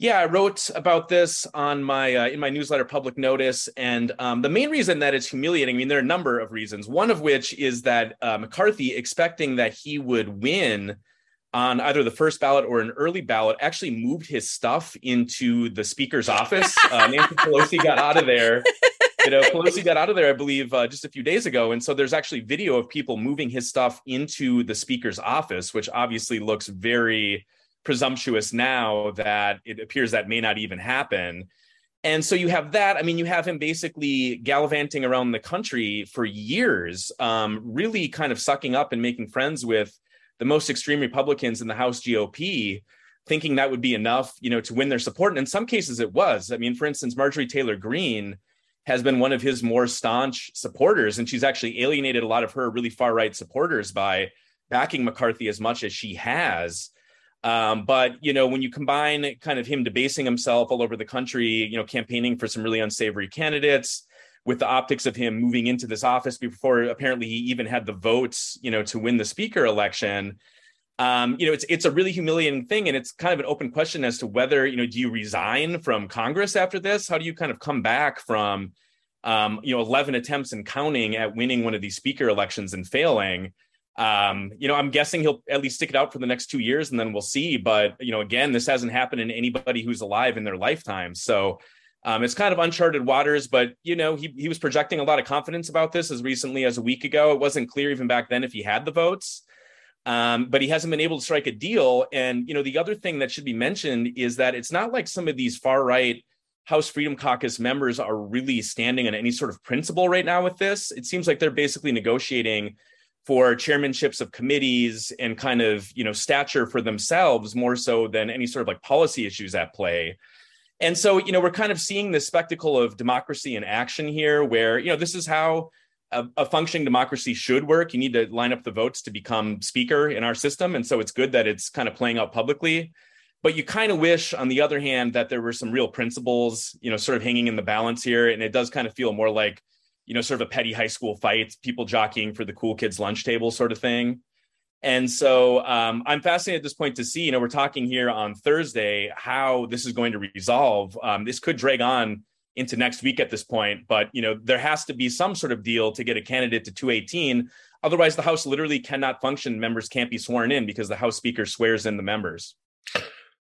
Yeah, I wrote about this on my uh, in my newsletter, Public Notice, and um, the main reason that it's humiliating. I mean, there are a number of reasons. One of which is that uh, McCarthy, expecting that he would win on either the first ballot or an early ballot, actually moved his stuff into the speaker's office. Uh, Nancy Pelosi got out of there. You know, Pelosi got out of there, I believe, uh, just a few days ago, and so there's actually video of people moving his stuff into the speaker's office, which obviously looks very presumptuous now that it appears that may not even happen. And so you have that. I mean, you have him basically gallivanting around the country for years, um, really kind of sucking up and making friends with the most extreme Republicans in the House GOP, thinking that would be enough, you know, to win their support. And in some cases, it was. I mean, for instance, Marjorie Taylor Greene has been one of his more staunch supporters, and she's actually alienated a lot of her really far right supporters by backing McCarthy as much as she has. Um, but you know, when you combine kind of him debasing himself all over the country, you know, campaigning for some really unsavory candidates, with the optics of him moving into this office before apparently he even had the votes, you know, to win the speaker election. Um, you know, it's it's a really humiliating thing, and it's kind of an open question as to whether you know, do you resign from Congress after this? How do you kind of come back from, um, you know, eleven attempts and counting at winning one of these speaker elections and failing? Um, you know, I'm guessing he'll at least stick it out for the next two years and then we'll see. But, you know, again, this hasn't happened in anybody who's alive in their lifetime. So um, it's kind of uncharted waters, but, you know, he, he was projecting a lot of confidence about this as recently as a week ago. It wasn't clear even back then if he had the votes. Um, but he hasn't been able to strike a deal. And, you know, the other thing that should be mentioned is that it's not like some of these far right House Freedom Caucus members are really standing on any sort of principle right now with this. It seems like they're basically negotiating for chairmanships of committees and kind of you know stature for themselves more so than any sort of like policy issues at play. And so you know we're kind of seeing this spectacle of democracy in action here where you know this is how a, a, functioning democracy should work. You need to line up the votes to become speaker in our system. And so it's good that it's kind of playing out publicly. But you kind of wish on the other hand that there were some real principles you know sort of hanging in the balance here. And it does kind of feel more like you know, sort of a petty high school fight, people jockeying for the cool kids' lunch table sort of thing. And so um, I'm fascinated at this point to see, you know, we're talking here on Thursday how this is going to resolve. Um, this could drag on into next week at this point, but you know, there has to be some sort of deal to get a candidate to 218. Otherwise, the House literally cannot function. Members can't be sworn in because the House Speaker swears in the members.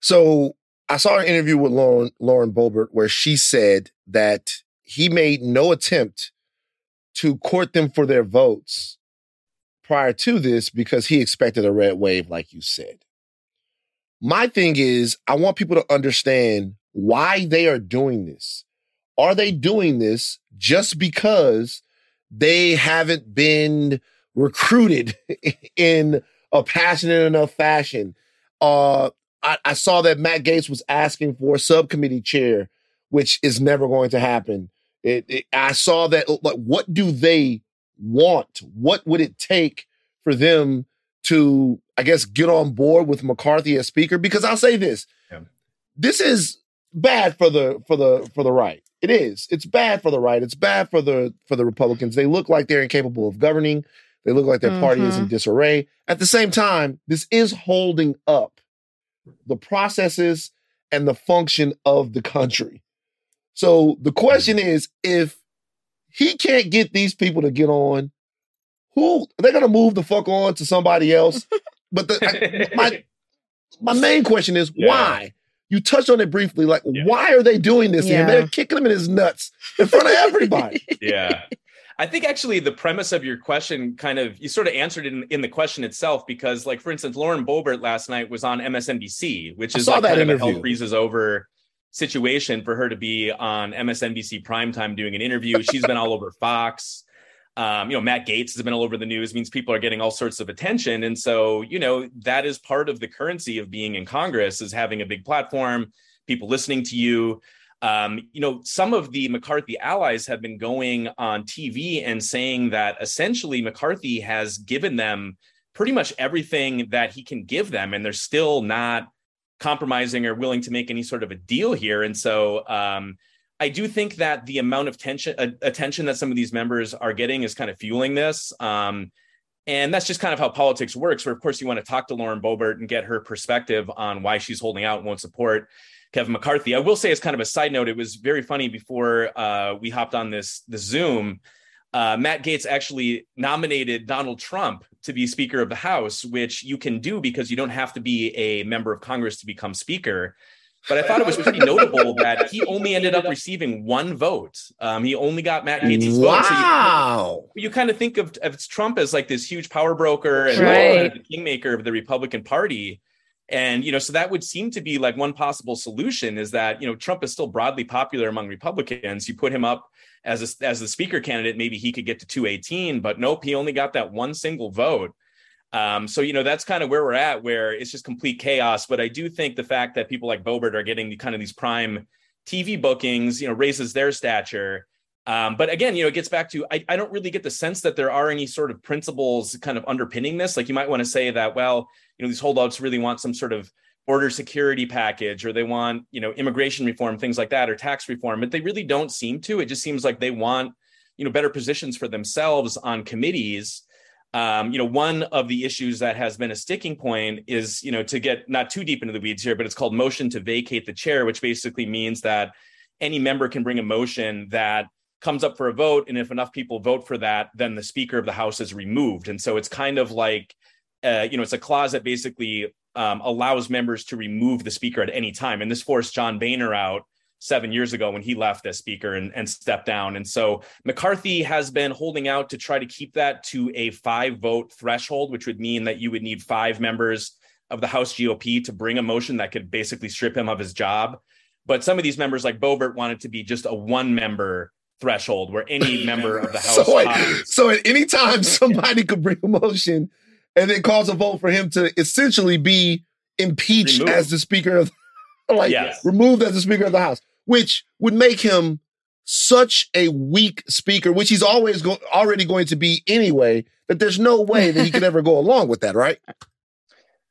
So I saw an interview with Lauren Lauren where she said that he made no attempt to court them for their votes prior to this because he expected a red wave, like you said. My thing is, I want people to understand why they are doing this. Are they doing this just because they haven't been recruited in a passionate enough fashion? Uh, I, I saw that Matt Gaetz was asking for a subcommittee chair, which is never going to happen. It, it, I saw that. Like, what do they want? What would it take for them to, I guess, get on board with McCarthy as speaker? Because I'll say this: yeah. this is bad for the for the for the right. It is. It's bad for the right. It's bad for the for the Republicans. They look like they're incapable of governing. They look like their mm-hmm. party is in mm-hmm. disarray. At the same time, this is holding up the processes and the function of the country. So the question is, if he can't get these people to get on, who they're gonna move the fuck on to somebody else. But the, I, my my main question is yeah. why? You touched on it briefly, like yeah. why are they doing this? Yeah. And they're kicking him in his nuts in front of everybody. yeah. I think actually the premise of your question kind of you sort of answered it in, in the question itself because, like for instance, Lauren Boebert last night was on MSNBC, which is like kind interview. of hell freezes over situation for her to be on MSNBC primetime doing an interview. She's been all over Fox. Um, you know, Matt Gaetz has been all over the news, means people are getting all sorts of attention. And so, you know, that is part of the currency of being in Congress is having a big platform, people listening to you. Um, you know, some of the McCarthy allies have been going on TV and saying that essentially McCarthy has given them pretty much everything that he can give them, and they're still not compromising or willing to make any sort of a deal here. And so um, I do think that the amount of tension, uh, attention that some of these members are getting is kind of fueling this. Um, And that's just kind of how politics works, where of course you want to talk to Lauren Boebert and get her perspective on why she's holding out and won't support Kevin McCarthy. I will say, as kind of a side note, it was very funny before uh, we hopped on this the Zoom. Uh, Matt Gaetz actually nominated Donald Trump to be Speaker of the House, which you can do because you don't have to be a member of Congress to become Speaker. But I thought it was pretty notable that he only ended up receiving one vote. Um, he only got Matt Gaetz' vote. So Wow. you, you kind of think of, of Trump as like this huge power broker and Right. the kingmaker of the Republican Party. And you know, so that would seem to be like one possible solution is that you know Trump is still broadly popular among Republicans. You put him up as a, as the speaker candidate, maybe he could get to 218, but nope, he only got that one single vote. Um, so you know that's kind of where we're at, where it's just complete chaos. But I do think the fact that people like Boebert are getting the kind of these prime TV bookings, you know, raises their stature. Um, but again, you know, it gets back to I, I don't really get the sense that there are any sort of principles kind of underpinning this. Like you might want to say that, well, you know, these holdouts really want some sort of border security package or they want, you know, immigration reform, things like that, or tax reform, but they really don't seem to. It just seems like they want, you know, better positions for themselves on committees. Um, you know, one of the issues that has been a sticking point is, you know, to get not too deep into the weeds here, but it's called motion to vacate the chair, which basically means that any member can bring a motion that comes up for a vote. And if enough people vote for that, then the Speaker of the House is removed. And so it's kind of like, uh, you know, it's a clause that basically um, allows members to remove the Speaker at any time. And this forced John Boehner out seven years ago when he left as Speaker and, and stepped down. And so McCarthy has been holding out to try to keep that to a five vote threshold, which would mean that you would need five members of the House GOP to bring a motion that could basically strip him of his job. But some of these members, like Boebert, wanted to be just a one member threshold where any member of the House. So, so at any time somebody could bring a motion and then cause a vote for him to essentially be impeached Removed. as the speaker of like Yes. removed as the speaker of the house, which would make him such a weak speaker, which he's always go- already going to be anyway, that there's no way that he could ever go along with that, right?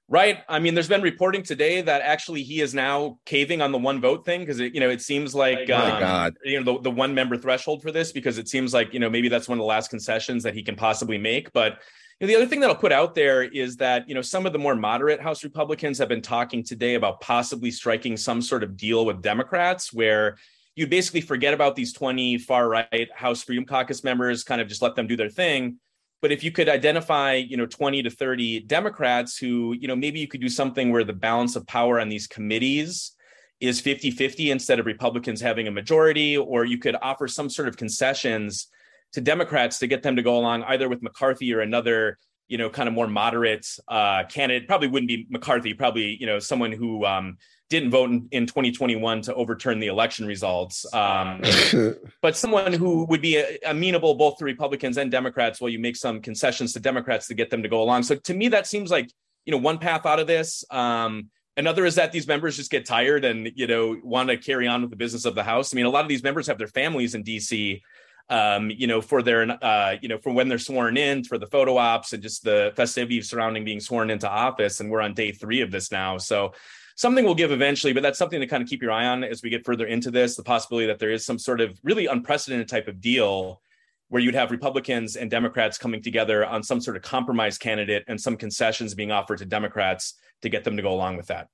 Right. I mean, there's been reporting today that actually he is now caving on the one vote thing because it, you know, it seems like My um, God. you know the, the one member threshold for this because it seems like you know maybe that's one of the last concessions that he can possibly make. But you know, the other thing that I'll put out there is that you know some of the more moderate House Republicans have been talking today about possibly striking some sort of deal with Democrats where you basically forget about these 20 far right House Freedom Caucus members, kind of just let them do their thing. But if you could identify, you know, 20 to 30 Democrats who, you know, maybe you could do something where the balance of power on these committees is 50 50 instead of Republicans having a majority, or you could offer some sort of concessions to Democrats to get them to go along either with McCarthy or another, you know, kind of more moderate uh, candidate. Probably wouldn't be McCarthy, probably, you know, someone who um, didn't vote in, in 2021 to overturn the election results. Um, but someone who would be uh, amenable both to Republicans and Democrats while you make some concessions to Democrats to get them to go along. So to me, that seems like you know one path out of this. Um, another is that these members just get tired and you know want to carry on with the business of the House. I mean, a lot of these members have their families in DC. Um, you know, for their, uh, you know, for when they're sworn in, for the photo ops and just the festivities surrounding being sworn into office. And we're on day three of this now. So something will give eventually, but that's something to kind of keep your eye on as we get further into this. The possibility that there is some sort of really unprecedented type of deal where you'd have Republicans and Democrats coming together on some sort of compromise candidate and some concessions being offered to Democrats to get them to go along with that.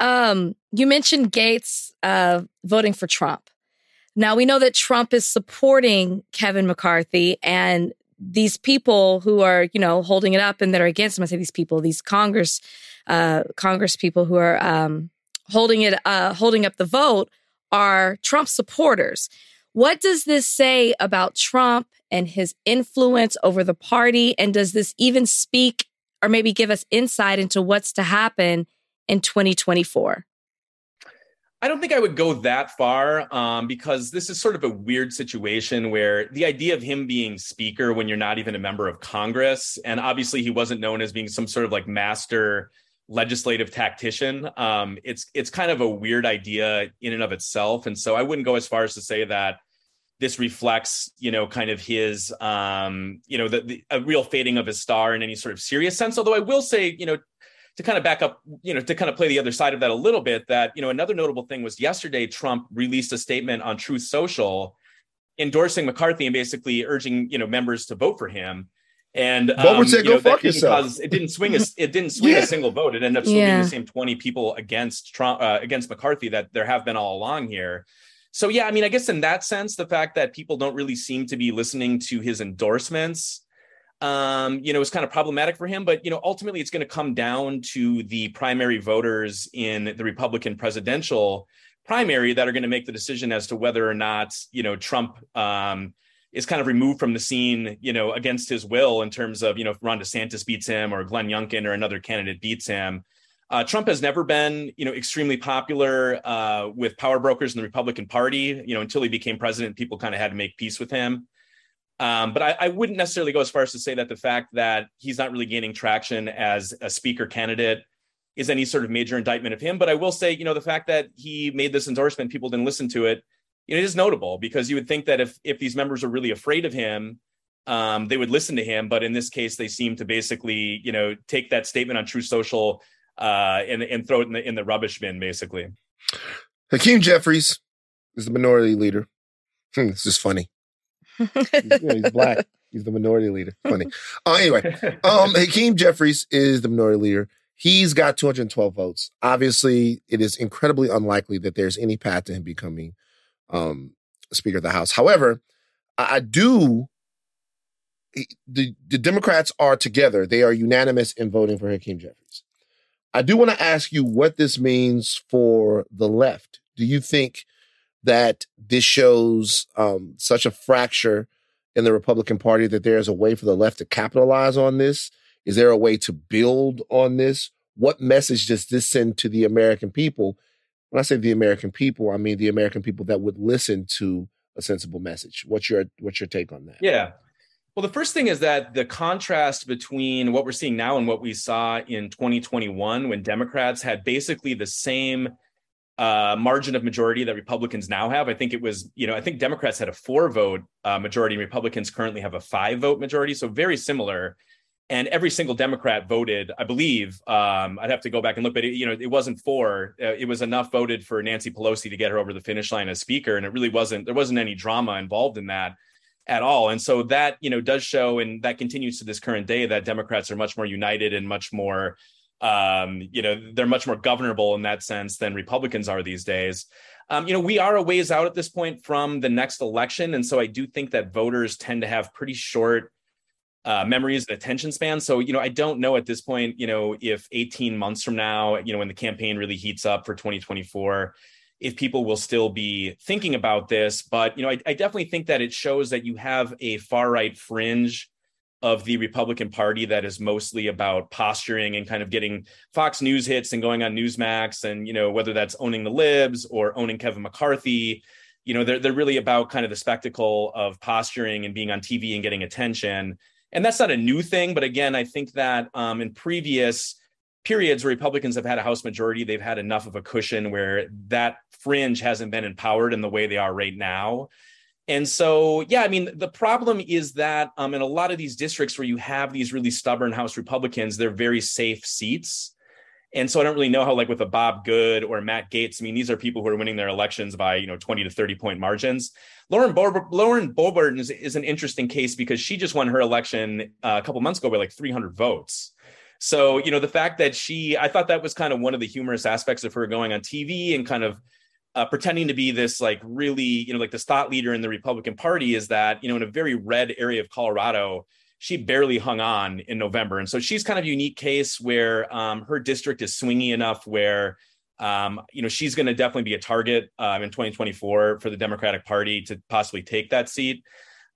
Um, you mentioned Gaetz uh, voting for Trump. Now we know that Trump is supporting Kevin McCarthy and these people who are, you know, holding it up and that are against him. I say these people, these Congress, uh, Congress people who are um, holding it, uh, holding up the vote are Trump supporters. What does this say about Trump and his influence over the party? And does this even speak or maybe give us insight into what's to happen in 2024? I don't think I would go that far um, because this is sort of a weird situation where the idea of him being speaker when you're not even a member of Congress, and obviously he wasn't known as being some sort of like master legislative tactician. Um, it's it's kind of a weird idea in and of itself, and so I wouldn't go as far as to say that this reflects, you know, kind of his, um, you know, the, the a real fading of his star in any sort of serious sense. Although I will say, you know, to kind of back up, you know, to kind of play the other side of that a little bit, that, you know, another notable thing was yesterday, Trump released a statement on Truth Social endorsing McCarthy and basically urging, you know, members to vote for him. And Boebert um, said, you know, "Go that fuck yourself." cause- it didn't swing a it didn't swing Yeah. a single vote. It ended up still being Yeah. the same twenty people against Trump uh, against McCarthy that there have been all along here. So yeah, I mean, I guess in that sense, the fact that people don't really seem to be listening to his endorsements, um, you know, is kind of problematic for him. But you know, ultimately, it's going to come down to the primary voters in the Republican presidential primary that are going to make the decision as to whether or not you know Trump um, is kind of removed from the scene, you know, against his will in terms of you know if Ron DeSantis beats him or Glenn Youngkin or another candidate beats him. Uh, Trump has never been, you know, extremely popular uh, with power brokers in the Republican Party. You know, until he became president, people kind of had to make peace with him. Um, but I, I wouldn't necessarily go as far as to say that the fact that he's not really gaining traction as a speaker candidate is any sort of major indictment of him. But I will say, you know, the fact that he made this endorsement, people didn't listen to it, you know, it is notable because you would think that if if these members are really afraid of him, um, they would listen to him. But in this case, they seem to basically, you know, take that statement on Truth Social uh, and and throw it in the in the rubbish bin, basically. Hakeem Jeffries is the minority leader. Hmm, it's just funny. He's, yeah, he's black. He's the minority leader. Funny. Uh, anyway, um, Hakeem Jeffries is the minority leader. He's got 212 votes. Obviously, it is incredibly unlikely that there's any path to him becoming um, Speaker of the House. However, I, I do. The, the Democrats are together. They are unanimous in voting for Hakeem Jeffries. I do want to ask you what this means for the left. Do you think that this shows um, such a fracture in the Republican Party that there is a way for the left to capitalize on this? Is there a way to build on this? What message does this send to the American people? When I say the American people, I mean the American people that would listen to a sensible message. What's your what's your take on that? Yeah. Well, the first thing is that the contrast between what we're seeing now and what we saw in 2021, when Democrats had basically the same uh, margin of majority that Republicans now have. I think it was, you know, I think Democrats had a four vote uh, majority, and Republicans currently have a five vote majority. So very similar. And every single Democrat voted, I believe. Um, I'd have to go back and look, but it, you know, it wasn't four. Uh, it was enough voted for Nancy Pelosi to get her over the finish line as Speaker, and it really wasn't. There wasn't any drama involved in that at all. And so that, you know, does show, and that continues to this current day, that Democrats are much more united and much more, um, you know, they're much more governable in that sense than Republicans are these days. Um, you know, we are a ways out at this point from the next election. And so I do think that voters tend to have pretty short uh, memories and attention span. So, you know, I don't know at this point, you know, if 18 months from now, you know, when the campaign really heats up for 2024, if people will still be thinking about this. But, you know, I, I definitely think that it shows that you have a far right fringe of the Republican Party that is mostly about posturing and kind of getting Fox News hits and going on Newsmax and, you know, whether that's owning the libs or owning Kevin McCarthy. You know, they're, they're really about kind of the spectacle of posturing and being on TV and getting attention. And that's not a new thing. But again, I think that um, in previous periods where Republicans have had a House majority, they've had enough of a cushion where that fringe hasn't been empowered in the way they are right now. And so, yeah, I mean, the problem is that um, in a lot of these districts where you have these really stubborn House Republicans, they're very safe seats. And so I don't really know how, like with a Bob Good or Matt Gaetz, I mean, these are people who are winning their elections by, you know, 20 to 30 point margins. Lauren Boebert, Lauren Boebert is, is an interesting case because she just won her election uh, a couple months ago by like 300 votes. So, you know, the fact that she, I thought that was kind of one of the humorous aspects of her going on TV and kind of uh, pretending to be this like really, you know, like this thought leader in the Republican Party is that, you know, in a very red area of Colorado, she barely hung on in November. And so she's kind of a unique case where um, her district is swingy enough where, um, you know, she's going to definitely be a target um, in 2024 for the Democratic Party to possibly take that seat.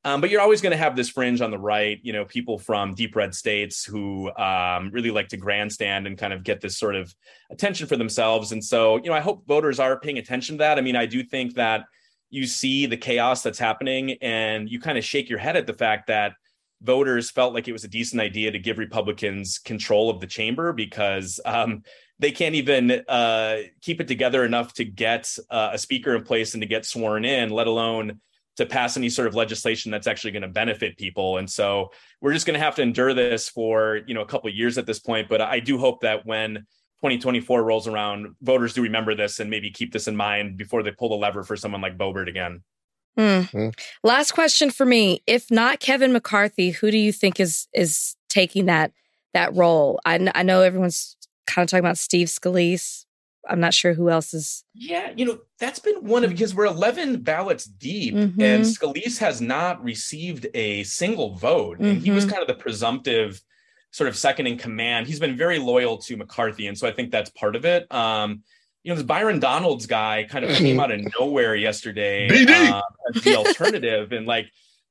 Um, but you're always going to have this fringe on the right, you know, people from deep red states who um, really like to grandstand and kind of get this sort of attention for themselves. And so, you know, I hope voters are paying attention to that. I mean, I do think that you see the chaos that's happening and you kind of shake your head at the fact that voters felt like it was a decent idea to give Republicans control of the chamber because um, they can't even uh, keep it together enough to get uh, a speaker in place and to get sworn in, let alone to pass any sort of legislation that's actually going to benefit people. And so we're just going to have to endure this for, you know, a couple of years at this point. But I do hope that when 2024 rolls around, voters do remember this and maybe keep this in mind before they pull the lever for someone like Boebert again. Hmm. Last question for me. If not Kevin McCarthy, who do you think is is taking that that role? I, I know everyone's kind of talking about Steve Scalise. I'm not sure who else is. Yeah, you know, that's been one of because we're 11 ballots deep Mhm. and Scalise has not received a single vote. And he was Mhm. kind of the presumptive sort of second in command. He's been very loyal to McCarthy. And so I think that's part of it. Um, you know, this Byron Donalds guy kind of came out of nowhere yesterday BD. um, as the alternative. and like,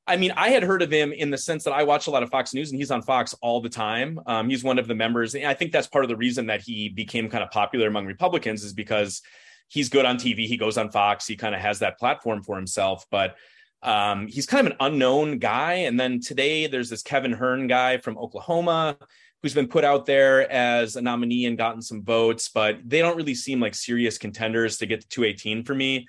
I mean, I had heard of him in the sense that I watch a lot of Fox News and he's on Fox all the time. Um, he's one of the members. And I think that's part of the reason that he became kind of popular among Republicans is because he's good on TV. He goes on Fox. He kind of has that platform for himself. But um, he's kind of an unknown guy. And then today there's this Kevin Hern guy from Oklahoma who's been put out there as a nominee and gotten some votes, but they don't really seem like serious contenders to get to 218 for me.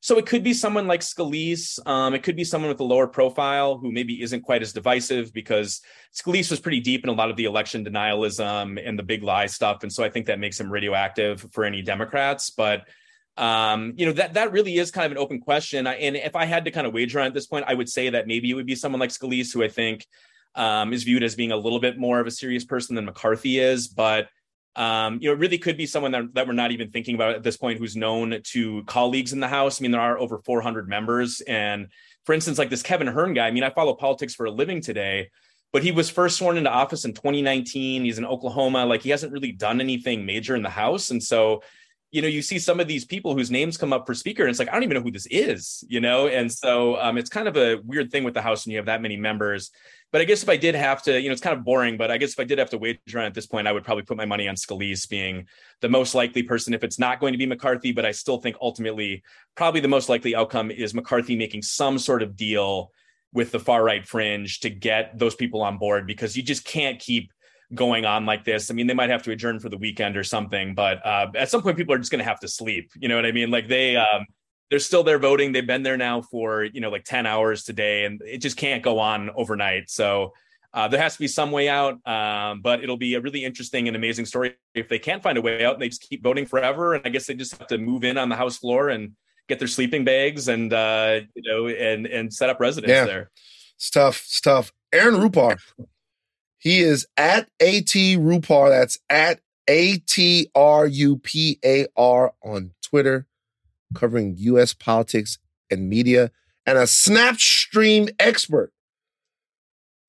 So it could be someone like Scalise. Um, it could be someone with a lower profile who maybe isn't quite as divisive because Scalise was pretty deep in a lot of the election denialism and the big lie stuff, and so I think that makes him radioactive for any Democrats. But um, you know that that really is kind of an open question. I, and if I had to kind of wager on at this point, I would say that maybe it would be someone like Scalise, who I think um, is viewed as being a little bit more of a serious person than McCarthy is, but um, you know, it really could be someone that, that we're not even thinking about at this point who's known to colleagues in the House. I mean, there are over 400 members. And for instance, like this Kevin Hern guy, I mean, I follow politics for a living today, but he was first sworn into office in 2019. He's in Oklahoma. Like he hasn't really done anything major in the House. And so, you know, you see some of these people whose names come up for speaker, and it's like, I don't even know who this is, you know? And so um, it's kind of a weird thing with the House when you have that many members. But I guess if I did have to, you know, it's kind of boring, but I guess if I did have to wager on at this point, I would probably put my money on Scalise being the most likely person if it's not going to be McCarthy. But I still think ultimately, probably the most likely outcome is McCarthy making some sort of deal with the far right fringe to get those people on board because you just can't keep going on like this. I mean, they might have to adjourn for the weekend or something, but uh, at some point, people are just going to have to sleep. You know what I mean? Like they, um, they're still there voting. They've been there now for you know like ten hours today, and it just can't go on overnight. So uh, there has to be some way out. Um, but it'll be a really interesting and amazing story if they can't find a way out and they just keep voting forever. And I guess they just have to move in on the House floor and get their sleeping bags and uh, you know and and set up residence Yeah. there. It's tough. It's tough. Aaron Rupar. He is at AT Rupar. That's at A T R U P A R on Twitter, covering U.S. politics and media, and a Snapstream expert.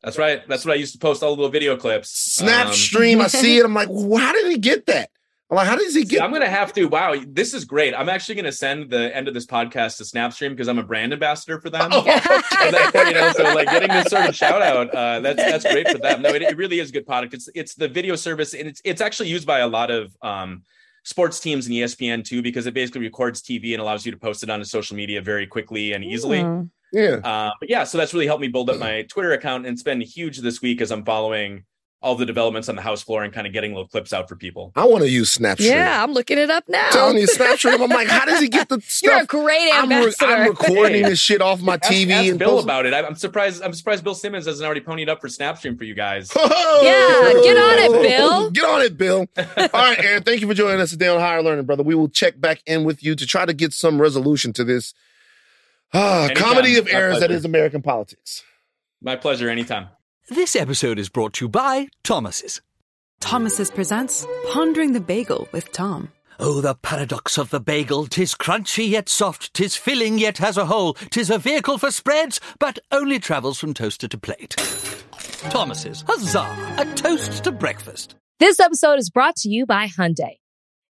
That's right. That's what I used to post all the little video clips. Um, Snapstream. I see it. I'm like, well, how did he get that? I'm like, how does he get? I'm gonna have to. Wow, this is great. I'm actually gonna send the end of this podcast to Snapstream because I'm a brand ambassador for them. Oh, So that- you know, so like getting this sort of shout out, uh, that's that's great for them. No, it, it really is a good product. It's it's the video service, and it's it's actually used by a lot of um, sports teams and ESPN too because it basically records TV and allows you to post it onto social media very quickly and easily. Mm. Yeah. Uh, but yeah, so that's really helped me build up my Twitter account, and it's been huge this week as I'm following all the developments on the house floor and kind of getting little clips out for people. I want to use Snapstream. Yeah, I'm looking it up now. telling you, Snapstream. I'm like, how does he get the stuff? You're a great I'm, re- I'm recording this shit off my Ask, TV ask and Bill post- about it. I- I'm surprised. I'm surprised Bill Simmons hasn't already ponied up for Snapstream for you guys. Yeah, get on it, Bill. Get on it, Bill. All right, Aaron, thank you for joining us today on Higher Learning, brother. We will check back in with you to try to get some resolution to this ah, comedy of errors that is American politics. My pleasure. Anytime. This episode is brought to you by Thomas's. Thomas's presents Pondering the Bagel with Tom. Oh, the paradox of the bagel! Tis crunchy yet soft, tis filling yet has a hole, tis a vehicle for spreads, but only travels from toaster to plate. Thomas's, huzzah! A toast to breakfast. This episode is brought to you by Hyundai.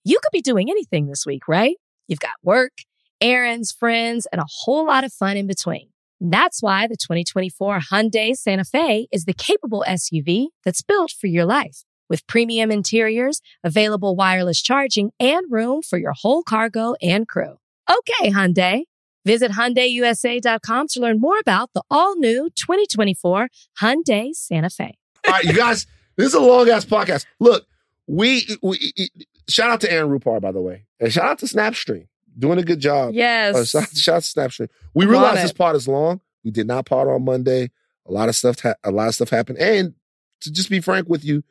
You could be doing anything this week, right? You've got work, errands, friends, and a whole lot of fun in between. That's why the 2024 Hyundai Santa Fe is the capable SUV that's built for your life. With premium interiors, available wireless charging, and room for your whole cargo and crew. Okay, Hyundai. Visit HyundaiUSA.com to learn more about the all-new 2024 Hyundai Santa Fe. All right, you guys, this is a long ass podcast. Look, we, we shout out to Aaron Rupar, by the way, and shout out to Snapstream, doing a good job. Yes. Uh, shout, shout out to Snapstream. We Love realized this pod is long. We did not pod on Monday. A lot of stuff, ha- a lot of stuff happened, and to just be frank with you,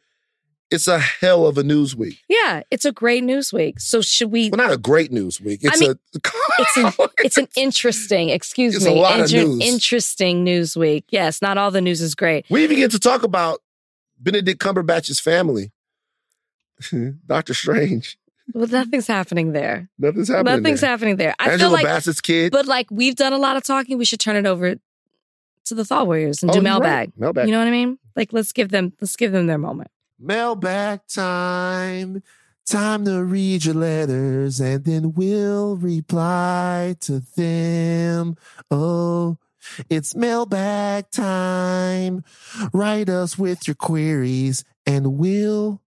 It's a hell of a news week. Yeah, it's a great news week. So should we? Well, not a great news week. It's I mean, a it's an it's an interesting. Excuse It's a me, lot of news. interesting news week. Yes, not all the news is great. we even get to talk about Benedict Cumberbatch's family. Doctor Strange. Well, nothing's happening there. Nothing's happening. There. Nothing's there. happening there. I Angela feel like, Bassett's kid. but like we've done a lot of talking. We should turn it over to the Thought Warriors and Oh, do mailbag. right. Mailbag. You know what I mean? Like let's give them let's give them their moment. Mailbag time. Time to read your letters and then we'll reply to them. Oh, it's mailbag time. Write us with your queries and we'll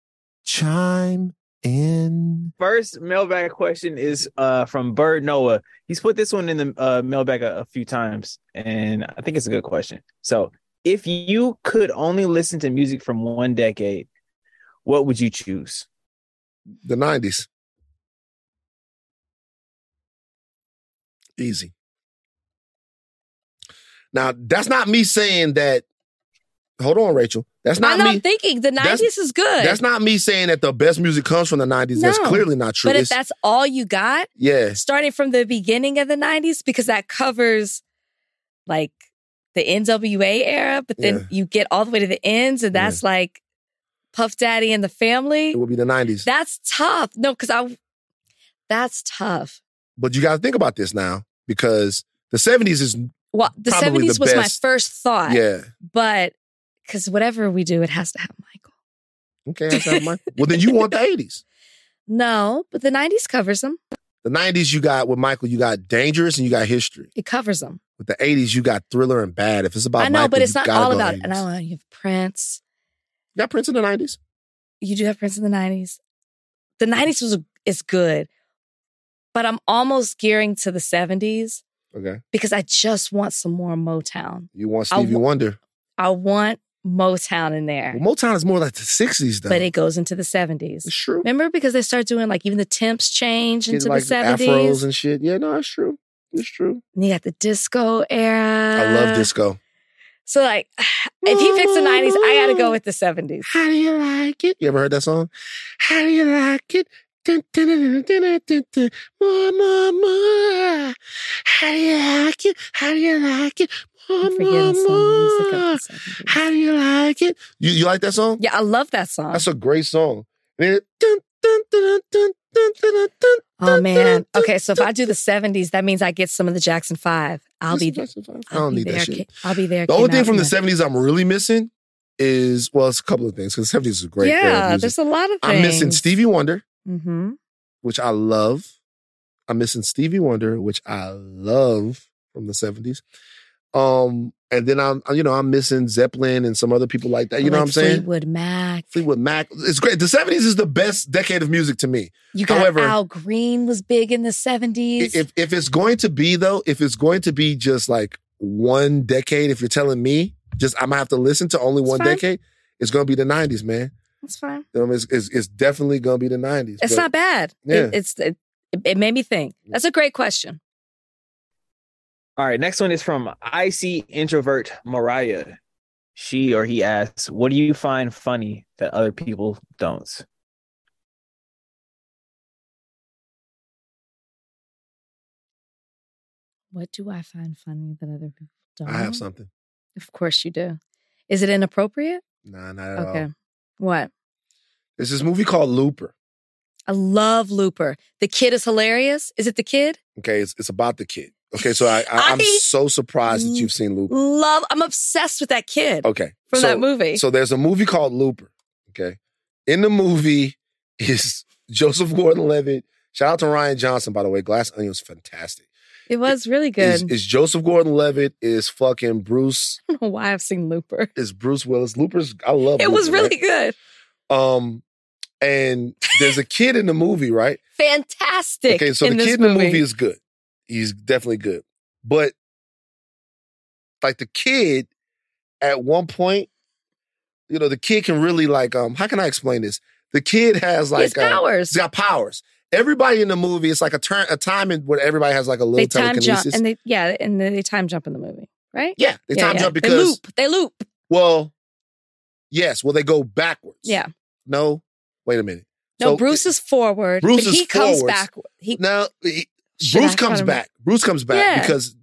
chime in. First mailbag question is uh from Bird Noah. He's put this one in the uh, mailbag a, a few times, and I think it's a good question. So, if you could only listen to music from one decade, what would you choose? The 90s. Easy. Now, that's not me saying that. Hold on, Rachel. That's not I'm not me. thinking the that's- '90s is good. That's not me saying that the best music comes from the 90s. That's clearly not true. But if that's all you got, yeah. starting from the beginning of the 90s, because that covers like the NWA era, but then Yeah. you get all the way to the ends, and that's like Puff Daddy and the family. It would be the 90s. That's tough. No, because I that's tough. But you got to think about this now because the 70s is Well, the 70s the was my first thought. Yeah. But because whatever we do, it has to have Michael. Okay, not my. Well, then you want the 80s. No, but the 90s covers them. The 90s, you got with Michael, you got Dangerous and you got History. It covers them. With the 80s, you got Thriller and Bad. If it's about I know, Michael, but it's not all about 80s. And I want you have Prince. You got Prince in the 90s. You do have Prince in the 90s. The 90s was is good, but I'm almost gearing to the 70s Okay. because I just want some more Motown. You want Stevie Wonder. I want Motown in there. Well, Motown is more like the 60s, though. But it goes into the 70s. It's true. Remember because they start doing like even the temps change into like the 70s. afros and shit. Yeah, no, it's true. It's true. And you got the disco era. I love disco. So like if he picks the 90s, I gotta go with the 70s. How do you like it? You ever heard that song? How do you like it? Dun, dun, dun. More, more, more. How do you like it? How do you like it? More. How do you like it? You, you like that song? Yeah, I love that song. That's a great song. Oh man. Okay, so if I do the 70s, that means I get some of the Jackson 5. I'll be there. I don't need that shit. I'll be there. The only thing from the 70s I'm really missing is, well, it's a couple of things because the 70s is great Yeah, there's a lot of I'm missing. Stevie Wonder, Mm-hmm. which I love. I'm missing Stevie Wonder, which I love from the 70s. Um, and then I'm, you know, I'm missing Zeppelin and some other people like that. You know what I'm saying? Fleetwood Mac. Fleetwood Mac. It's great. The 70s is the best decade of music to me. You got However, Al Green was big in the 70s. if if it's going to be though, if it's going to be just like one decade, if you're telling me, just I'm gonna have to listen to only one fine. decade, it's gonna be the 90s, man. That's fine. You know, it's, it's, it's definitely gonna be the 90s. It's but- not bad. It- Yeah. it's it, it made me think. That's a great question. All right, next one is from IC introvert Mariah. She or he asks, "What do you find funny that other people don't?" What do I find funny that other people don't? I have something. Of course you do. Is it inappropriate? Nah, not at Okay. all. What? There's this movie called Looper. I love Looper. The kid is hilarious. Is it the kid? Okay, it's, it's about the kid. Okay, so I, I I'm I so surprised that you've seen Looper. Love. I'm obsessed with that kid. Okay, From so- that movie. So there's a movie called Looper. Okay, in the movie is Joseph Gordon-Levitt. Shout out to Rian Johnson, by the way. Glass Onion was fantastic. It was really good. Is, is Joseph Gordon-Levitt? Is fucking Bruce? I don't know why I've seen Looper. Is Bruce Willis? Looper's. I love. It was really right? good. Um, and there's a kid in the movie, right? Fantastic. Okay, so the kid in the movie is good. He's definitely good. But like the kid at one point, you know, the kid can really like um how can I explain this? The kid has like has powers. he's got powers. Everybody in the movie, it's like a turn a time in where everybody has like a little they time jump and they yeah, and they time jump in the movie, right? yeah, they time jump because They loop. They loop. well, yes, well they go backwards. Yeah. No, wait a minute. No, So, Bruce is forward. Bruce but is he comes back. He now he- Shit, Bruce I comes back. Bruce comes back Yeah. because,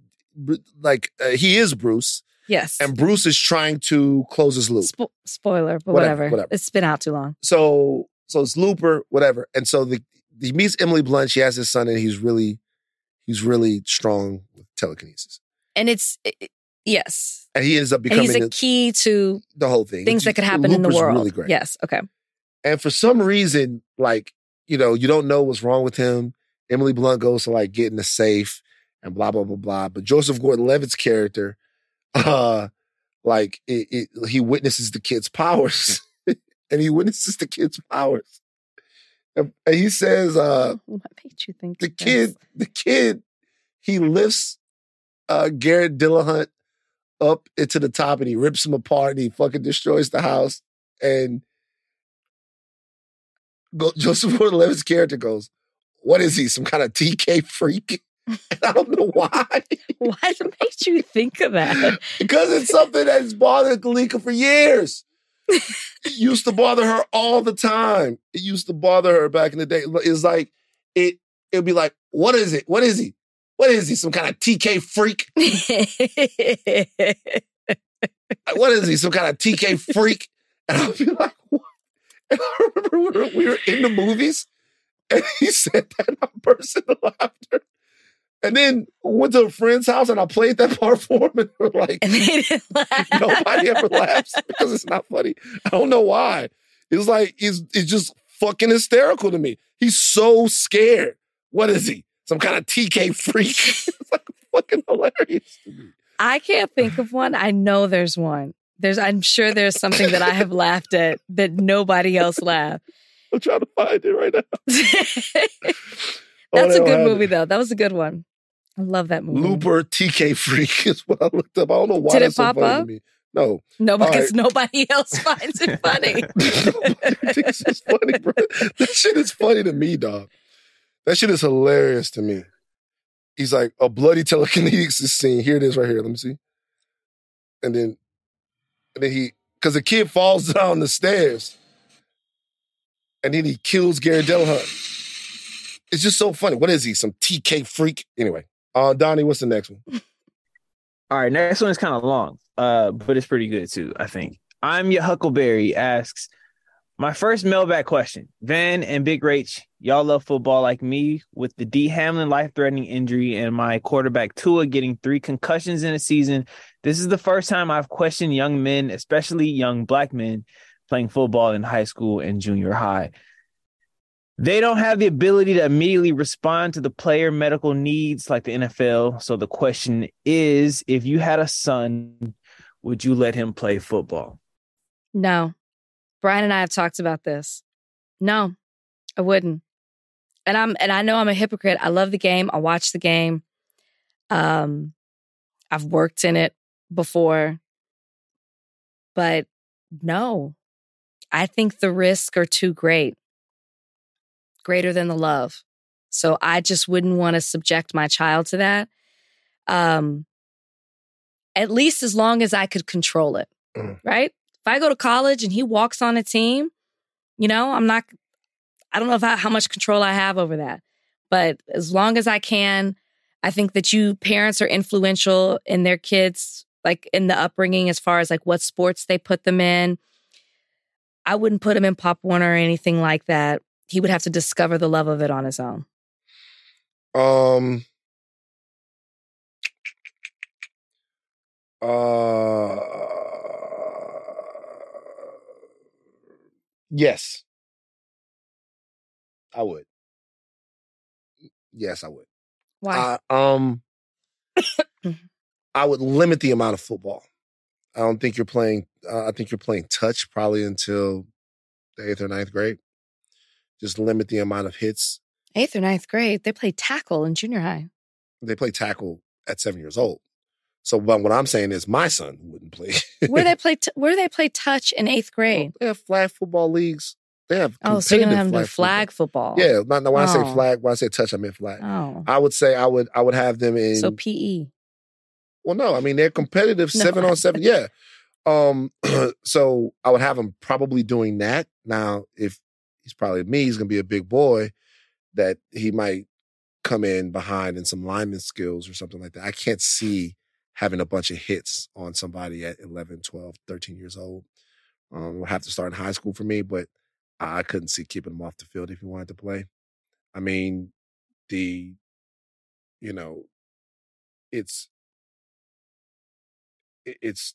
like, uh, he is Bruce, yes. and Bruce is trying to close his loop. Spo- spoiler, but Whatever, whatever. whatever. It's been out too long. so so it's Looper, whatever. And so the he meets Emily Blunt. She has his son, and he's really he's really strong with telekinesis. And it's it- yes. And he ends up And becoming he's a the, key to the whole thing. things It's that could happen in the world. Really great. Yes. Okay. And for some reason, like, you know, you don't know what's wrong with him. Emily Blunt goes to like get in the safe and blah, blah, blah, blah. But Joseph Gordon Levitt's character, uh, like it, it, he witnesses the kid's powers. and he witnesses the kid's powers. And, and he says, uh, What made you think the of this? kid, the kid, he lifts uh Garrett Dillahunt up into the top and he rips him apart and he fucking destroys the house. And Joseph Gordon Levitt's character goes, What is he? Some kind of TK freak? And I don't know why. Why made you think of that? because it's something that's bothered Kalika for years. it used to bother her all the time. It used to bother her back in the day. It's like it. It'd be like, what is it? What is he? What is he? Some kind of TK freak? Like, what is he? Some kind of TK freak? And I'll be like, what? And I remember we were, we were in the movies, and he said that, and I burst into laughter. And then went to a friend's house, and I played that part for him, and they were like, nobody ever laughs because it's not funny. I don't know why. It's like it's it's just fucking hysterical to me. He's so scared. What is he? Some kind of TK freak? it's like fucking hilarious. to me. I can't think of one. I know there's one. There's I'm sure there's something that I have laughed at that nobody else laughed. I'm trying to find it right now. That's a good movie it. though. That was a good one. I love that movie. Looper TK freak is what I looked up. I don't know why Did it that's so funny up? to me. No. No, because right. nobody else finds it funny. thinks it's funny, bro. That shit is funny to me, dog. That shit is hilarious to me. He's like, a bloody telekinesis scene. Here it is right here. Let me see. And then, and then he, because the kid falls down the stairs. And then he kills Gary Dillahunt. It's just so funny. What is he? Some TK freak? Anyway, uh, Donnie, what's the next one? All right, next one is kind of long, uh, but it's pretty good too. I think. I'm your Huckleberry asks, my first mailbag question: Van and Big Rach, y'all love football like me. With the D Hamlin life-threatening injury and my quarterback Tua getting three concussions in a season, this is the first time I've questioned young men, especially young black men, playing football in high school and junior high. They don't have the ability to immediately respond to the player medical needs like the NFL. So the question is if you had a son, would you let him play football? No. Brian and I have talked about this. No, I wouldn't. And I'm and I know I'm a hypocrite. I love the game. I watch the game. Um I've worked in it before. But no. I think the risks are too great. Greater than the love. So I just wouldn't want to subject my child to that. Um at least as long as I could control it. Right? If I go to college and he walks on a team, you know, I'm not, I don't know I, how much control I have over that. But as long as I can, I think that you parents are influential in their kids, like in the upbringing, as far as like what sports they put them in. I wouldn't put him in Pop Warner or anything like that. He would have to discover the love of it on his own. Um. Uh. Yes. I would. Yes, I would. Why? Uh, um. I would limit the amount of football. I don't think you're playing. Uh, I think you're playing touch probably until the eighth or ninth grade. Just limit the amount of hits. Eighth or ninth grade, they play tackle in junior high. They play tackle at seven years old. So, but what I'm saying is, my son wouldn't play. Where they play, t- where do they play touch in eighth grade? They have flag football leagues. They have Oh, so you're gonna have do flag football? Yeah, not, not when I say Oh. flag, when I say touch, I meant flag. Oh. I would say I would I would have them in. So. PE. Well, no, I mean they're competitive No. seven on seven. Yeah, Um, so I would have him probably doing that. Now, if he's probably me, he's gonna be a big boy that he might come in behind in some lineman skills or something like that. I can't see having a bunch of hits on somebody at 11, 12, 13 years old. Um, will have to start in high school for me, but I couldn't see keeping him off the field if he wanted to play. I mean, the, you know, it's, it- it's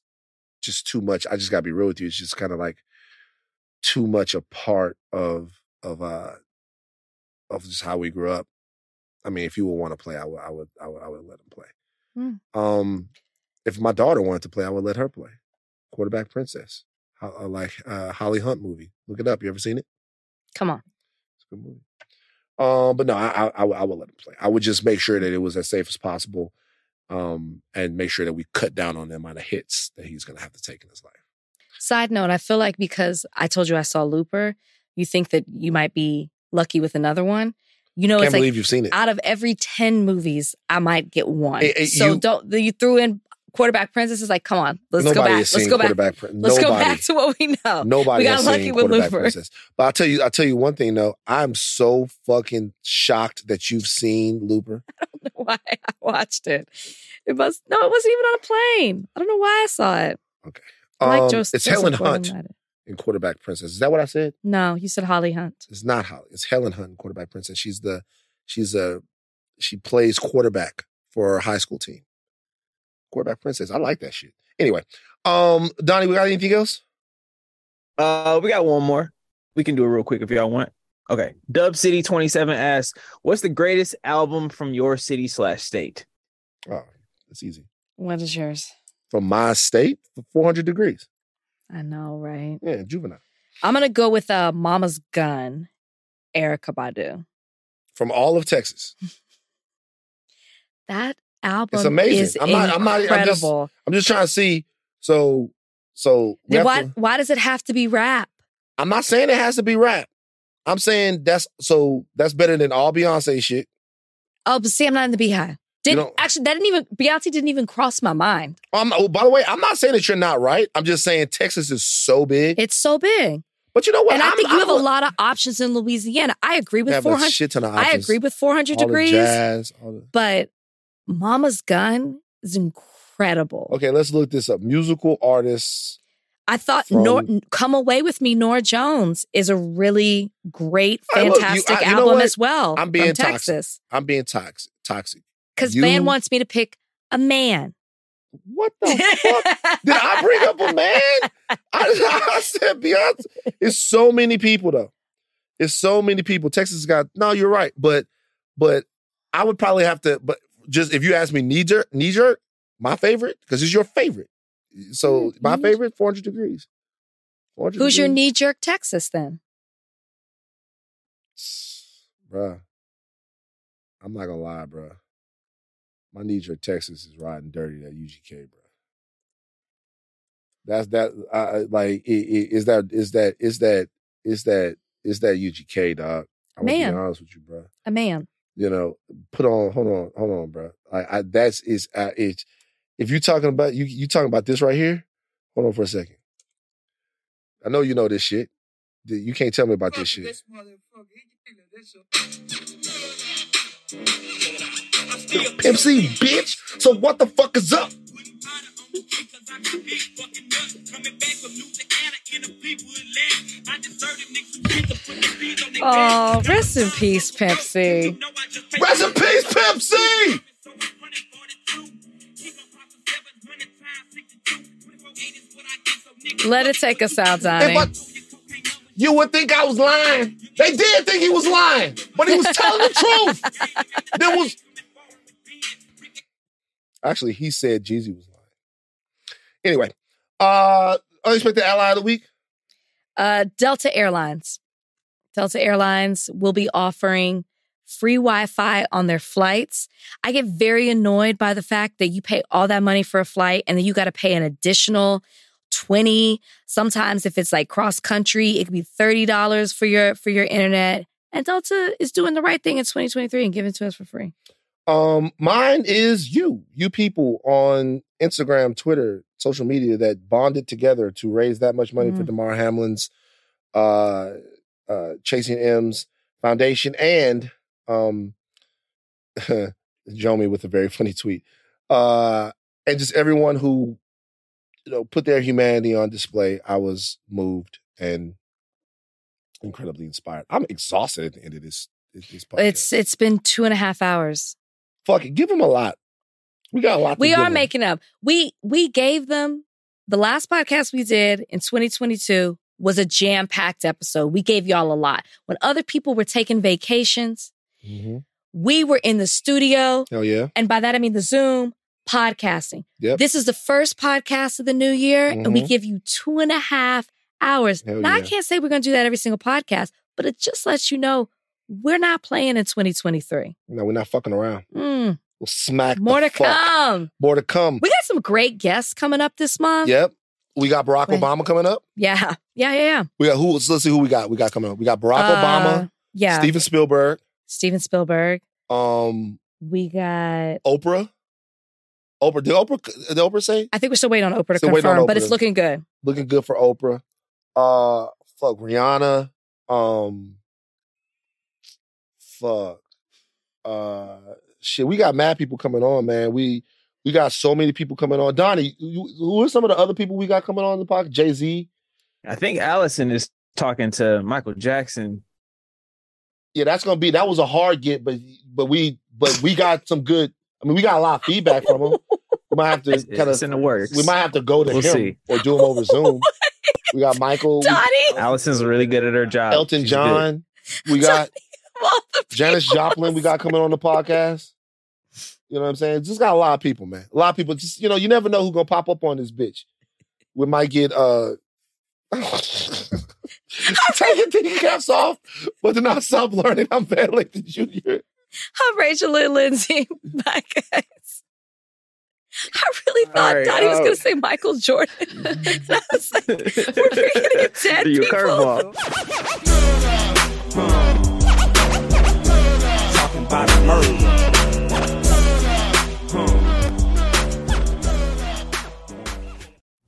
just too much. I just gotta be real with you. It's just kind of like too much a part of of uh of just how we grew up. I mean, if you would want to play, I would I would I would, I would let him play. Hmm. Um, if my daughter wanted to play, I would let her play. Quarterback Princess, Ho- uh, like uh, Holly Hunt movie. Look it up. You ever seen it? Come on. It's a good movie. Um, but no, I, I I would- I would let him play. I would just make sure that it was as safe as possible, um, and make sure that we cut down on the amount of hits that he's gonna have to take in his life. Side note, I feel like because I told you I saw Looper, you think that you might be lucky with another one. You know, Can't it's like believe you've seen it. out of every 10 movies, I might get one. Eh, eh, so you- don't, you threw in quarterback princess is like, come on, let's go back. Let's go back. Prin- Let's go back to what we know. Nobody we got has lucky seen with Quarterback Looper. Princess. But I'll tell you, I'll tell you one thing though. I'm so fucking shocked that you've seen Looper. I don't know why I watched it. It was no, it wasn't even on a plane. I don't know why I saw it. Okay. I like Um, Joseph- it's Helen Hunt in Quarterback Princess. Is that what I said? No, you said Holly Hunt. It's not Holly. It's Helen Hunt in Quarterback Princess. She's the she's a she plays quarterback for her high school team. Quarterback Princess. I like that shit. Anyway, um, Donnie, we got anything else? Uh, we got one more. We can do it real quick if y'all want. Okay. Dub City 27 asks, what's the greatest album from your city slash state? Oh, it's easy. What is yours? From my state, for 400 degrees. I know, right? Yeah, juvenile. I'm gonna go with uh, Mama's Gun, Erykah Badu. From all of Texas. That album It's amazing. is I'm not. I'm not. I'm just, incredible. I'm just trying to see. So, so why to- why does it have to be rap? I'm not saying it has to be rap. I'm saying that's so that's better than all Beyonce shit. Oh, but see, I'm not in the BeyHive. Did don't- actually that didn't even Beyonce didn't even cross my mind. Um, oh, by the way, I'm not saying that you're not right. I'm just saying Texas is so big. It's so big. But you know what? And I I'm- think you I'm have a lot of options in Louisiana. I agree with 400. shit ton of I agree with 400 All the degrees. jazz, all the- But Mama's Gun is incredible. Okay, let's look this up. Musical artists. I thought From- Nor- Come Away With Me, Norah Jones is a really great, Hey, look, you- fantastic I- you album as well. I'm being toxic. Texas. I'm being toxic. Toxic. Because You- Van wants me to pick a man. What the fuck? Did I bring up a man? I, I said Beyonce. It's so many people though. It's so many people. Texas got no. You're right, but but I would probably have to. But just if you ask me, knee jerk, knee jerk, my favorite because it's your favorite. So my favorite, 400 degrees. 400 Who's your knee jerk Texas then? bruh. I'm not gonna lie, bruh. My knee jerk Texas is riding dirty that UGK, bruh. That's that. Uh, like, i- i- is that is that is that is that is that UGK, dog? I'm gonna be honest with you, bruh. A man. You know, put on. Hold on, hold on, bro. I, I that's is uh. If you're talking about you, you talking about this right here. Hold on for a second. I know you know this shit. You can't tell me about this shit. Pimp C, bitch. So what the fuck is up? Oh, rest in peace, C. Rest in peace, C. Let it take us out, Donnie. I- you would think I was lying. They did think he was lying, but he was telling the truth. There was actually he said Jeezy was lying. Anyway, uh, unexpected ally of the week. Uh, Delta Airlines. Delta Airlines will be offering free Wi Fi on their flights. I get very annoyed by the fact that you pay all that money for a flight and then you got to pay an additional 20 sometimes if it's like cross country it could be $30 for your for your internet and delta is doing the right thing in 2023 and giving it to us for free Um, mine is you, you people on Instagram, Twitter, social media that bonded together to raise that much money for Mm. Damar Hamlin's uh, uh, Chasing M's Foundation and um, Jomi with a very funny tweet. Uh, and just everyone who you know put their humanity on display. I was moved and incredibly inspired. I'm exhausted at the end of this. this, podcast. It's it's been two and a half hours. Fuck it, give them a lot. We got a lot. We are making up. We we gave them the last podcast we did in 2022 was a jam packed episode. We gave y'all a lot. When other people were taking vacations, Mhm. we were in the studio, Hell yeah. and by that I mean the Zoom podcasting. Yep. This is the first podcast of the new year, and we Mhm. give you two and a half hours. Hell now I can't say we're going to do that every single podcast, but it just lets you know we're not playing in 2023. No, we're not fucking around. Mm. We'll smack the More to fuck. come. More to come. We got some great guests coming up this month. Yep. We got Barack Right. Obama coming up. Yeah. Yeah. Yeah. Yeah. We got who? Let's see who we got. We got coming up. We got Barack Uh, Obama. yeah. Steven Spielberg. Steven Spielberg. Um. We got. Oprah. Oprah. Did Oprah? Did Oprah say? I think we're still waiting on Oprah to Still waiting on confirm, but it's looking good. Looking good for Oprah. Uh. Fuck Rihanna. Um. Fuck. Uh. Shit. We got mad people coming on, man. We. We got so many people coming on. Donnie, you, who are some of the other people we got coming on the podcast? Jay Z. I think Allison is talking to Michael Jackson. Yeah, that's gonna be that was a hard get, but but we but we got some good. I mean, we got a lot of feedback from him. We might have to It's- kind of it's in the works. We might have to go to We'll him see. or do him over Zoom. We got Michael, we- Allison's really good at her job. Elton She's John. We got Janis Joplin. We got coming on the podcast. You know what I'm saying? Just got a lot of people, man. A lot of people. Just you know, you never know who's gonna pop up on this bitch. We might get uh. I'm taking these caps off, but to not stop learning. I'm Van Lathan Jr. I'm Rachel Lynn Lindsay. Bye, guys. I really thought right, Donnie was going to say Michael Jordan. and I was like, we're bringing dead people. curveball. Talking about murder.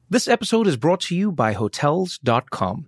This episode is brought to you by Hotels.com.